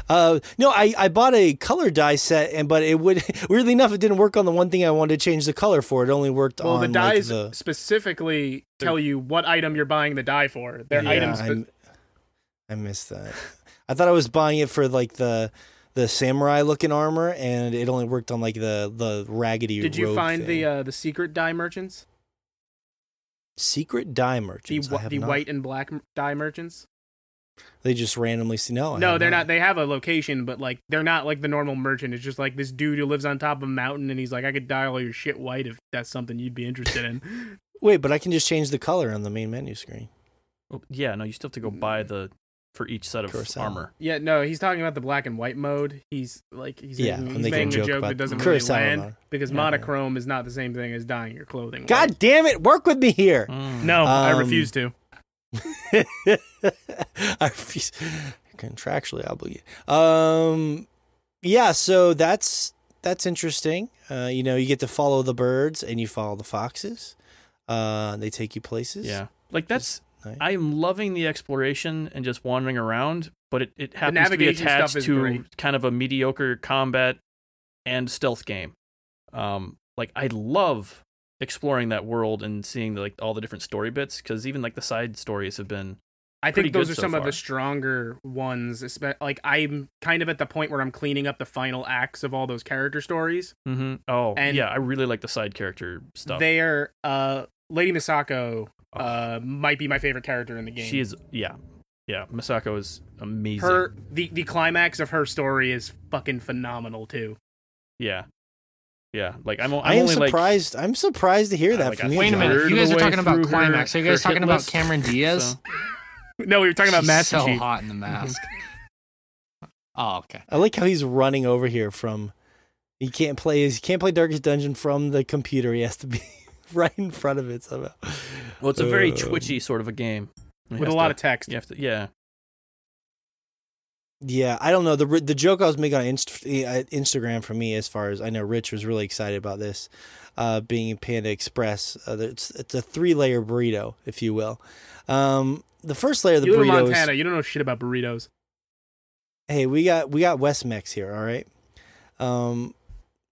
Uh, no, I, I bought a color dye set, and but it would weirdly enough it didn't work on the one thing I wanted to change the color for. It only worked Well, on the like, dyes the, specifically tell you what item you're buying the dye for. They're Yeah, items. I'm- I missed that. I thought I was buying it for like the the samurai looking armor, and it only worked on like the the raggedy. Did you find thing. the uh, the secret dye merchants? secret dye The merchants? I have the not. white and black dye merchants? They just randomly see. No, no, they're not. They have a location, but like they're not like the normal merchant. It's just like this dude who lives on top of a mountain, and he's like, I could dye all your shit white if that's something you'd be interested in. Wait, but I can just change the color on the main menu screen. Oh, yeah, no, you still have to go buy the for each set of Kurosawa. armor. yeah, no, he's talking about the black and white mode. He's like he's, Yeah, making, he's making a making a joke joke, that doesn't really Kurosawa land mode. because Yeah. monochrome is not the same thing as dyeing your clothing. white. God damn it! Work with me here. Mm. no, I Um, refuse to. I refuse. Contractually obligated. Um, yeah. So that's that's interesting. Uh, you know, you get to follow the birds and you follow the foxes. Uh, they take you places. Yeah, like that's. Nice. I am loving the exploration and just wandering around, but it, it happens to be attached to great. kind of a mediocre combat and stealth game. Um, like I love exploring that world and seeing the, like all the different story bits because even like the side stories have been I think those good are so some of the stronger ones. Like I'm kind of at the point where I'm cleaning up the final acts of all those character stories. Mm-hmm. Oh, And- yeah, I really like the side character stuff. They're uh, Lady Masako uh, might be my favorite character in the game. she is, yeah, yeah. Masako is amazing. her the the climax of her story is fucking phenomenal too. yeah, yeah. Like I'm, I'm I am only like surprised. I'm surprised to hear that like from you. Wait a minute. You guys are talking about through her- climax. Are you guys talking about Cameron Diaz? so- No, we were talking about She's Master so Chief. hot in the mask. oh, okay. I like how he's running over here from. He can't play. He can't play Darkest Dungeon from the computer. He has to be right in front of it somehow. Well, it's a very Um, twitchy sort of a game You with a lot to- of text. You have to, yeah. Yeah, I don't know the the joke I was making on Inst- uh, Instagram for me, as far as I know, Rich was really excited about this, uh, being in Panda Express. Uh, it's it's a three layer burrito, if you will. Um, the first layer of the you live in burrito Montana. is You don't know shit about burritos. hey, we got we got West Mex here, all right. Um,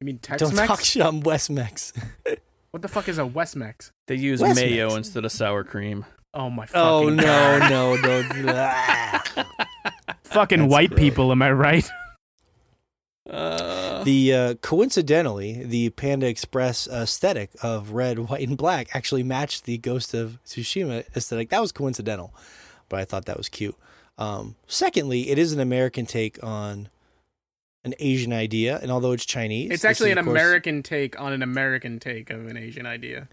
You mean don't Tex-Mex? talk shit on West Mex. What the fuck is a West Mex? They use West mayo Mex. instead of sour cream. Oh my fucking oh no, God. no, don't. Fucking That's white gross. people, am I right? Uh, The uh, coincidentally, the Panda Express aesthetic of red, white, and black actually matched the Ghost of Tsushima aesthetic. That was coincidental, but I thought that was cute. Um, secondly, it is an American take on an Asian idea, and although it's Chinese, It's actually an course- American take on an American take of an Asian idea.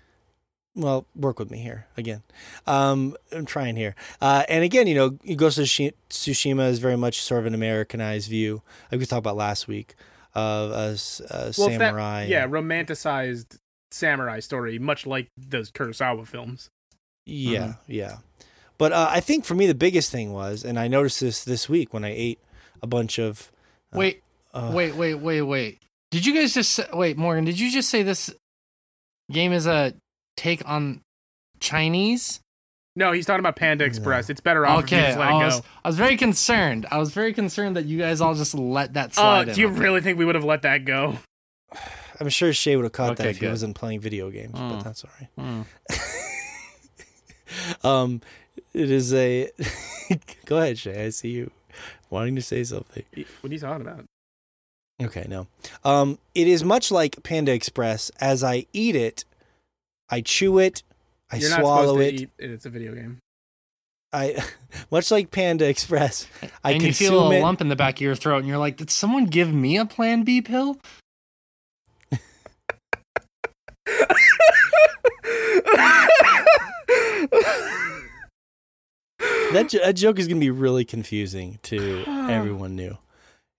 well, work with me here again. Um, I'm trying here. Uh, and again, you know, Ghost of Tsushima is very much sort of an Americanized view, like we talked about last week, of a, s- a Well, if that- samurai. yeah, romanticized samurai story, much like those Kurosawa films. Yeah, Mm-hmm. yeah. But uh, I think for me the biggest thing was, and I noticed this this week when I ate a bunch of. Uh, Wait, uh, wait, wait, wait, wait. Did you guys just say, wait, Morgan? Did you just say this game is a take on Chinese? No, he's talking about Panda No. Express. It's better off if you Okay, just let I it was, go. I was very concerned. I was very concerned that you guys all just let that Oh, slide. in do you on me. really think we would have let that go? I'm sure Shay would have caught that Okay, if he wasn't playing video games, but Mm. that's all right. mm. Um, it is a. Go ahead, Shay. I see you wanting to say something. What are you talking about? Okay, no. Um, it is much like Panda Express. As I eat it, I chew it, I You're not swallow supposed it. to eat it. It's a video game. I, much like Panda Express, I and you feel a it. lump in the back of your throat, and you're like, "Did someone give me a Plan B pill?" that, jo- that joke is going to be really confusing to everyone new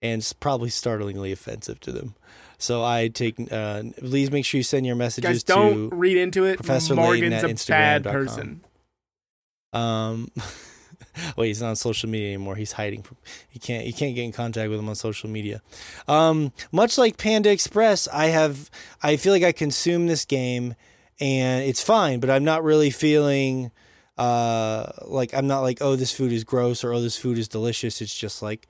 and it's probably startlingly offensive to them So I take. Uh, please make sure you send your messages Guys, don't to read into it. Professor Morgan's Layton a at bad person. Um, wait, he's not on social media anymore. He's hiding from. He can't. You can't get in contact with him on social media. Um, much like Panda Express, I have. I feel like I consume this game, and it's fine, but I'm not really feeling. Uh, like I'm not like, oh, this food is gross or oh, this food is delicious. It's just like.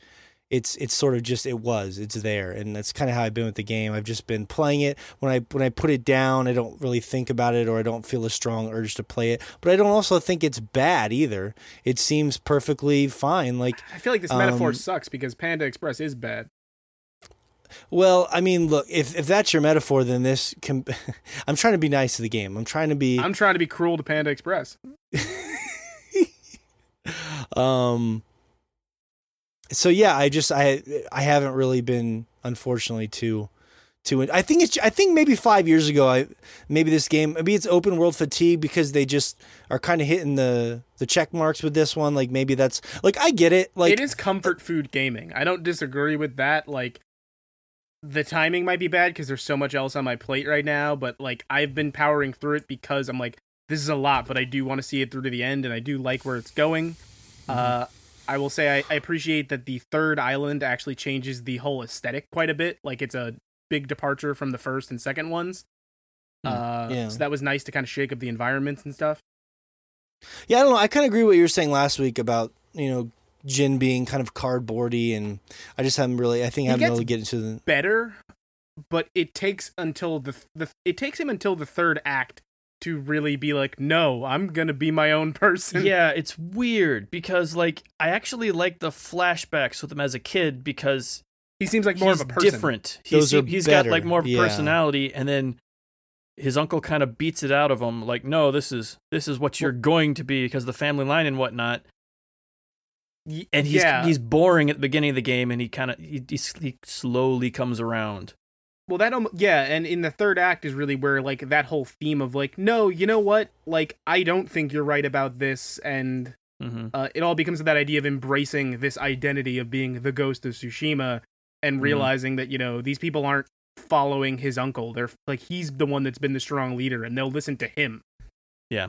It's it's sort of just it was it's there and that's kind of how I've been with the game. I've just been playing it when I when I put it down, I don't really think about it or I don't feel a strong urge to play it. But I don't also think it's bad either. It seems perfectly fine. Like I feel like this metaphor Um, sucks because Panda Express is bad. well, I mean, look, if if that's your metaphor, then this can. I'm trying to be nice to the game. I'm trying to be. I'm trying to be cruel to Panda Express. um. So yeah, I just I I haven't really been unfortunately too too. I think it's I think maybe five years ago I maybe this game maybe it's open world fatigue because they just are kind of hitting the the check marks with this one. Like maybe that's like I get it. Like it is comfort food gaming. I don't disagree with that. Like the timing might be bad because there's so much else on my plate right now, but like I've been powering through it because I'm like this is a lot, but I do want to see it through to the end, and I do like where it's going. Uh, I will say I, I appreciate that the third island actually changes the whole aesthetic quite a bit. Like it's a big departure from the first and second ones. Hmm. Uh, Yeah. So that was nice to kind of shake up the environments and stuff. Yeah, I don't know. I kind of agree with what you were saying last week about you know Jin being kind of cardboardy, and I just haven't really. I think I haven't to get into the. better, but it takes until the the it takes him until the third act to really be like, no, I'm gonna be my own person. yeah, it's weird because like I actually like the flashbacks with him as a kid because he seems like more he's of a person. different. Those He's are he's got like more of a yeah. personality, and then his uncle kind of beats it out of him. Like, no, this is this is what you're going to be because of the family line and whatnot. And he's yeah. he's boring at the beginning of the game, and he kind of he, he, he slowly comes around. Well, that almo- yeah, and in the third act is really where like that whole theme of like, no, you know what? Like, I don't think you're right about this, and hmm uh, it all becomes that idea of embracing this identity of being the ghost of Tsushima and Mhm. realizing that you know these people aren't following his uncle. They're like he's the one that's been the strong leader, and they'll listen to him. Yeah,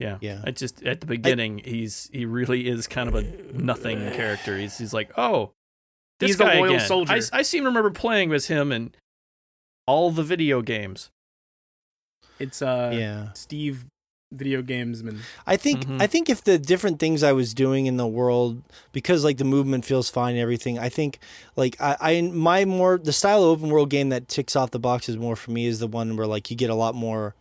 Yeah. Yeah. I just at the beginning, he's he really is kind of a nothing character. He's he's like, oh, this He's a guy loyal again. soldier. I, I seem to remember playing as him in all the video games. It's uh yeah. Steve video gamesman. I think Mhm. I think if the different things I was doing in the world because like the movement feels fine and everything, I think like I, I my more the style of open world game that ticks off the boxes more for me is the one where like you get a lot more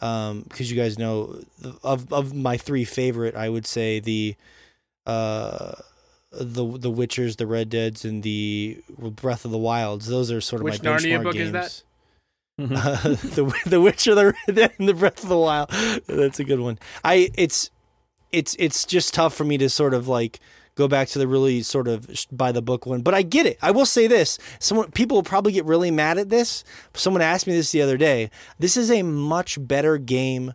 um because you guys know of of my three favorite I would say the uh the the Witchers, the Red Deads, and the Breath of the Wilds. Those are sort of Which my Narnia benchmark book games. is that? Uh, the the Witcher, the Red Dead, and the Breath of the Wild. That's a good one. I it's it's it's just tough for me to sort of like go back to the really sort of by the book one. But I get it. I will say this: someone people will probably get really mad at this. Someone asked me this the other day. This is a much better game.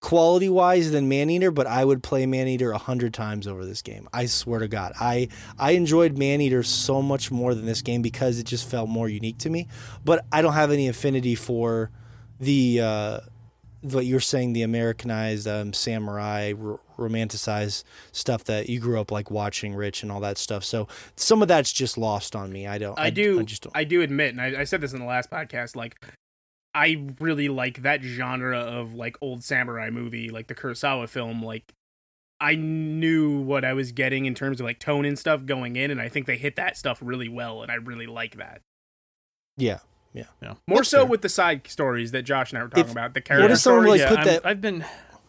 Quality wise than Maneater, but I would play Maneater a hundred times over this game. I swear to God, I I enjoyed Maneater so much more than this game because it just felt more unique to me but I don't have any affinity for the uh, what you're saying the Americanized um, samurai r- romanticized stuff that you grew up like watching Rich and all that stuff. So some of that's just lost on me. I don't. I do I just don't. I do admit, and I, I said this in the last podcast, like I really like that genre of like old samurai movie, like the Kurosawa film. Like I knew what I was getting in terms of like tone and stuff going in, and I think they hit that stuff really well, and I really like that. yeah. Yeah, yeah. More That's so fair. with the side stories that Josh and I were talking If- about. The What character if someone, stories. like, yeah, put I'm- that- I've been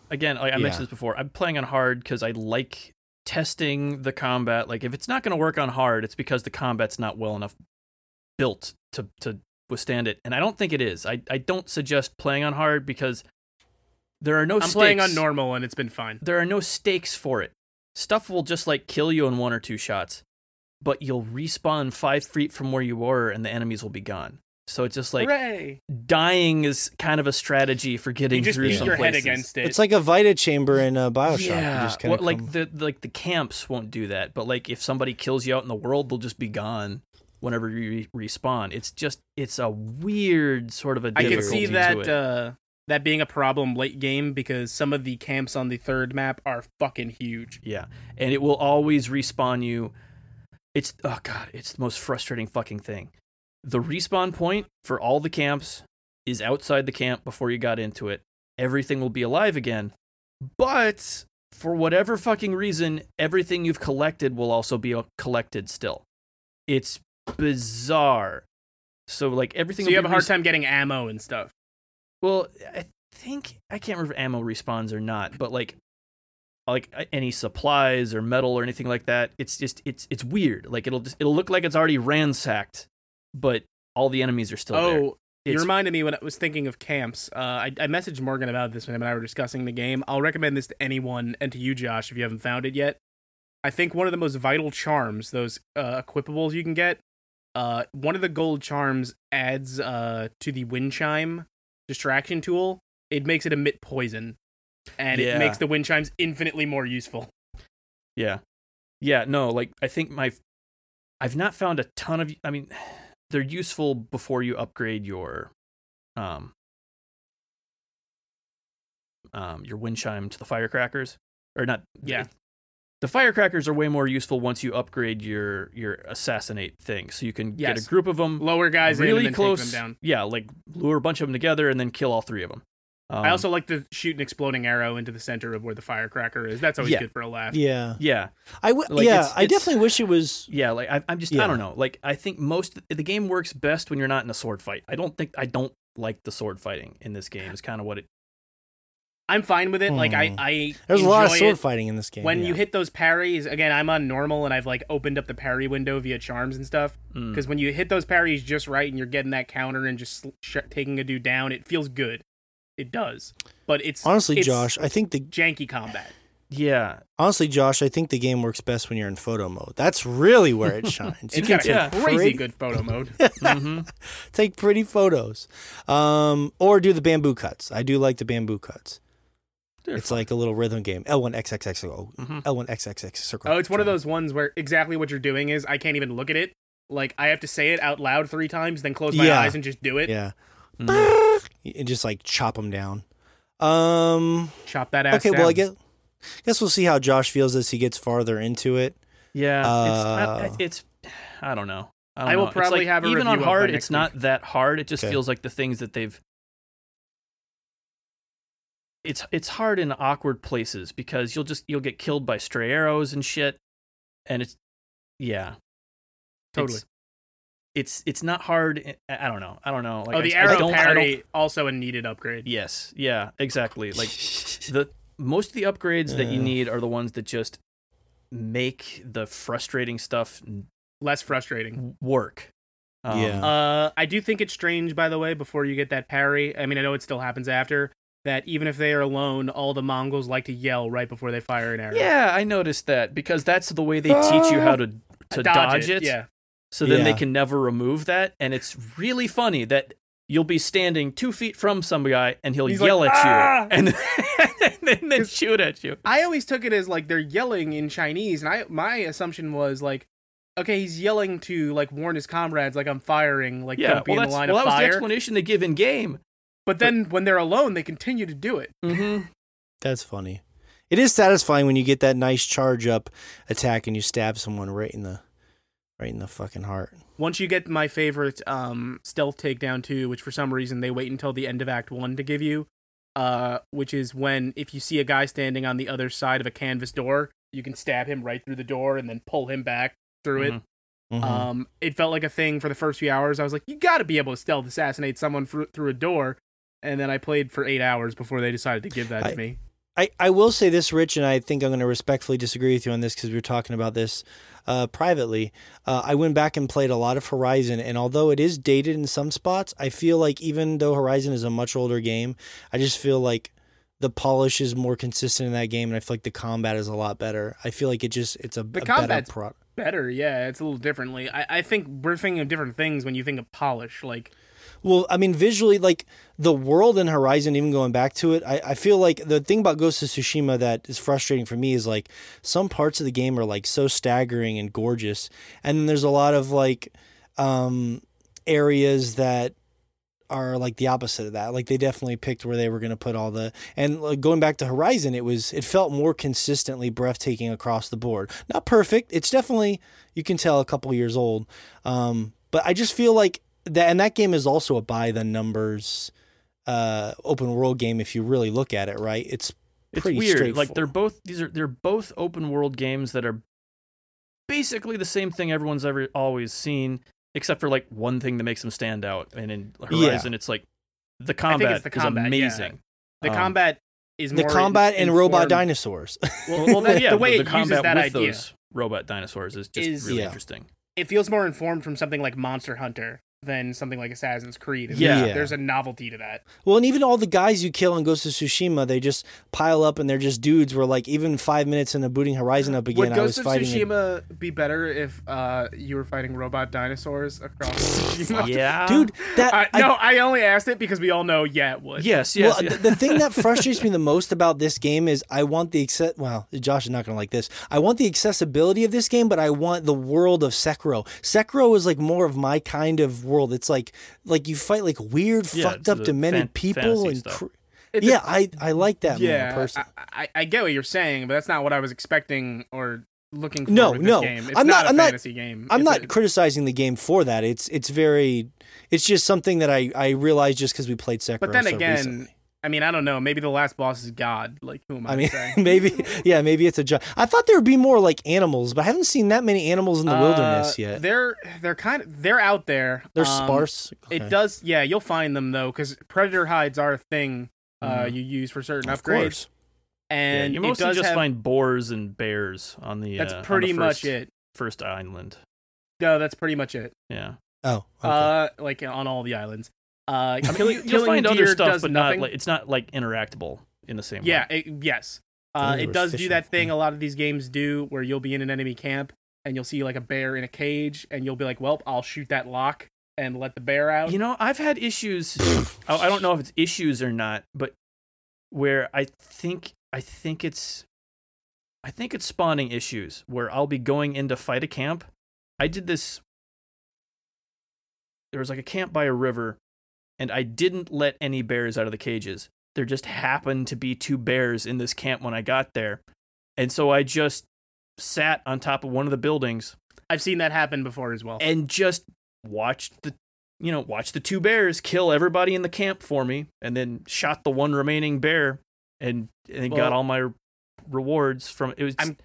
again. Like I Yeah. mentioned this before. I'm playing on hard because I like testing the combat. Like if it's not going to work on hard, it's because the combat's not well enough built to to withstand it. And I don't think it is. I I don't suggest playing on hard because there are no. I'm stakes. playing on normal, and it's been fine. There are no stakes for it. Stuff will just like kill you in one or two shots, but you'll respawn five feet from where you were, and the enemies will be gone. So it's just like Hooray! dying is kind of a strategy for getting You just through beat some your head places. against it. It's like a Vita chamber in uh, Bioshock. Yeah, just kinda well, like come- the like the camps won't do that, but like if somebody kills you out in the world, they'll just be gone. Whenever you re- respawn. It's just it's a weird sort of a I can see that uh, that being a problem late game because some of the camps on the third map are fucking huge. Yeah, and it will always respawn you. It's oh god, it's the most frustrating fucking thing. The respawn point for all the camps is outside the camp before you got into it. Everything will be alive again, but for whatever fucking reason, everything you've collected will also be uh, collected still. It's bizarre. So like everything. So you have a hard res- time getting ammo and stuff. well, I think I can't remember if ammo respawns or not, but like like uh, any supplies or metal or anything like that, it's just it's it's weird. Like it'll just it'll look like it's already ransacked, but all the enemies are still there. Oh, you reminded me when I was thinking of camps. Uh, I, I messaged Morgan about this when him and I were discussing the game. I'll recommend this to anyone and to you, Josh, if you haven't found it yet. I think one of the most vital charms, those uh, equipables you can get, uh, one of the gold charms adds uh, to the wind chime distraction tool. It makes it emit poison, and Yeah. it makes the wind chimes infinitely more useful. Yeah. Yeah, no, like I think my I've not found a ton of I mean they're useful before you upgrade your um um your wind chime to the firecrackers or not Yeah. The firecrackers are way more useful once you upgrade your your assassinate thing. So you can get a group of them Lower guys in really and then close. take them down. Yeah, like lure a bunch of them together and then kill all three of them. Um, I also like to shoot an exploding arrow into the center of where the firecracker is. That's always Yeah. good for a laugh. Yeah, yeah, I w- Like, yeah, it's- I definitely wish it was. Yeah, like I, I'm just Yeah. I don't know. Like I think most the game works best when you're not in a sword fight. I don't think I don't like the sword fighting in this game. Is kind of what it. I'm fine with it. Like I, Hmm. I There's a lot of sword it. fighting in this game. when yeah. you hit those parries again i'm on normal and i've like opened up the parry window via charms and stuff Mm. because when you hit those parries just right and you're getting that counter and just sh- taking a dude down it feels good it does but it's honestly, it's Josh, I think the janky combat Yeah, honestly, Josh, I think the game works best when you're in photo mode. That's really where it shines. you it's can got take a crazy pretty, good photo mode hmm take pretty photos, um, or do the bamboo cuts. I do like the bamboo cuts. It's like a little rhythm game. L1 XXX oh, Mhm. L1 XXX circle. oh it's one of those ones where exactly what you're doing is i can't even look at it like i have to say it out loud three times then close my Yeah. eyes and just do it Yeah, Mhm. and just like chop them down. Um. chop that ass Okay. Well, I down. guess guess we'll see how Josh feels as he gets farther into it. yeah. it's, not, Uh, it's I don't know. I, don't I will know. Probably like, have a even review on hard. It's next not that hard. It just Okay. feels like the things that they've. It's it's hard in awkward places because you'll just you'll get killed by stray arrows and shit, and it's yeah, totally It's, it's it's not hard. I I don't know. I don't know. Like oh I- the I arrow don't- I don't- also a needed upgrade Yes. Yeah. Exactly. Like the most of the upgrades that you need are the ones that just make the frustrating stuff less frustrating work. Um, Yeah. Uh, I do think it's strange, by the way, before you get that parry. I mean, I know it still happens after that. Even if they are alone, all the Mongols like to yell right before they fire an arrow. Yeah, I noticed that because that's the way they teach you how to to dodge, it. Yeah, So then they can never remove that, and it's really funny that you'll be standing two feet from some guy and he'll He's yell like, at "Ah!" you and, and then, then shoot at you. I always took it as like they're yelling in Chinese, and I my assumption was like, okay, he's yelling to like warn his comrades, like I'm firing, like Yeah, don't be well, in that's, the line well, of that was the explanation they give in game. But then when they're alone, they continue to do it. Mm-hmm. That's funny. It is satisfying when you get that nice charge up attack and you stab someone right in the right in the fucking heart. Once you get my favorite um, stealth takedown too, which for some reason they wait until the end of Act One to give you, uh, which is when if you see a guy standing on the other side of a canvas door, you can stab him right through the door and then pull him back through it. Mhm. Mhm. Um, it felt like a thing for the first few hours. I was like, you got to be able to stealth assassinate someone fr- through a door. And then I played for eight hours before they decided to give that I- to me. I, I will say this, Rich, and I think I'm going to respectfully disagree with you on this because we were talking about this uh, privately. Uh, I went back and played a lot of Horizon, and although it is dated in some spots, I feel like even though Horizon is a much older game, I just feel like the polish is more consistent in that game, and I feel like the combat is a lot better. I feel like it just it's a, The a better product. Better, yeah, it's a little differently. I, I think we're thinking of different things when you think of polish. Like, Well, I mean, visually, like the world in Horizon, even going back to it, I, I feel like the thing about Ghost of Tsushima that is frustrating for me is like some parts of the game are like so staggering and gorgeous, and then there's a lot of like um, areas that are like the opposite of that. Like they definitely picked where they were going to put all the and like going back to Horizon, it was it felt more consistently breathtaking across the board. Not perfect. It's definitely you can tell a couple years old. Um, but I just feel like that and that game is also a by the numbers uh, open world game if you really look at it, right? It's it's weird. Like they're both these are they're both open world games that are basically the same thing everyone's ever always seen, except for like one thing that makes them stand out. And in Horizon, Yeah. it's like the combat, it's the combat, is yeah. amazing. The Um, combat is more the combat in- and robot dinosaurs. Well, well that, yeah, the way the, it the uses that with idea, those robot dinosaurs is just is- really Yeah. interesting. it feels more informed from something like Monster Hunter than something like Assassin's Creed. And Yeah. there's- there's a novelty to that. Well, and even all the guys you kill in Ghost of Tsushima, they just pile up and they're just dudes. Where like even five minutes into booting Horizon up again, Would I was Ghost of fighting. a- Tsushima be better if uh, you were fighting robot dinosaurs across Tsushima? Yeah, dude, that I, I- no, I only asked it because we all know, yeah, it would. Yes, yes. well, yes. th- the thing that frustrates me the most about this game is I want the acce- well, Josh is not going to like this. I want the accessibility of this game, but I want the world of Sekiro. Sekiro is like more of my kind of world. It's like like you fight like weird, Yeah, fucked up, demented fan- people and cr- It's yeah, I I like that more yeah. personally. I, I, I get what you're saying, but that's not what I was expecting or looking for No, with this no. game. It's I'm not, not- a I'm not- fantasy game. I'm It's not a- criticizing the game for that. It's it's very it's just something that I I realized just because we played Sekiro. But then so again, recently. I mean, I don't know. Maybe the last boss is God. Like, who am I, I mean, to maybe yeah, maybe it's a job. I thought there would be more like animals, but I haven't seen that many animals in the Uh, wilderness yet. They're they're kind of they're out there. They're Um, sparse. Okay. It does, yeah. You'll find them though, because predator hides are a thing uh, Mhm. you use for certain of upgrades, course. yeah, and you it mostly does just have, find boars and bears on the. That's uh, on the pretty much it. First island. No, that's pretty much it. Yeah, Oh, okay. Uh, like on all the islands. Uh, I mean, killing, you, will killing find other stuff, but nothing. not like it's not like interactable in the same way. Yeah, way. it, yes. Uh, it was does do that thing a lot of these games do where you'll be in an enemy camp and you'll see like a bear in a cage and you'll be like, well, I'll shoot that lock and let the bear out. You know, I've had issues. I I don't know if it's issues or not, but where I think I think it's I think it's spawning issues where I'll be going in to fight a camp. I did this there was like a camp by a river and I didn't let any bears out of the cages. There just happened to be two bears in this camp when I got there. And so I just sat on top of one of the buildings I've seen that happen before as well. and just watched the you know watched the two bears kill everybody in the camp for me and then shot the one remaining bear and and got all my rewards from it was I'm-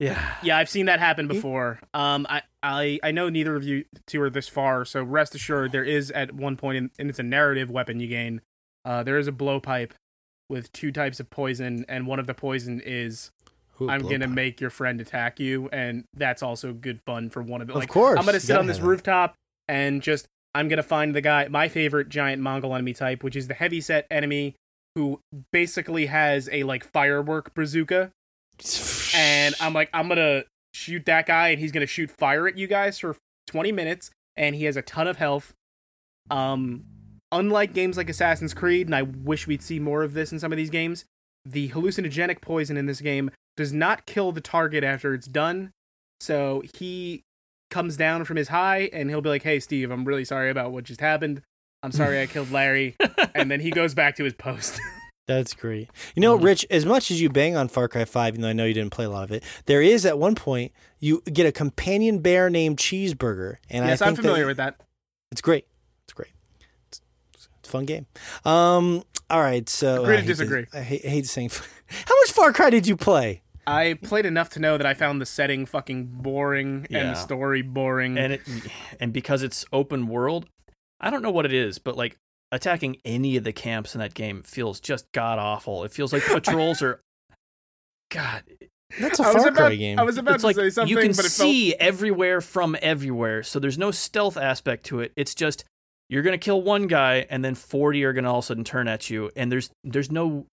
yeah Yeah, I've seen that happen before. Um, I, I, I know neither of you two are this far, so rest assured, there is at one point, in, and it's a narrative weapon you gain. Uh, there is a blowpipe with two types of poison, and one of the poison is Ooh, I'm gonna blowpipe. make your friend attack you, and that's also good fun for one of. Of Like, course, I'm gonna sit on this rooftop and just I'm gonna find the guy, my favorite giant Mongol enemy type, which is the heavy set enemy who basically has a like firework bazooka and I'm like, I'm gonna shoot that guy, and he's gonna shoot fire at you guys for 20 minutes, and he has a ton of health. Um, unlike games like Assassin's Creed, and I wish we'd see more of this in some of these games, the hallucinogenic poison in this game does not kill the target after it's done. So he comes down from his high, and he'll be like, "Hey, Steve, I'm really sorry about what just happened. I'm sorry I killed Larry," and then he goes back to his post. That's great. You know, Mm-hmm. Mhm. Rich, as much as you bang on Far Cry 5, even though I know you didn't play a lot of it, there is at one point you get a companion bear named Cheeseburger. And yes, I I'm familiar that with that. It's great. It's great. It's, it's a fun game. Um, all right, so Agree I to hate disagree. I hate, I hate saying. How much Far Cry did you play? I played enough to know that I found the setting fucking boring and the story boring. and it and because it's open world i don't know what it is but like attacking any of the camps in that game feels just god awful. It feels like patrols are god That's a I was Far about, Cry game. I was about it's to like say something, you can but it see everywhere from everywhere so there's no stealth aspect to it. It's just you're gonna kill one guy and then 40 are gonna all of a sudden turn at you and there's there's no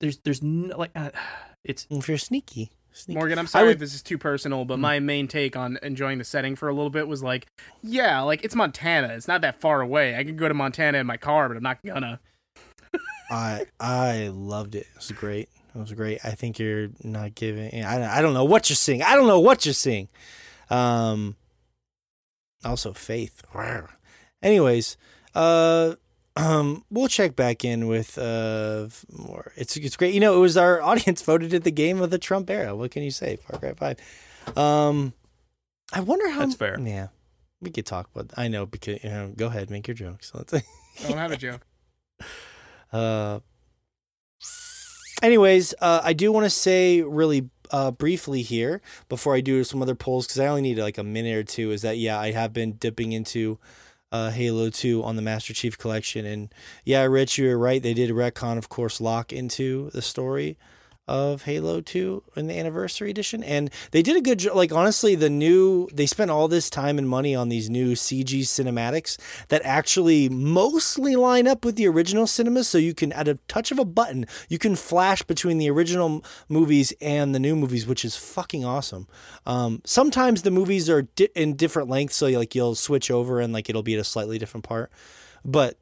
there's there's no like uh, it's if you're sneaky, felt sneaky. Morgan, I'm sorry would- if this is too personal, but my main take on enjoying the setting for a little bit was like, yeah, like it's Montana. It's not that far away. I could go to Montana in my car, but I'm not gonna. I I loved it. It was great. It was great. I think you're not giving. I I don't know what you're seeing. I don't know what you're seeing. Um, Also, Faith. Anyways, uh, um, we'll check back in with uh more. It's it's great. You know, it was our audience voted it the game of the Trump era. What can you say? Far Cry Five. Um, I wonder how. That's fair. Yeah, we could talk about. I know because you know. Go ahead, make your jokes. Let's. I don't have a joke. Uh. Anyways, uh, I do want to say really uh, briefly here before I do some other polls because I only need like a minute or two. Is that yeah, I have been dipping into uh, Halo 2 on the Master Chief Collection. And yeah, Rich, you're right. They did retcon, of course, Locke into the story of Halo 2 in the anniversary edition. And they did a good job. Like, honestly, the new, they spent all this time and money on these new CG cinematics that actually mostly line up with the original cinemas. So you can, at a touch of a button, you can flash between the original movies and the new movies, which is fucking awesome. Um, sometimes the movies are di- in different lengths. So, like, you'll switch over and, like, it'll be at a slightly different part. But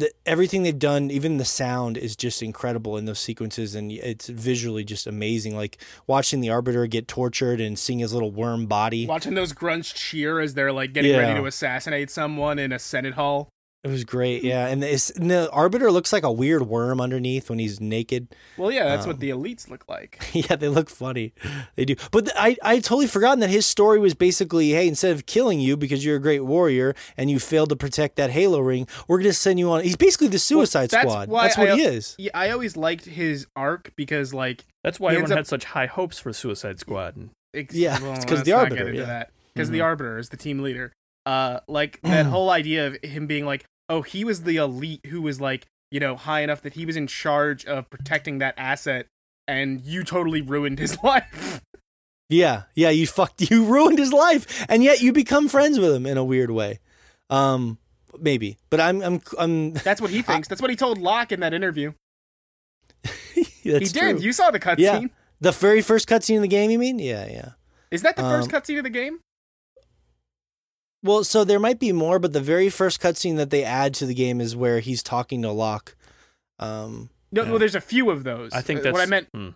the, everything they've done, even the sound is just incredible in those sequences, and it's visually just amazing. Like watching the Arbiter get tortured and seeing his little worm body. Watching those grunts cheer as they're like getting Yeah. ready to assassinate someone in a Senate hall. It was great, yeah. And, it's, and the Arbiter looks like a weird worm underneath when he's naked. Well, yeah, that's Um, what the elites look like. yeah, they look funny. They do. But th- I I totally forgotten that his story was basically, hey, instead of killing you because you're a great warrior and you failed to protect that Halo ring, we're gonna send you on. He's basically the Suicide that's Squad. why That's what I- he is. Yeah, I always liked his arc because like That's why everyone up- had such high hopes for Suicide Squad. And Ex- Yeah, it's 'cause let's the Arbiter, Get into yeah. Mm-hmm. because the Mhm. Arbiter is the team leader. Uh, like that whole idea of him being like, oh, he was the elite who was like, you know, high enough that he was in charge of protecting that asset, and you totally ruined his life. Yeah, yeah, you fucked, you ruined his life, and yet you become friends with him in a weird way. Um, maybe, but I'm, I'm, I'm. That's what he thinks. That's what he told Locke in that interview. that's he did. true. You saw the cutscene. Yeah. The very first cutscene in the game, you mean? Yeah, yeah. Is that the first Um, cutscene of the game? Well, so there might be more, but the very first cutscene that they add to the game is where he's talking to Locke. Um, No, yeah. well, there's a few of those. I think Uh, that's what I meant. hmm.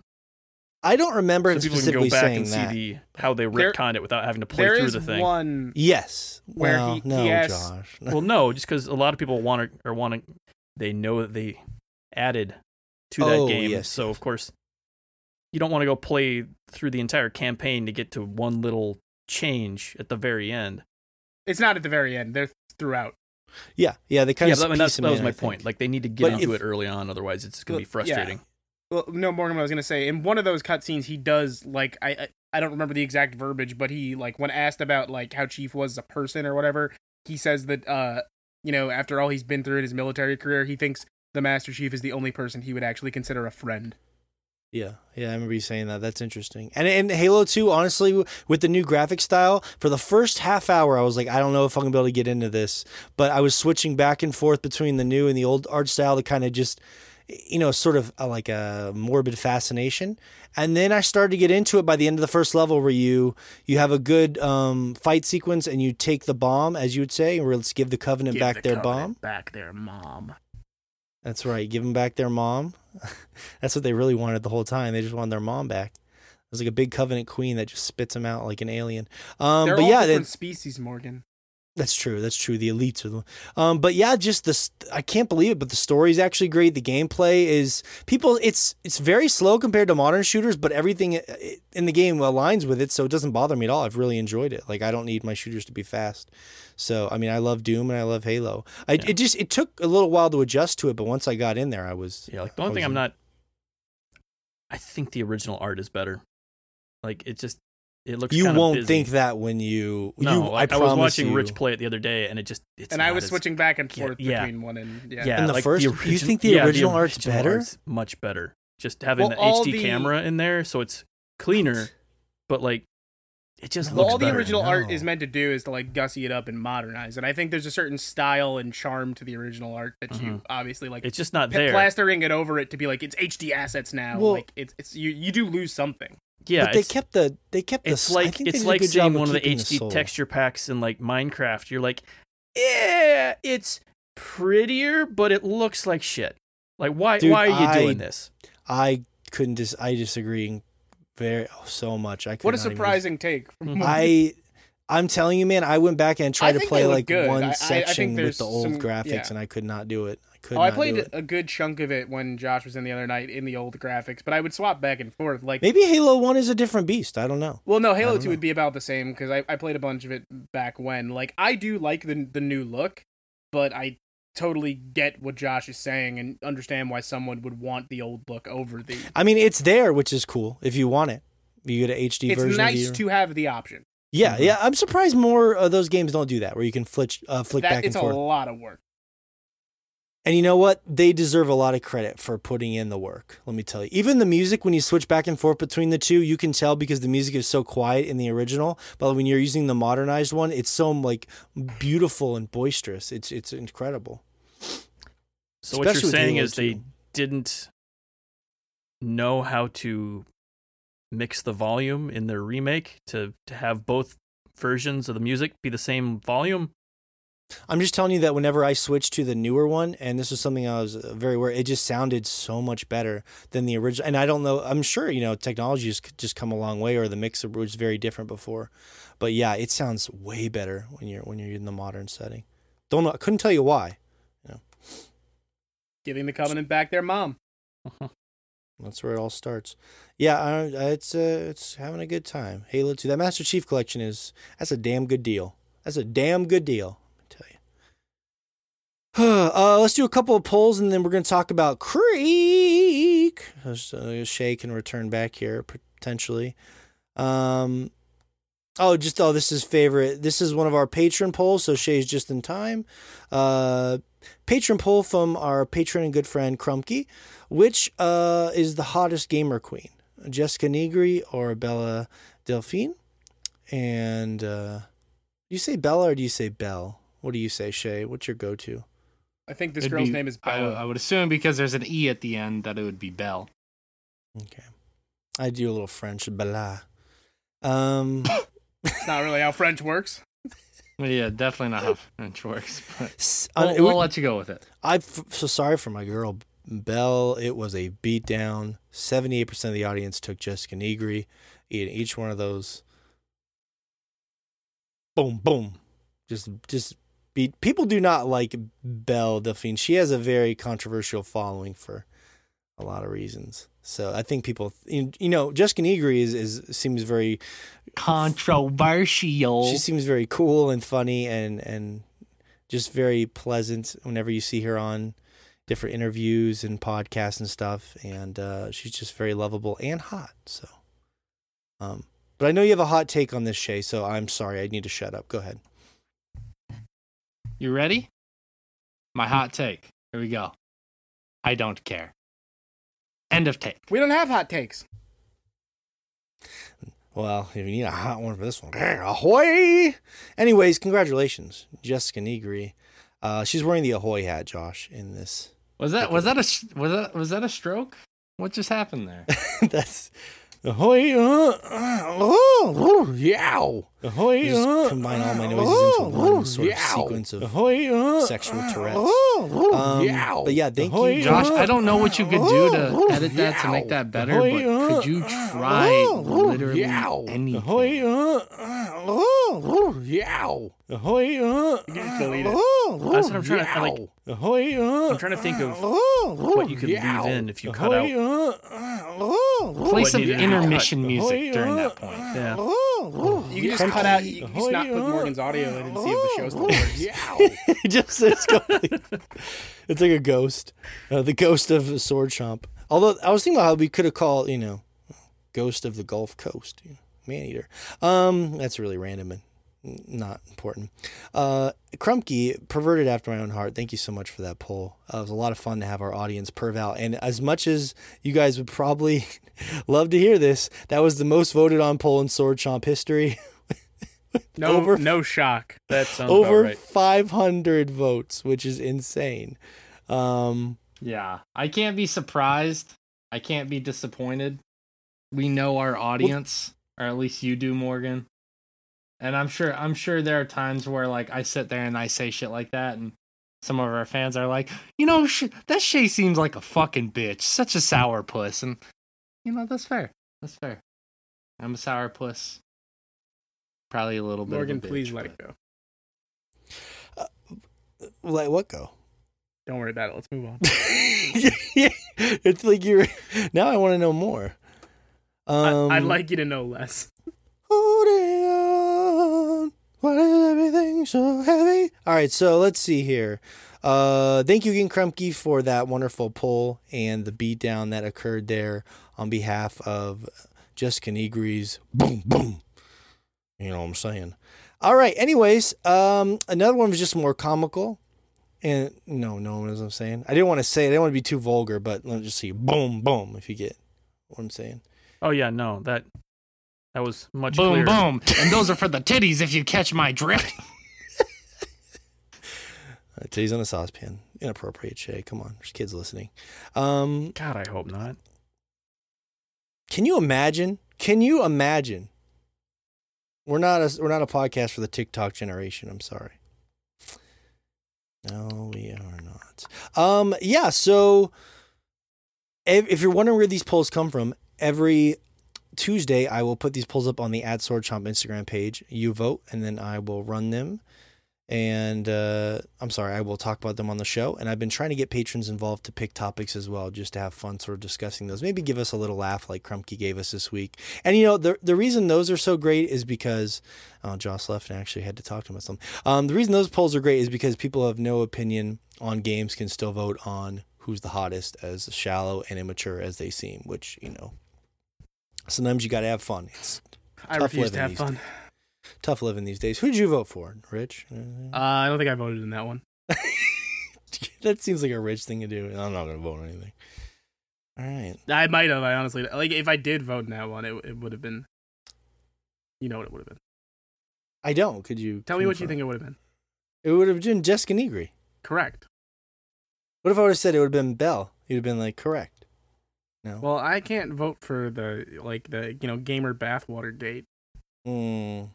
I don't remember So him people can specifically go back saying and see that. the how they There- retconned it without having to play through the thing. one. Yes. Where well, he- he no, asks- Josh. well, no, just because a lot of people want to or want to, they know that they added to that Oh, game. yes, so of course, you don't want to go play through the entire campaign to get to one little change at the very end. It's not at the very end. They're throughout. yeah, yeah. They kind yeah, of but I mean, that's, that was in, my I think. point. Like they need to get But into if- it early on, otherwise it's going Well, to be frustrating. Well, no, Morgan. What I was gonna say in one of those cutscenes, he does like I, I I don't remember the exact verbiage, but he like when asked about like how Chief was a person or whatever, he says that uh you know after all he's been through in his military career, he thinks the Master Chief is the only person he would actually consider a friend. Yeah, yeah, I remember you saying that. That's interesting. And in Halo 2, honestly, with the new graphic style, for the first half hour, I was like, I don't know if I'm gonna be able to get into this. But I was switching back and forth between the new and the old art style to kind of just, you know, sort of uh, like a morbid fascination. And then I started to get into it by the end of the first level, where you you have a good um, fight sequence and you take the bomb, as you would say, or let's give the Covenant Give back the their Covenant bomb. back their mom. That's right. Give them back their mom. That's what they really wanted the whole time. They just wanted their mom back. It was like a big covenant queen that just spits them out like an alien. Um, They're but all yeah, different species, Morgan. That's true. That's true. The elites are the. Um, but yeah, just this. I can't believe it. But the story is actually great. The gameplay is people. It's it's very slow compared to modern shooters, but everything in the game aligns with it, so it doesn't bother me at all. I've really enjoyed it. Like I don't need my shooters to be fast. So I mean, I love Doom and I love Halo. I, Yeah. It just it took a little while to adjust to it, but once I got in there, I was Yeah, like the only thing was I'm not. I think the original art is better. Like it just it looks. You kinda won't busy. think that when you. No, you, I, I, I was watching you. Rich play it the other day, and it just. It's And I was as- switching back and forth yeah. between one and yeah. Yeah, And the like first- you origi- think the yeah, original art's original better? art's much better. Just having Well, the HD the- camera in there, so it's cleaner, but like it just Well, looks all the better. original art is meant to do is to like gussy it up and modernize and I think there's a certain style and charm to the original art that you Mhm. obviously like It's just not p- there. plastering it over it to be like it's HD assets now. Well- like it's it's you you do lose something. Yeah, but they kept the they kept the. it's s- I like think they it's did a like seeing one of the HD soul. texture packs in like Minecraft. You're like, yeah, it's prettier, but it looks like shit. Like why Dude, why are you I- doing this? I couldn't dis. I disagree very oh, so much. I What a not even- surprising take. From Mhm. I I'm telling you, man, I went back and tried to play like good. one I- I- I section with the old some- graphics, yeah. and I could not do it. I could Oh, I played a good chunk of it when Josh was in the other night in the old graphics, but I would swap back and forth. Like, Maybe Halo One is a different beast. I don't know. well, no, Halo Two know. would be about the same because I, I played a bunch of it back when. Like, I do like the the new look, but I totally get what Josh is saying and understand why someone would want the old look over the. I mean, it's there, which is cool if you want it. You get an HD It's version. nice of to have the option. Yeah, Mhm. yeah. I'm surprised more of those games don't do that, where you can flick, uh, flick That back and forth. it's a lot of work. And you know what? They deserve a lot of credit for putting in the work. Let me tell you. Even the music, when you switch back and forth between the two, you can tell because the music is so quiet in the original. But when you're using the modernized one, it's so like beautiful and boisterous. It's it's incredible. So what you're Especially saying is they didn't know how to mix the volume in their remake to to have both versions of the music be the same volume. I'm just telling you that whenever I switched to the newer one, and this was something I was uh, very aware, it just sounded so much better than the original. And I don't know, I'm sure you know technology has just come a long way, or the mixer was very different before. But yeah, it sounds way better when you're when you're in the modern setting. Don't know, I couldn't tell you why. Giving the Covenant back their mom. That's where it all starts. Yeah, I, I- it's uh, it's having a good time. Halo Two, that Master Chief collection is that's a damn good deal. That's a damn good deal. Uh, let's do a couple of polls and then we're going to talk about Creaks. So Shay can return back here potentially. Um, oh, just oh, this is favorite. This is one of our patron polls, so Shay's just in time. Uh, patron poll from our patron and good friend Krumke. Which uh, is the hottest gamer queen, Jessica Negri or Bella Delphine? And uh, you say Bella or do you say Belle? What do you say, Shay? What's your go-to? I think this It'd girl's be- name is I, Bella. I would assume because there's an E at the end that it would be Bell. Okay, I do a little French, Bella. Um, It's not really how French works. Well, yeah, definitely not how French works. But we'll, uh, it we'll let you go with it. I'm so sorry for my girl Belle. It was a beatdown. Seventy-eight percent of the audience took Jessica Negri. In each one of those, boom, boom, just just beat. People do not like Belle Delphine. She has a very controversial following for a lot of reasons. So I think people, you you know, Jessica Negri is, is seems very Controversial. she seems very cool and funny and and just very pleasant whenever you see her on different interviews and podcasts and stuff and uh, she's just very lovable and hot so um but i know you have a hot take on this shay so i'm sorry i need to shut up go ahead You ready? My hot take. Here we go. I don't care. End of take. We don't have hot takes. well if you need a hot one for this one ahoy anyways congratulations jessica negri uh, she's wearing the ahoy hat josh in this Was that was that a s- was that was that a stroke? What just happened there? That's ahoy! Uh, uh, oh, oh, yow! Ahoy! Just uh, combine all my uh, noises oh, into one sort of yow. sequence of ahoy! Uh, sexual uh, Tourette's. Um, yow. but yeah, thank Ahoy, you, Josh. uh, I don't know what you could do to edit that to make that better, Ahoy, but uh, could you try literally yow. anything? Ahoy! Uh, uh, yow! Ahoy! Uh, You can just delete it. That's what I'm trying to- I like- yow. Ahoy! Uh, I'm trying to think of what you could leave yow. in if you cut Ahoy, out- uh, Play What some needed to be cut. intermission music during that point. Yeah. You can just cut out. You can just not put Morgan's audio in and see if the show still works. Yeah. just it's complete. It's like a ghost, uh, the ghost of Sword Chomp. Although I was thinking about how we could have called, you know, Ghost of the Gulf Coast, you know, man eater. Um, that's really random and not important. Uh, perverted after my own heart. Thank you so much for that poll. Uh, it was a lot of fun to have our audience perv out. And as much as you guys would probably love to hear this, that was the most voted on poll in Sword Chomp history. No, Over- no shock. That sounds over about right. 500 votes, which is insane. Um, Yeah, I can't be surprised. I can't be disappointed. We know our audience, or at least you do, Morgan. And I'm sure I'm sure there are times where like I sit there and I say shit like that, and some of our fans are like, you know, sh- that Shay seems like a fucking bitch, such a sourpuss, and you know that's fair. That's fair. I'm a sourpuss. Probably a little bit. Morgan, bitch, please let but... it go. Let what go? Don't worry about it. Let's move on. it's like you're. Now I want to know more. Um, I, I'd like you to know less. Holding on. Why is everything so heavy? All right, so let's see here. Uh, thank you again, Krumke, for that wonderful pull and the beatdown that occurred there on behalf of Jessica Negri's boom boom. You know what I'm saying? All right. Anyways, um, another one was just more comical. And no, no, what I'm saying. I didn't want to say it. I didn't want to be too vulgar, but let me just see boom boom if you get what I'm saying. Oh yeah, no, that that was much boom clearer. boom, and those are for the titties if you catch my drift. Uh, titties on a saucepan. Inappropriate, Shay. Come on, there's kids listening. Um, God, I hope not. can you imagine? Can you imagine? We're not a we're not a podcast for the TikTok generation. I'm sorry. No, we are not. Um, yeah. So, if, if you're wondering where these polls come from, every Tuesday I will put these polls up on the Ad Sword Chomp Instagram page. You vote, and then I will run them. And uh, I'm sorry, I will talk about them on the show. And I've been trying to get patrons involved to pick topics as well, just to have fun sort of discussing those. Maybe give us a little laugh like Krumke gave us this week. And you know, the the reason those are so great is because oh, Joss left and I actually had to talk to him about something. Um, the reason those polls are great is because people who have no opinion on games can still vote on who's the hottest, as shallow and immature as they seem. Which you know, sometimes you got to have fun. It's I refuse to have these fun. Tough living these days. Who did you vote for, Rich? Uh, I don't think I voted in that one. that seems like a rich thing to do. I'm not going to vote on anything. All right. I might have. I honestly like if I did vote in that one, it it would have been. You know what it would have been. I don't. Could you Tell me what you think it would have been. It would have been Jessica Negri. Correct. What if I would have said it would have been Bell? You'd have been like, correct. No. Well, I can't vote for the like the you know gamer bathwater date. Mm,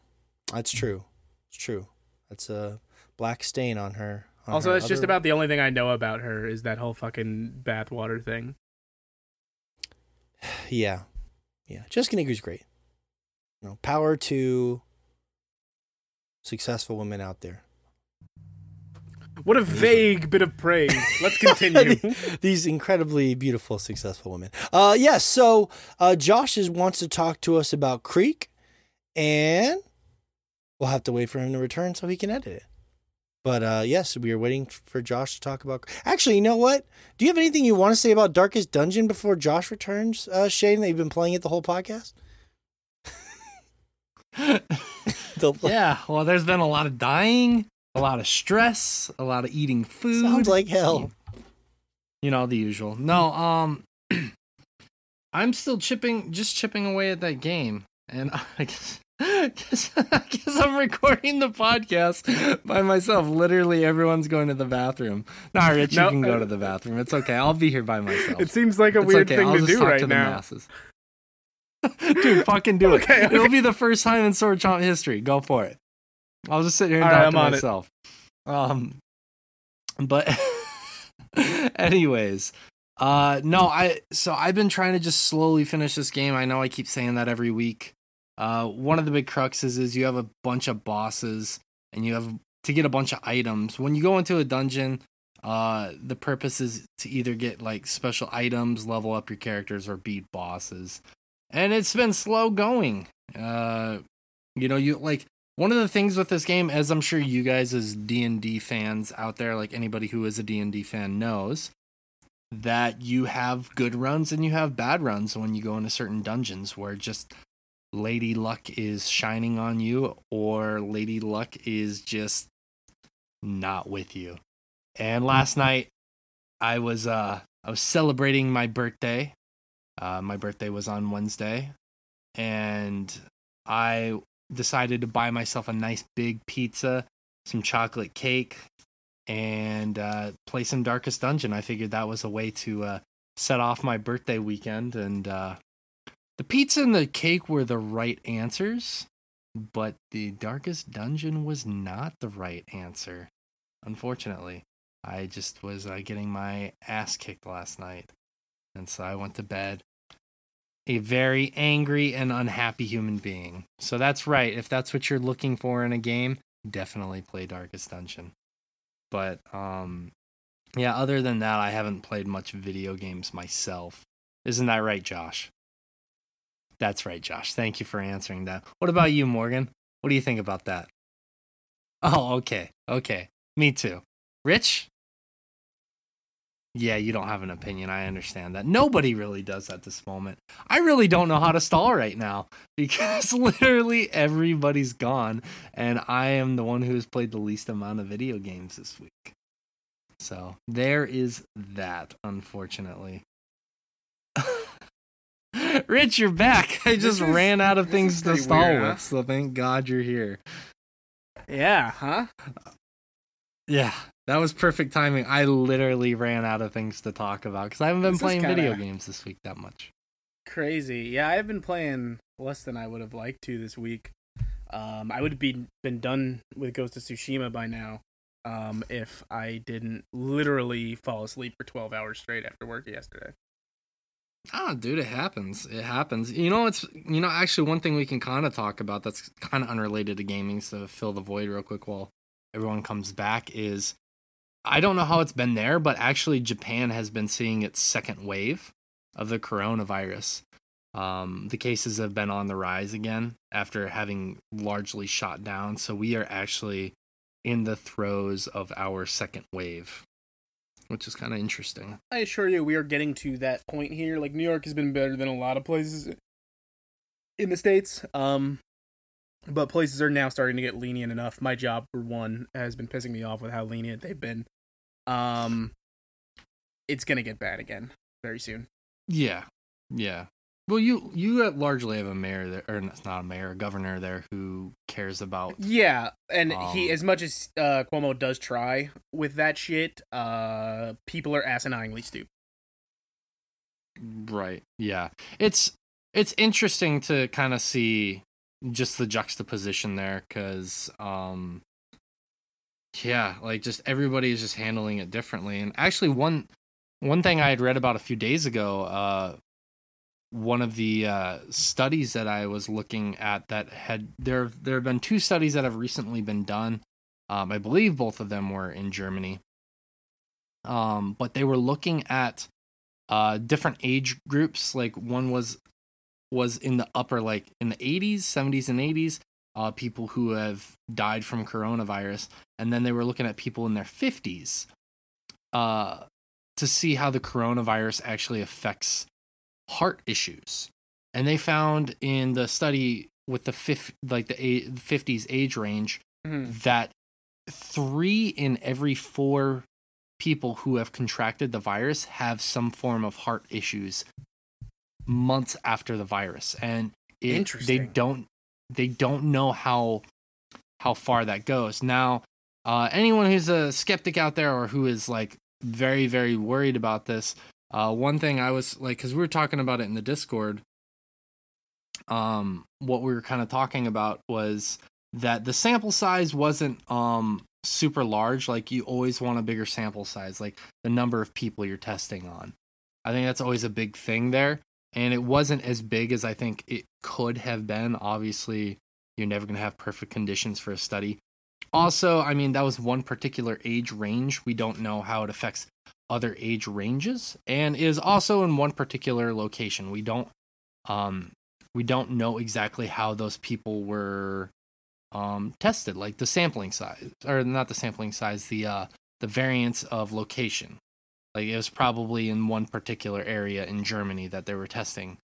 that's true. It's true. That's a black stain on her. on Also, her that's just about the only thing I know about her is that whole fucking bathwater thing. Yeah. Yeah. Jessica Negri's great. You know, power to successful women out there. What a vague bit of praise. Let's continue. These incredibly beautiful, successful women. Uh, yes. Yeah, so uh, Josh is, wants to talk to us about Creaks, and we'll have to wait for him to return so he can edit it. But uh, yes, we are waiting for Josh to talk about. Actually, you know what? Do you have anything you want to say about Darkest Dungeon before Josh returns, uh, Shane? That you've been playing it the whole podcast. The- yeah, well, there's been a lot of dying, a lot of stress, a lot of eating food. Sounds like hell. you know the usual. No, um, I'm still chipping, just chipping away at that game, and I guess, guess, I guess I'm recording the podcast by myself. Literally, everyone's going to the bathroom. Nah, Rich, No, you can go uh, to the bathroom. It's okay. I'll be here by myself. it seems like a It's weird okay. thing I'll to just do talk right to the now. masses. Dude, fucking do it. Okay, okay. It'll be the first time in Sword Chomp history. Go for it. I'll just sit here and All talk right, I'm to on it. myself. Um, but anyways, uh, no, I so I've been trying to just slowly finish this game. I know I keep saying that every week. Uh, one of the big cruxes is you have a bunch of bosses and you have to get a bunch of items. When you go into a dungeon, uh, the purpose is to either get like special items, level up your characters, or beat bosses. And it's been slow going. Uh, you know, you like one of the things with this game, as I'm sure you guys as D and D fans out there, like anybody who is a D and D fan knows, that you have good runs and you have bad runs when you go into certain dungeons where just Lady Luck is shining on you or Lady Luck is just not with you. And last night I was uh I was celebrating my birthday. Uh my birthday was on Wednesday and I decided to buy myself a nice big pizza, some chocolate cake, and uh, play some Darkest Dungeon. I figured that was a way to uh, set off my birthday weekend. And uh, the pizza and the cake were the right answers, but the Darkest Dungeon was not the right answer. Unfortunately, I just was uh, getting my ass kicked last night, and so I went to bed. a very angry and unhappy human being. So that's right. If that's what you're looking for in a game, definitely play Darkest Dungeon. But um yeah, other than that, I haven't played much video games myself. Isn't that right, Josh? That's right, Josh. Thank you for answering that. What about you, Morgan? What do you think about that? Oh, okay. Okay. Me too. Rich? Yeah, you don't have an opinion. I understand that. Nobody really does at this moment. I really don't know how to stall right now because literally everybody's gone and I am the one who has played the least amount of video games this week. So, there is that, unfortunately. Rich, you're back. I just is, ran out of things to stall weird, with, huh? so thank God you're here. Yeah, huh? Yeah, that was perfect timing. I literally ran out of things to talk about because I haven't been this playing video games this week that much. Crazy. Yeah, I've been playing less than I would have liked to this week. Um, I would have been been done with Ghost of Tsushima by now um, if I didn't literally fall asleep for 12 hours straight after work yesterday. Ah, dude, it happens. It happens. You know, it's you know actually one thing we can kind of talk about that's kind of unrelated to gaming, so fill the void real quick while everyone comes back is I don't know how it's been there, but actually Japan has been seeing its second wave of the coronavirus. Um, the cases have been on the rise again after having largely shot down. So we are actually in the throes of our second wave, which is kind of interesting. I assure you, we are getting to that point here. Like New York has been better than a lot of places in the states. Um, but places are now starting to get lenient enough. My job, for one, has been pissing me off with how lenient they've been. Um, it's gonna get bad again very soon. Yeah, yeah. Well, you you largely have a mayor there, or it's not a mayor, a governor there who cares about. Yeah, and um, he, as much as uh, Cuomo does try with that shit, uh, people are asininely stupid. Right. Yeah. It's it's interesting to kind of see just the juxtaposition there because um yeah like just everybody is just handling it differently and actually one one thing i had read about a few days ago uh one of the uh studies that i was looking at that had there there have been two studies that have recently been done. Um i believe both of them were in germany. Um but they were looking at uh different age groups. Like one was was in the upper like in the 80s 70s and 80s uh, people who have died from coronavirus. And then they were looking at people in their 50s uh, to see how the coronavirus actually affects heart issues and they found in the study with the fifth like the 50s age range mm-hmm. that three in every four people who have contracted the virus have some form of heart issues months after the virus, and it, they don't they don't know how how far that goes. Now, uh, anyone who's a skeptic out there or who is like very very worried about this, uh, one thing I was like, because we were talking about it in the Discord. Um, what we were kind of talking about was that the sample size wasn't um super large. Like you always want a bigger sample size, like the number of people you're testing on. I think that's always a big thing there and it wasn't as big as I think it could have been. Obviously, you're never going to have perfect conditions for a study. Also, I mean, that was one particular age range. We don't know how it affects other age ranges and is also in one particular location. We don't um we don't know exactly how those people were um tested, like the sampling size or not the sampling size, the uh the variance of location. Like it was probably in one particular area in Germany that they were testing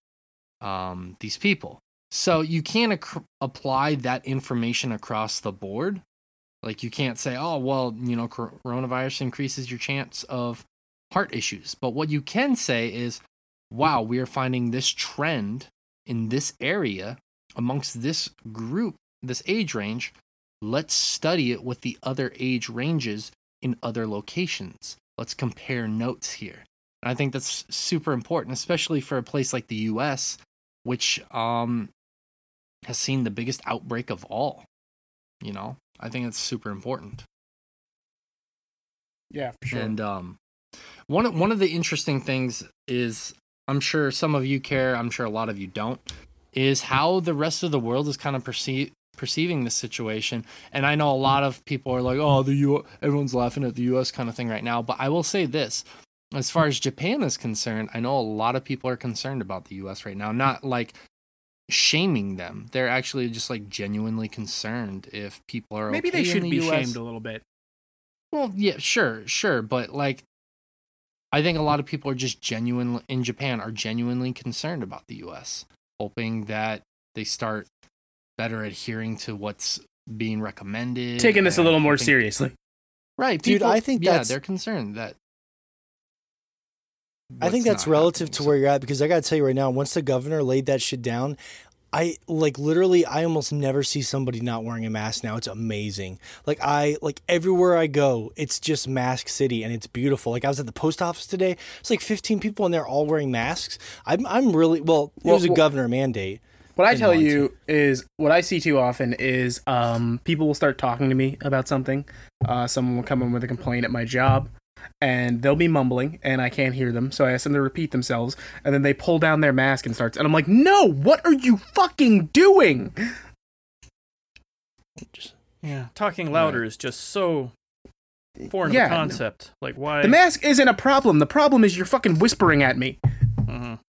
um, these people. So you can't ac- apply that information across the board. Like you can't say, oh, well, you know, coronavirus increases your chance of heart issues. But what you can say is, wow, we are finding this trend in this area amongst this group, this age range. Let's study it with the other age ranges in other locations let's compare notes here. And I think that's super important, especially for a place like the US, which um, has seen the biggest outbreak of all. You know, I think it's super important. Yeah, for sure. And um, one of, one of the interesting things is I'm sure some of you care, I'm sure a lot of you don't, is how the rest of the world is kind of perceive, perceiving this situation. And I know a lot of people are like, "Oh, the U everyone's laughing at the US kind of thing right now." But I will say this, as far as Japan is concerned, I know a lot of people are concerned about the US right now. Not like shaming them. They're actually just like genuinely concerned if people are Maybe okay they should in the be US. shamed a little bit. Well, yeah, sure, sure, but like I think a lot of people are just genuine in Japan are genuinely concerned about the US, hoping that they start better adhering to what's being recommended. Taking this a little more think- seriously. Right, Dude, I think yeah, that's- they're concerned that I think that's relative happening, to where you're at because I got to tell you right now, once the governor laid that shit down, I like literally I almost never see somebody not wearing a mask now. It's amazing. Like I like everywhere I go, it's just mask city and it's beautiful. Like I was at the post office today. It's like 15 people and they're all wearing masks. I'm I'm really well, it Well, was a well- governor mandate. What I tell you is what I see too often is um, people will start talking to me about something. Uh, someone will come in with a complaint at my job, and they'll be mumbling, and I can't hear them. So I ask them to repeat themselves, and then they pull down their mask and starts, and I'm like, "No, what are you fucking doing?" Just Yeah, talking louder is just so foreign Yeah, of no. a concept. Like why? The mask isn't a problem. The problem is you're fucking whispering at me. Mhm.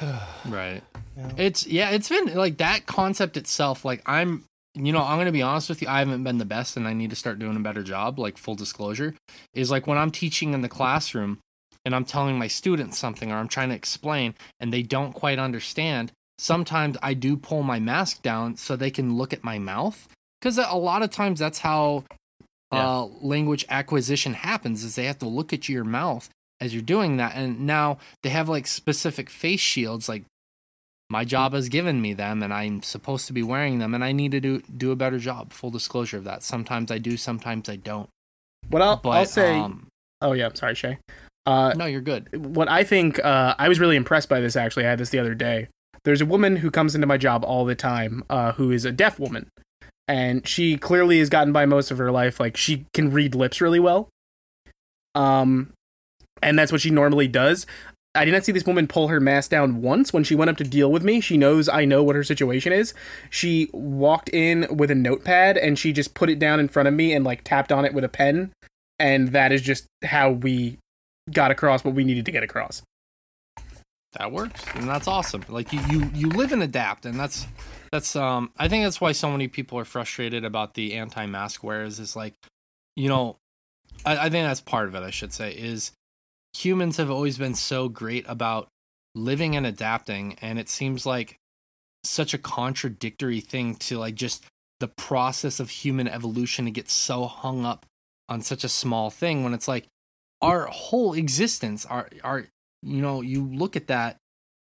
Right. Yeah. It's yeah, it's been like that concept itself. Like I'm, you know, I'm gonna be honest with you. I haven't been the best, and I need to start doing a better job. Like full disclosure, is like when I'm teaching in the classroom, and I'm telling my students something, or I'm trying to explain, and they don't quite understand. Sometimes I do pull my mask down so they can look at my mouth, because a lot of times that's how uh, language acquisition happens. Is they have to look at your mouth as you're doing that, and now they have like specific face shields, like my job has given me them and I'm supposed to be wearing them and I need to do do a better job. Full disclosure of that. Sometimes I do, sometimes I don't. What I'll, But I'll say. um, oh yeah, sorry, Shay. Uh, no, you're good. what I think uh, I was really impressed by this actually. I had this the other day. There's a woman who comes into my job all the time uh, who is a deaf woman, and she clearly has gotten by most of her life. Like she can read lips really well, um, and that's what she normally does. I did not see this woman pull her mask down once when she went up to deal with me. She knows I know what her situation is. She walked in with a notepad and she just put it down in front of me and like tapped on it with a pen, and that is just how we got across what we needed to get across. That works. And that's awesome. Like you, you you live and adapt and that's that's um I think that's why so many people are frustrated about the anti mask wearers is like, you know, I, I think that's part of it, I should say, is humans have always been so great about living and adapting, and it seems like such a contradictory thing to like just the process of human evolution to get so hung up on such a small thing when it's like our whole existence our our you know you look at that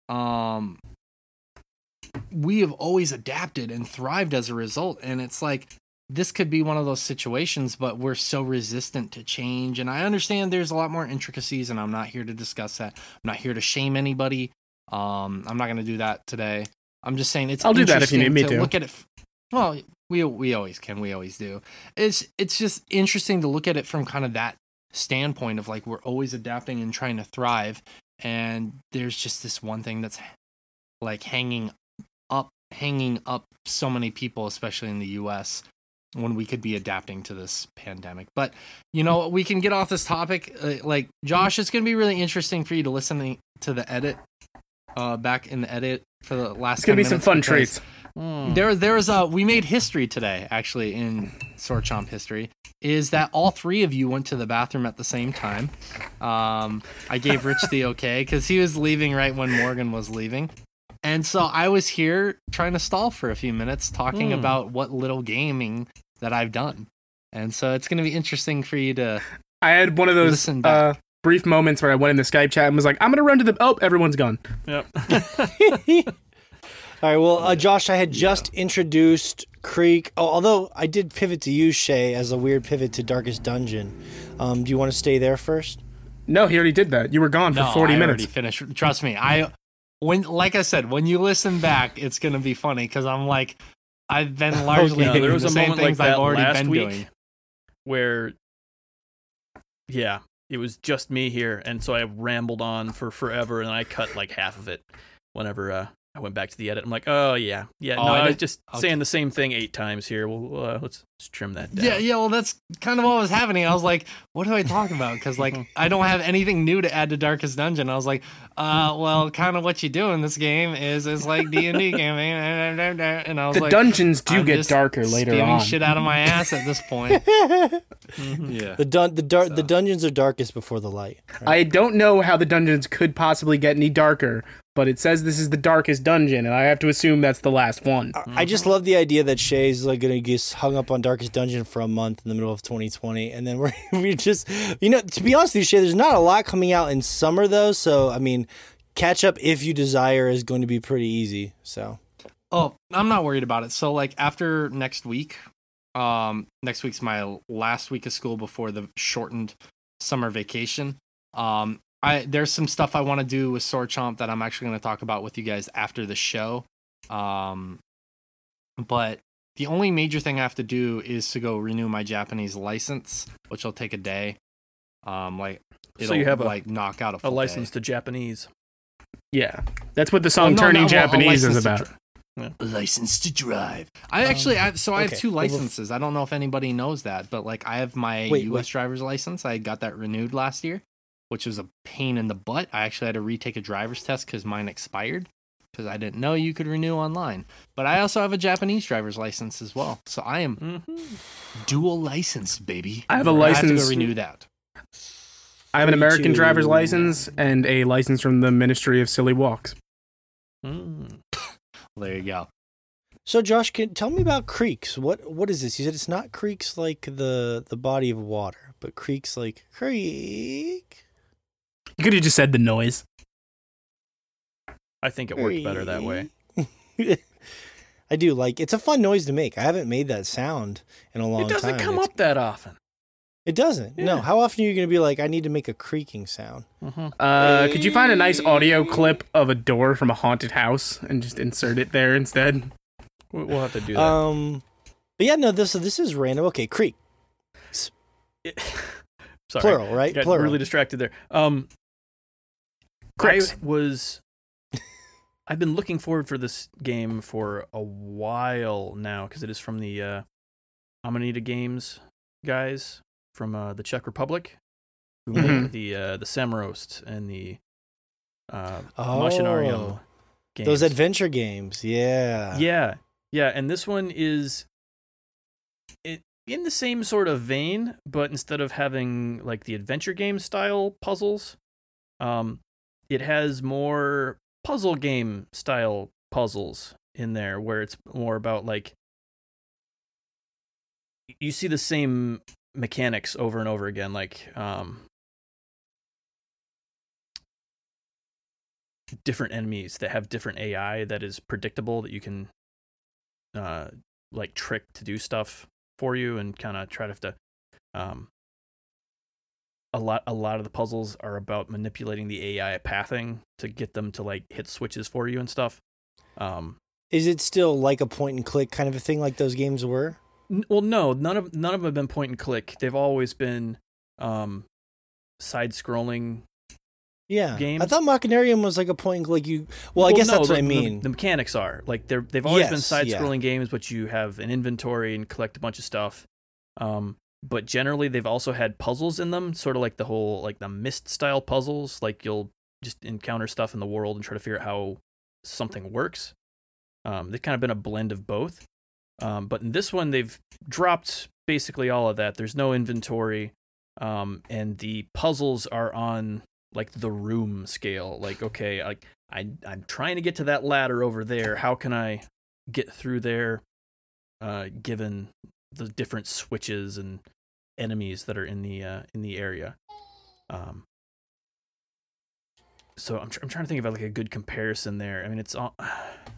um we have always adapted and thrived as a result and it's like this could be one of those situations but we're so resistant to change. And i understand there's a lot more intricacies and i'm not here to discuss that. I'm not here to shame anybody. Um i'm not going to do that today. I'm just saying it's I'll do that if you need me interesting to. look at it well we we always can. We always do. It's it's just interesting to look at it from kind of that standpoint of like we're always adapting and trying to thrive and there's just this one thing that's like hanging up hanging up so many people especially in the US when we could be adapting to this pandemic but you know we can get off this topic uh, like Josh it's going to be really interesting for you to listen to the edit uh back in the edit for the last It's gonna be some fun treats. Mm. there there was a we made history today actually in Sword Chomp history is that all three of you went to the bathroom at the same time. Um, I gave Rich the okay because he was leaving right when Morgan was leaving, and so I was here trying to stall for a few minutes talking Hmm. about what little gaming that I've done, and so it's going to be interesting for you to I had one of those uh, brief moments where I went in the Skype chat and was like, "I'm gonna run to the oh, everyone's gone." Yep. All right. Well, uh, Josh, I had just introduced Creaks. Oh, although I did pivot to you, Shay, as a weird pivot to Darkest Dungeon. Um, do you want to stay there first? No, he already did that. You were gone for no, 40 I minutes. already finished. Trust me, I when like I said, when you listen back, it's going to be funny because I'm like. I've been largely Yeah, doing there was the a same moment like things I've already been week doing. where yeah it was just me here, and so I rambled on for forever, and I cut like half of it whenever uh, I went back to the edit. I'm like, oh yeah, yeah. Oh, no, I I was just okay. saying the same thing eight times here. Well, uh, let's, let's trim that down. Yeah, yeah. Well, that's kind of what was happening. I was like, "What do I talk about?" Because like I don't have anything new to add to Darkest Dungeon. I was like, "Uh, well, kind of what you do in this game is is like D and D gaming, And I was The like, dungeons do I'm get just darker later spewing on. shit out of my ass at this point. yeah. The dun- the dar- the dungeons are darkest before the light. right? I don't know how the dungeons could possibly get any darker, but it says this is the darkest dungeon, and I have to assume that's the last one. I just love the idea that Shay's like gonna get hung up on Darkest Dungeon for a month in the middle of 2020, and then we're we just you know to be honest with you, there's not a lot coming out in summer though, so I mean, catch up if you desire is going to be pretty easy. So Oh, I'm not worried about it. So like after next week, um, next week's my last week of school before the shortened summer vacation. Um, I there's some stuff I want to do with Sword Chomp that I'm actually going to talk about with you guys after the show. Um, but the only major thing I have to do is to go renew my Japanese license, which will take a day. Um, like So you have a- like knock out a, A license day. to Japanese. Yeah, that's what the Well, song no, "Turning not- well, Japanese" is license to about. dri- A license to drive. I actually, I, so I have okay. two Well, licenses. I don't know if anybody knows that, but like I have my Wait, U.S. wait. driver's license. I got that renewed last year, which was a pain in the butt. I actually had to retake a driver's test because mine expired because I didn't know you could renew online. But I also have a Japanese driver's license as well, so I am Mm-hmm. dual licensed, baby. I have a I have to license- go renew that. I have an American driver's license and a license from the Ministry of Silly Walks. Mm. There you go. so Josh, can tell me about Creaks. What what is this? You said it's not creeks like the the body of water, but creeks like creek. You could have just said the noise. I think it worked better that way. I do like it's a fun noise to make. I haven't made that sound in a long time. It doesn't time. come It's- up that often. It doesn't. No. How often are you going to be like, I need to make a creaking sound? Mm-hmm. Uh, could you find a nice audio clip of a door from a haunted house and just insert it there instead? We'll have to do that. Um, but yeah, no. This this is random. Okay, creek, It- Sorry, plural, right? got plural. really distracted there. Um, Cricks. I was. I've been looking forward for this game for a while now because it is from the uh, Amanita Games guys from uh, the Czech Republic, who make Mhm. the uh, the Samorost and the uh, oh, games. those adventure games. Yeah. Yeah, yeah, and this one is it in the same sort of vein, but instead of having like the adventure game style puzzles, um, it has more puzzle game style puzzles in there, where it's more about like you see the same mechanics over and over again, like um. different enemies that have different AI that is predictable that you can uh like trick to do stuff for you and kind of try to have to um a lot a lot of the puzzles are about manipulating the AI pathing to get them to like hit switches for you and stuff. Um Is it still like a point and click kind of a thing, like those games were? N- Well, no, none of none of them have been point and click. They've always been um, side scrolling. Yeah. I thought Machinarium was like a point and click. You. Well, I guess that's what I mean. The, mechanics are like they're they've always been Yes, side yeah. scrolling games, but you have an inventory and collect a bunch of stuff. Um, but generally, they've also had puzzles in them, sort of like the whole like the Myst style puzzles. Like you'll just encounter stuff in the world and try to figure out how something works. Um, they've kind of been a blend of both. Um, but in this one, they've dropped basically all of that. There's no inventory, um, and the puzzles are on like the room scale. Like, okay, like I I'm trying to get to that ladder over there. How can I get through there? Uh, given the different switches and enemies that are in the uh, in the area. Um, so I'm tr- I'm trying to think of like a good comparison there. I mean, it's all,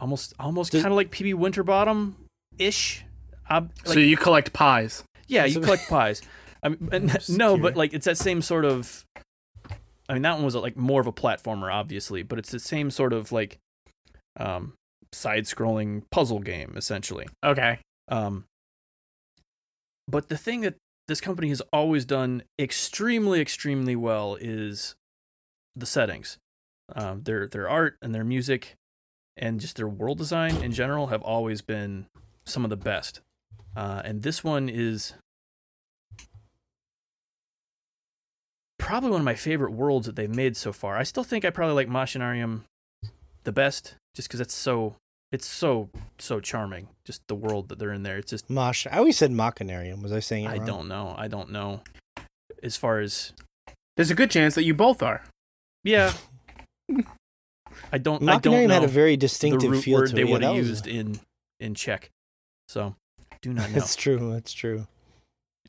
almost almost kind of like PB Winterbottom ish. Like, so you collect pies. yeah, you collect pies. I mean, and- just no, but like it's that same sort of. I mean, that one was like more of a platformer, obviously, but it's the same sort of like, um, side-scrolling puzzle game essentially. Okay. Um, but the thing that this company has always done extremely, extremely well is the settings. Um, their their art and their music and just their world design in general have always been some of the best. Uh, and this one is probably one of my favorite worlds that they've made so far. I still think I probably like Machinarium the best, just because it's so it's so so charming. Just the world that they're in there. It's just Mosh. I always said Machinarium. Was I saying it I wrong? don't know. I don't know. As far as There's a good chance that you both are. yeah, I don't. I don't Machinarium know had a very the distinctive root feel word to they it. Yeah, would have that was- used in in Czech. So do not know. That's true. That's true.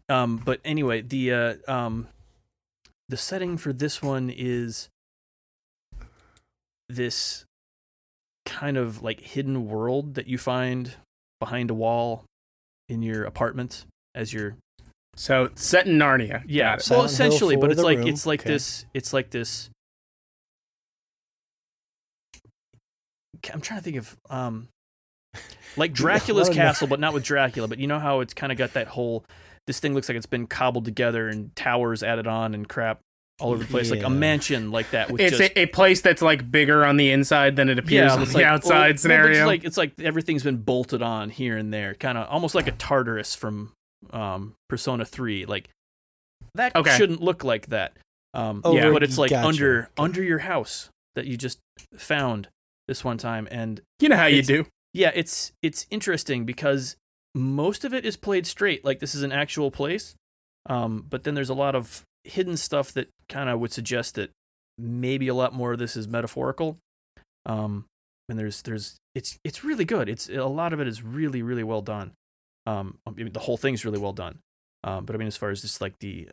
Um, but anyway, the uh, um, the setting for this one is this kind of like hidden world that you find behind a wall in your apartment as you're So set in Narnia. yeah Got it. so Silent essentially but it's like room. it's like Okay. this it's like this i'm trying to think of um like dracula's Let 'em know. castle but not with dracula but you know how it's kind of got that whole this thing looks like it's been cobbled together and towers added on and crap all over the place like a mansion like that with It's just a, a place that's like bigger on the inside than it appears on the like- outside well, well, scenario. it's like it's like everything's been bolted on here and there, kind of almost like a Tartarus from um, Persona Three. Like that Okay. shouldn't look like that. Um, Oh, Yeah. but it's like gotcha. under under your house that you just found this one time, and you know how you do. yeah, it's it's interesting because most of it is played straight, like this is an actual place. Um, but then there's a lot of hidden stuff that kind of would suggest that maybe a lot more of this is metaphorical. Um, and there's there's it's it's really good. It's a lot of it is really really well done. Um, I mean, the whole thing's really well done. Um, but I mean, as far as just like the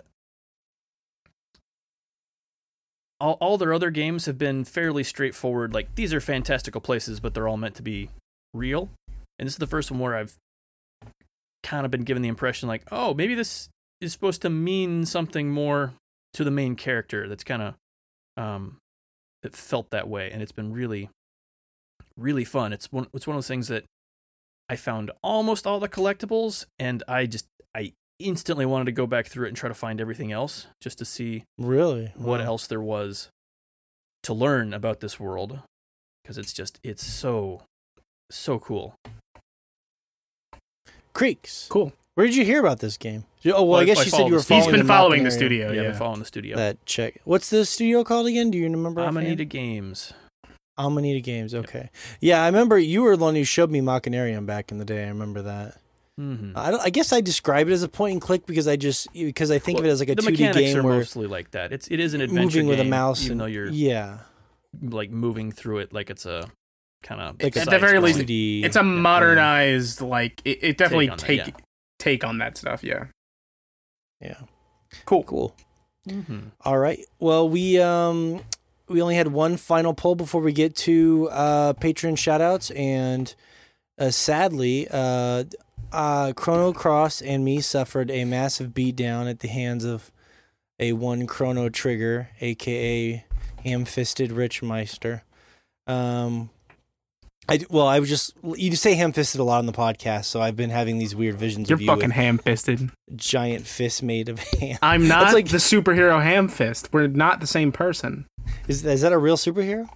all, all their other games have been fairly straightforward. Like these are fantastical places, but they're all meant to be real. And this is the first one where I've kind of been given the impression like, oh, maybe this is supposed to mean something more to the main character. That's kind of um, it felt that way, and it's been really, really fun. It's one. It's one of those things that I found almost all the collectibles, and I just I instantly wanted to go back through it and try to find everything else just to see Really? what Wow. else there was to learn about this world because it's just it's so so cool Creaks. Cool. Where did you hear about this game? You- Oh, well, I I- guess I you said you were following He's been the following the studio. yeah, Yeah. I've been following the studio That check. What's the studio called again? Do you remember? offhand? amanita games Amanita Games. Okay. Yeah, I remember you were the one who showed me Machinarium back in the day. I remember that. mm-hmm. I, don't, I guess I describe it as a point and click because I just because I think of it as like a 2D mechanics game are where mostly like that it's it is an adventure moving with a mouse even and though you're yeah, like moving through it like it's a kind of like At the very least, 2D. It's a modernized, like it, it definitely on that, take yeah. Take on that stuff. Yeah. yeah. Cool. Cool. mm-hmm. All right. Well, we um we only had one final poll before we get to uh patron shoutouts and uh, sadly uh uh Chrono Cross and me suffered a massive beatdown at the hands of a one Chrono Trigger, aka ham-fisted Rich Meister. Um I well, I was just you say ham-fisted a lot on the podcast, so I've been having these weird visions You're of you fucking with ham fisted. giant fist made of ham. I'm not That's like- the superhero ham fist. We're not the same person. Is is that a real superhero?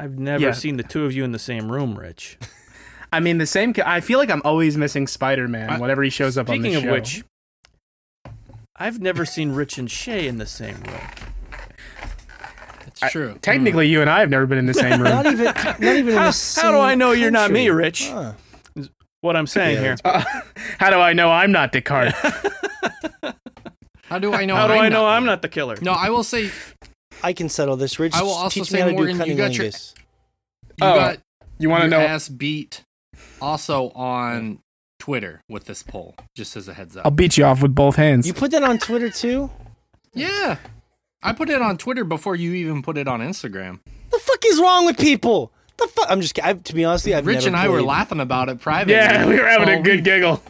i've never Yeah. seen the two of you in the same room rich I mean, the same. I feel like I'm always missing Spider Man whenever he shows up on speaking of which i've never seen rich and shay in the same room It's I- true. technically, you and I have never been in the same room. Not even not even in How- the how do I know you're not me. Rich? Huh. what i'm saying Yeah, here Uh, how do I know I'm not Descartes? How do I know? how do I'm i know not i'm you? not the killer No, I will say I can settle this. Rich, I will also teach say, me how to Morgan, do you cunning got your- lingus. Oh, got You want to know? ass beat also on Twitter with this poll. Just as a heads up. I'll beat you off with both hands. You put that on Twitter too? yeah, I put it on Twitter before you even put it on Instagram. The fuck is wrong with people? The fuck? I'm just. I, to be honest I've Rich never and I were laughing about it privately. yeah, we were having a good week. giggle.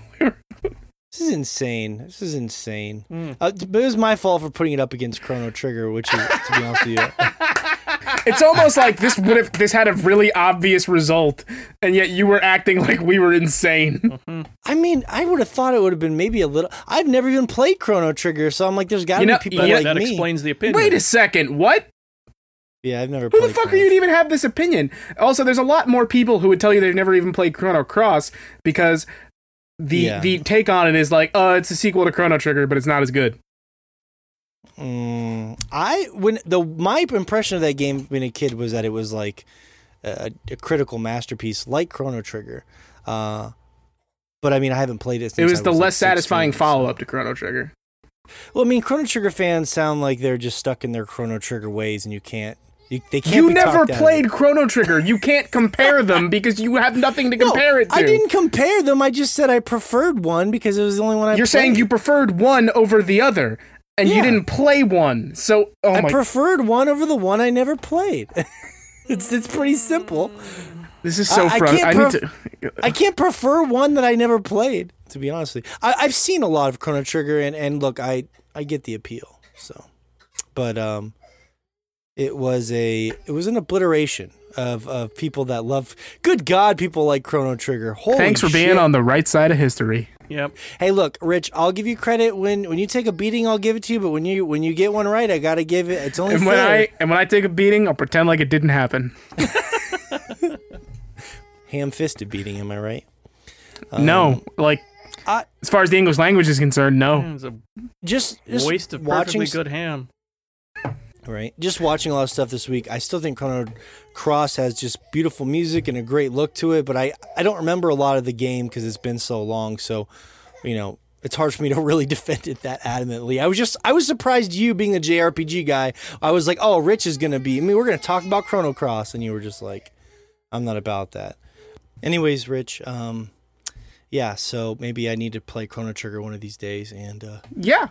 This is insane. This is insane. Hmm. Uh, but it was my fault for putting it up against Chrono Trigger, which is, to be honest with you, it's almost like this would have this had a really obvious result, and yet you were acting like we were insane. Mm-hmm. I mean, I would have thought it would have been maybe a little. I've never even played Chrono Trigger, so I'm like, there's got to You know- be people you know, like that me. explains the opinion. Wait a second, what? yeah, I've never. Who played the fuck are you to even have this opinion? Also, there's a lot more people who would tell you they've never even played Chrono Cross because the Yeah. the take on it is like, oh, it's a sequel to Chrono Trigger, but it's not as good. Mm, I when the my impression of that game being a kid was that it was like a, a critical masterpiece like Chrono Trigger. Uh, but I mean, I haven't played it. Since It was the like, less satisfying follow up to Chrono Trigger. Well, I mean, Chrono Trigger fans sound like they're just stuck in their Chrono Trigger ways, and you can't. You, they can't. You never talked out of played. Chrono Trigger. You can't compare them because you have nothing to No, compare it to. I didn't compare them. I just said I preferred one because it was the only one I. You're saying you preferred one over the other, and you didn't play one. So, oh I my, preferred one over the one I never played. it's it's pretty simple. this is so I- can't need pref- to. I can't prefer one that I never played. To be honest with you, I, I've seen a lot of Chrono Trigger, and, and look, I I get the appeal. So, but um, it was a it was an obliteration of of people that love. Good God, people like Chrono Trigger. Holy Thanks for being on the right side of history. Yep. Hey, look, Rich. I'll give you credit when when you take a beating. I'll give it to you. But when you when you get one right, I gotta give it. It's only And when fair. I and when I take a beating, I'll pretend like it didn't happen. ham-fisted beating. Am I right? no, um, like I- as far as the English language is concerned, no. It's a Just, just waste of watching perfectly good ham. right? Just watching a lot of stuff this week. I still think Chrono Cross has just beautiful music and a great look to it, but I I don't remember a lot of the game because it's been so long. So, you know, it's hard for me to really defend it that adamantly. I was just I was surprised you being a JRPG guy. I was like, oh, Rich is gonna be. I mean, we're gonna talk about Chrono Cross, and you were just like, I'm not about that. Anyways, Rich, um, yeah. So maybe I need to play Chrono Trigger one of these days, and uh, Yeah,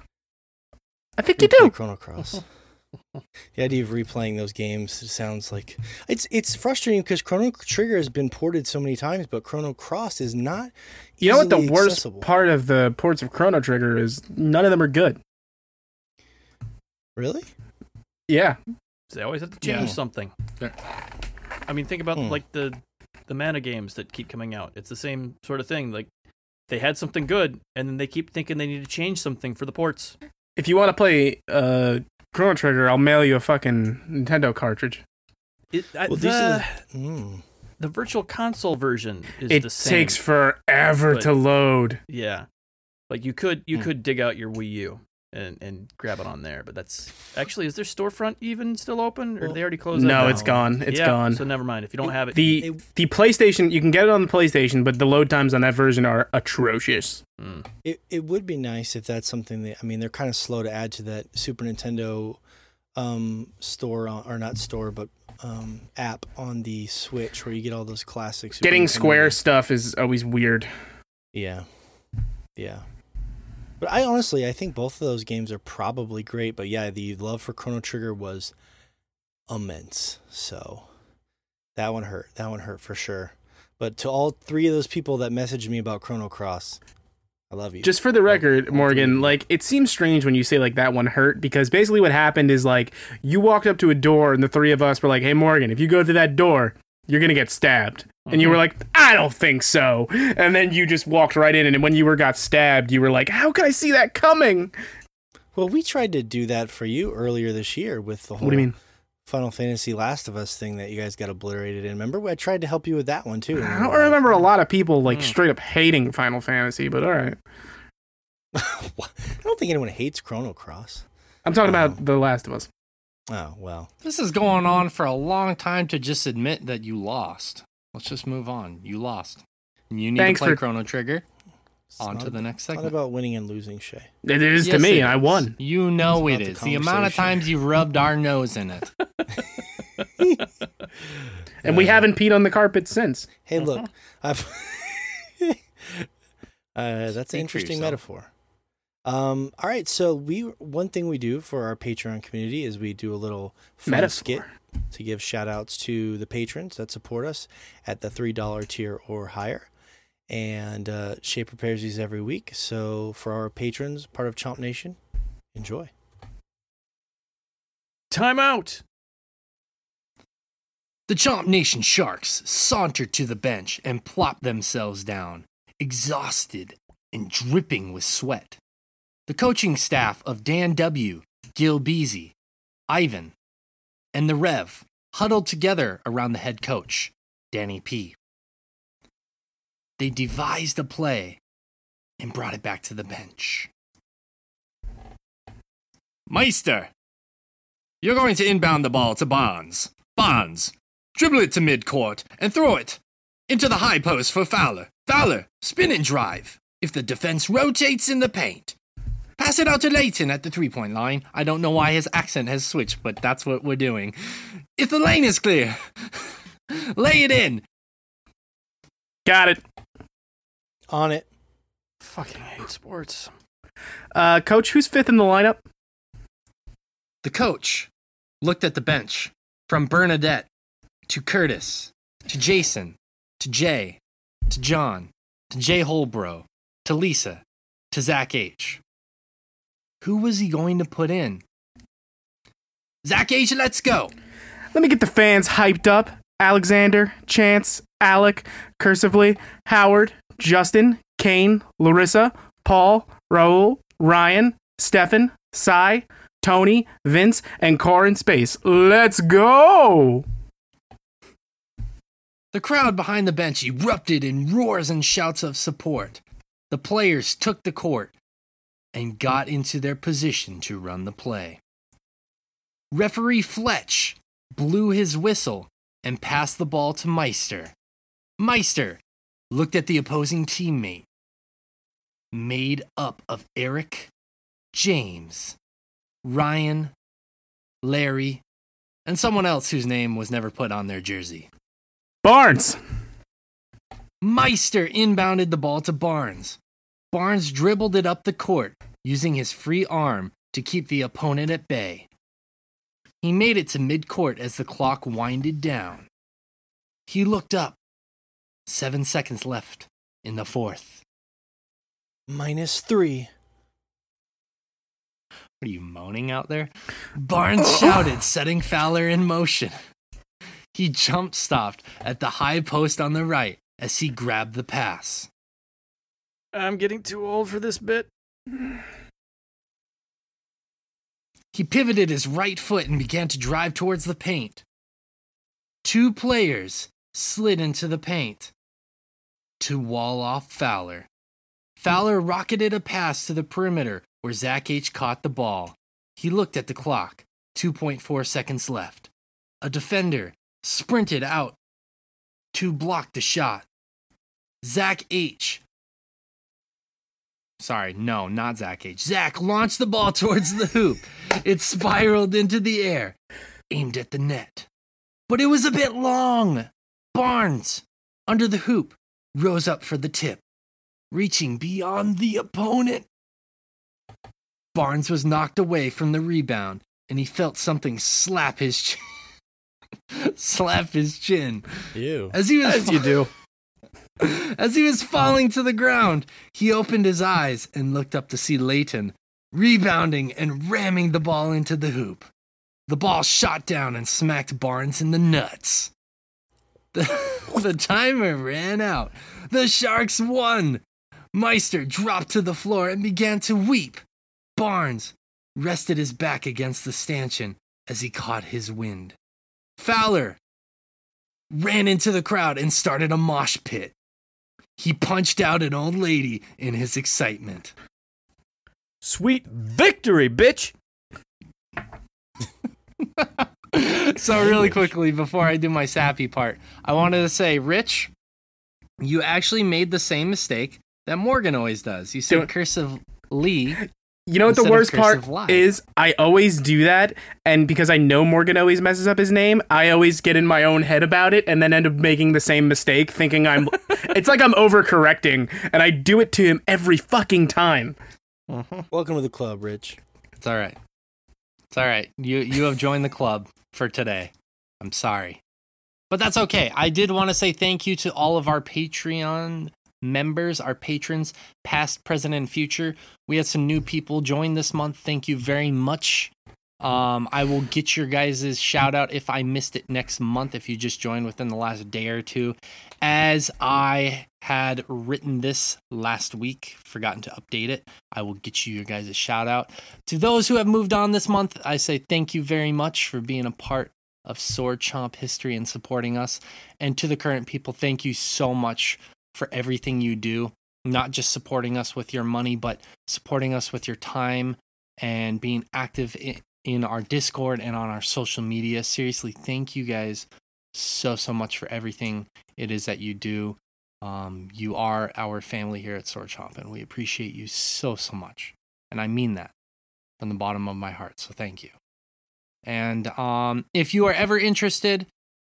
I think you do. Chrono Cross. the idea of replaying those games sounds like it's it's frustrating because Chrono Trigger has been ported so many times, but Chrono Cross is not. You know what the easily worst part of the ports of Chrono Trigger is? None of them are good. Really? Yeah, They always have to change Yeah. something. I mean, think about Hmm. like the the mana games that keep coming out. It's the same sort of thing. Like they had something good, and then they keep thinking they need to change something for the ports. if you want to play uh, Chrono Trigger, I'll mail you a fucking Nintendo cartridge. It, I, Well, the, these are mm. the virtual console version is It the same. It takes forever but- to load. yeah, like you could you Hmm. could dig out your Wii U and and grab it on there, but that's actually is their storefront even still open, or Well, they already closed? that No, down? it's gone. It's yeah, gone. So never mind. If you don't have it, the It- the PlayStation, you can get it on the PlayStation, but the load times on that version are atrocious. Mm. It it would be nice if that's something that I mean they're kind of slow to add to that Super Nintendo um, store on, or not store but um, app on the Switch where you get all those classics. Getting Nintendo Square stuff is always weird. Yeah. Yeah. But I honestly, I think both of those games are probably great. But yeah, the love for Chrono Trigger was immense. So that one hurt. That one hurt for sure. But to all three of those people that messaged me about Chrono Cross, I love you. Just for the record, Morgan, like it seems strange when you say like that one hurt because basically what happened is like you walked up to a door and the three of us were like, "Hey Morgan, if you go through that door, you're going to get stabbed." And you were like, "I don't think so." And then you just walked right in and when you were got stabbed, you were like, "How could I see that coming?" well, we tried to do that for you earlier this year with the whole What do you mean? Final Fantasy Last of Us thing that you guys got obliterated in. Remember, I tried to help you with that one too. I don't remember a lot of people like Mm. straight up hating Final Fantasy, but all right. I don't think anyone hates Chrono Cross. I'm talking Oh. about The Last of Us. Oh well. This is going on for a long time to just admit that you lost. Let's just move on. You lost. You need Thanks to play for- Chrono Trigger. It's On to the ab- next it's not about winning and losing, Shay. It is to me, it I won. You know It's it about is. the The amount of times you've rubbed our nose in it. And we Uh, haven't peed on the carpet since. Hey, look, I've. uh, that's an Speak for interesting metaphor. Um, all right, so we one thing we do for our Patreon community is we do a little fun skit Metaphor. To give shout outs to the patrons that support us at the three dollar tier or higher. And uh, Shay prepares these every week. So for our patrons, part of Chomp Nation, enjoy. Time out. The Chomp Nation Sharks sauntered to the bench and plopped themselves down, exhausted and dripping with sweat. The coaching staff of Dan W., Gil Beasy, Ivan, and the Rev huddled together around the head coach, Danny P. They devised a play and brought it back to the bench. Meister, you're going to inbound the ball to Barnes. Barnes, dribble it to midcourt and throw it into the high post for Fowler. Fowler, spin and drive. If the defense rotates in the paint, pass it out to Layton at the three point line. I don't know why his accent has switched, but that's what we're doing. If the lane is clear, lay it in. Got it. On it. Fucking hate sports. Uh, coach, who's fifth in the lineup? The coach looked at the bench from Bernadette to Curtis to Jason to Jay to John to Jay Holbro to Lisa to Zach H. Who was he going to put in? Zach H, let's go. Let me get the fans hyped up. Alexander, Chance, Alec, Cursively, Howard, Justin, Kane, Larissa, Paul, Raul, Ryan, Stefan, Cy, Tony, Vince, and Car in space. Let's go! The crowd behind the bench erupted in roars and shouts of support. The players took the court and got into their position to run the play. Referee Fletch blew his whistle and passed the ball to Meister. Meister looked at the opposing teammate, made up of Eric, James, Ryan, Larry, and someone else whose name was never put on their jersey. Barnes! Meister inbounded the ball to Barnes. Barnes dribbled it up the court using his free arm to keep the opponent at bay. He made it to midcourt as the clock winded down. He looked up. Seven seconds left in the fourth. Minus three. What are you moaning out there? Barnes shouted, setting Fowler in motion. He jump stopped at the high post on the right as he grabbed the pass. I'm getting too old for this bit. He pivoted his right foot and began to drive towards the paint. Two players slid into the paint to wall off Fowler. Fowler rocketed a pass to the perimeter where Zach H caught the ball. He looked at the clock. 2.4 seconds left. A defender sprinted out to block the shot. Zach H. Sorry, no, not Zach H. Zach launched the ball towards the hoop. It spiraled into the air, aimed at the net. But it was a bit long. Barnes, under the hoop, rose up for the tip, reaching beyond the opponent. Barnes was knocked away from the rebound, and he felt something slap his chin. slap his chin. Ew. As he was As you do. As he was falling to the ground, he opened his eyes and looked up to see Layton rebounding and ramming the ball into the hoop. The ball shot down and smacked Barnes in the nuts. The, the timer ran out. The Sharks won. Meister dropped to the floor and began to weep. Barnes rested his back against the stanchion as he caught his wind. Fowler ran into the crowd and started a mosh pit. He punched out an old lady in his excitement. Sweet victory, bitch. so really quickly before I do my sappy part, I wanted to say, Rich, you actually made the same mistake that Morgan always does. You said cursive Lee. You know what the Instead of worst part cursive is? I always do that, and because I know Morgan always messes up his name, I always get in my own head about it, and then end up making the same mistake, thinking I'm. it's like I'm overcorrecting, and I do it to him every fucking time. Mm-hmm. Welcome to the club, Rich. It's all right. It's all right. You you have joined the club for today. I'm sorry. But that's okay. I did want to say thank you to all of our Patreon members, our patrons, past, present, and future. We had some new people join this month. Thank you very much. Um, I will get your guys' shout out if I missed it next month, if you just joined within the last day or two. As I had written this last week, forgotten to update it, I will get you your guys' shout out. To those who have moved on this month, I say thank you very much for being a part of Sword Chomp history and supporting us. And to the current people, thank you so much for everything you do, not just supporting us with your money, but supporting us with your time and being active in, in our Discord and on our social media. Seriously, thank you guys so, so much for everything it is that you do. Um, you are our family here at Sword Chomp, and we appreciate you so, so much. And I mean that from the bottom of my heart. So thank you. And um, if you are ever interested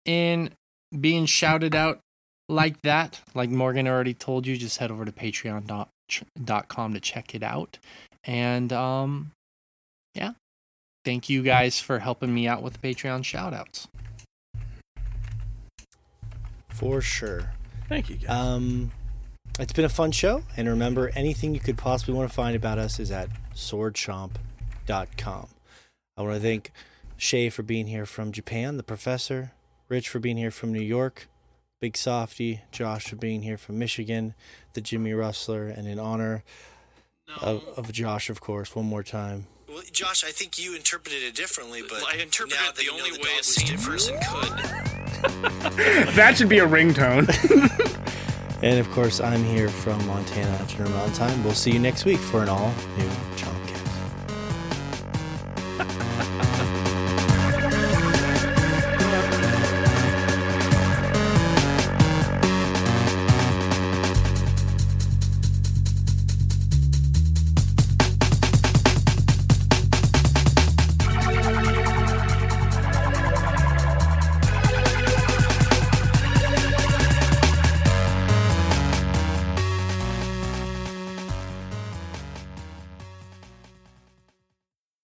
in being shouted out like that, like Morgan already told you, just head over to patreon.com to check it out. And um, yeah, thank you guys for helping me out with the Patreon shoutouts. For sure. Thank you, guys. Um, it's been a fun show, and remember, anything you could possibly want to find about us is at swordchomp.com. I want to thank Shay for being here from Japan, the professor, Rich for being here from New York, Big Softy, Josh for being here from Michigan, the Jimmy Rustler, and in honor no. of, of Josh, of course, one more time. Well, Josh, I think you interpreted it differently, but I interpreted it the only the way a sane person could. that should be a ringtone. and of course, I'm here from Montana at Mountain Time. We'll see you next week for an all new Chomp.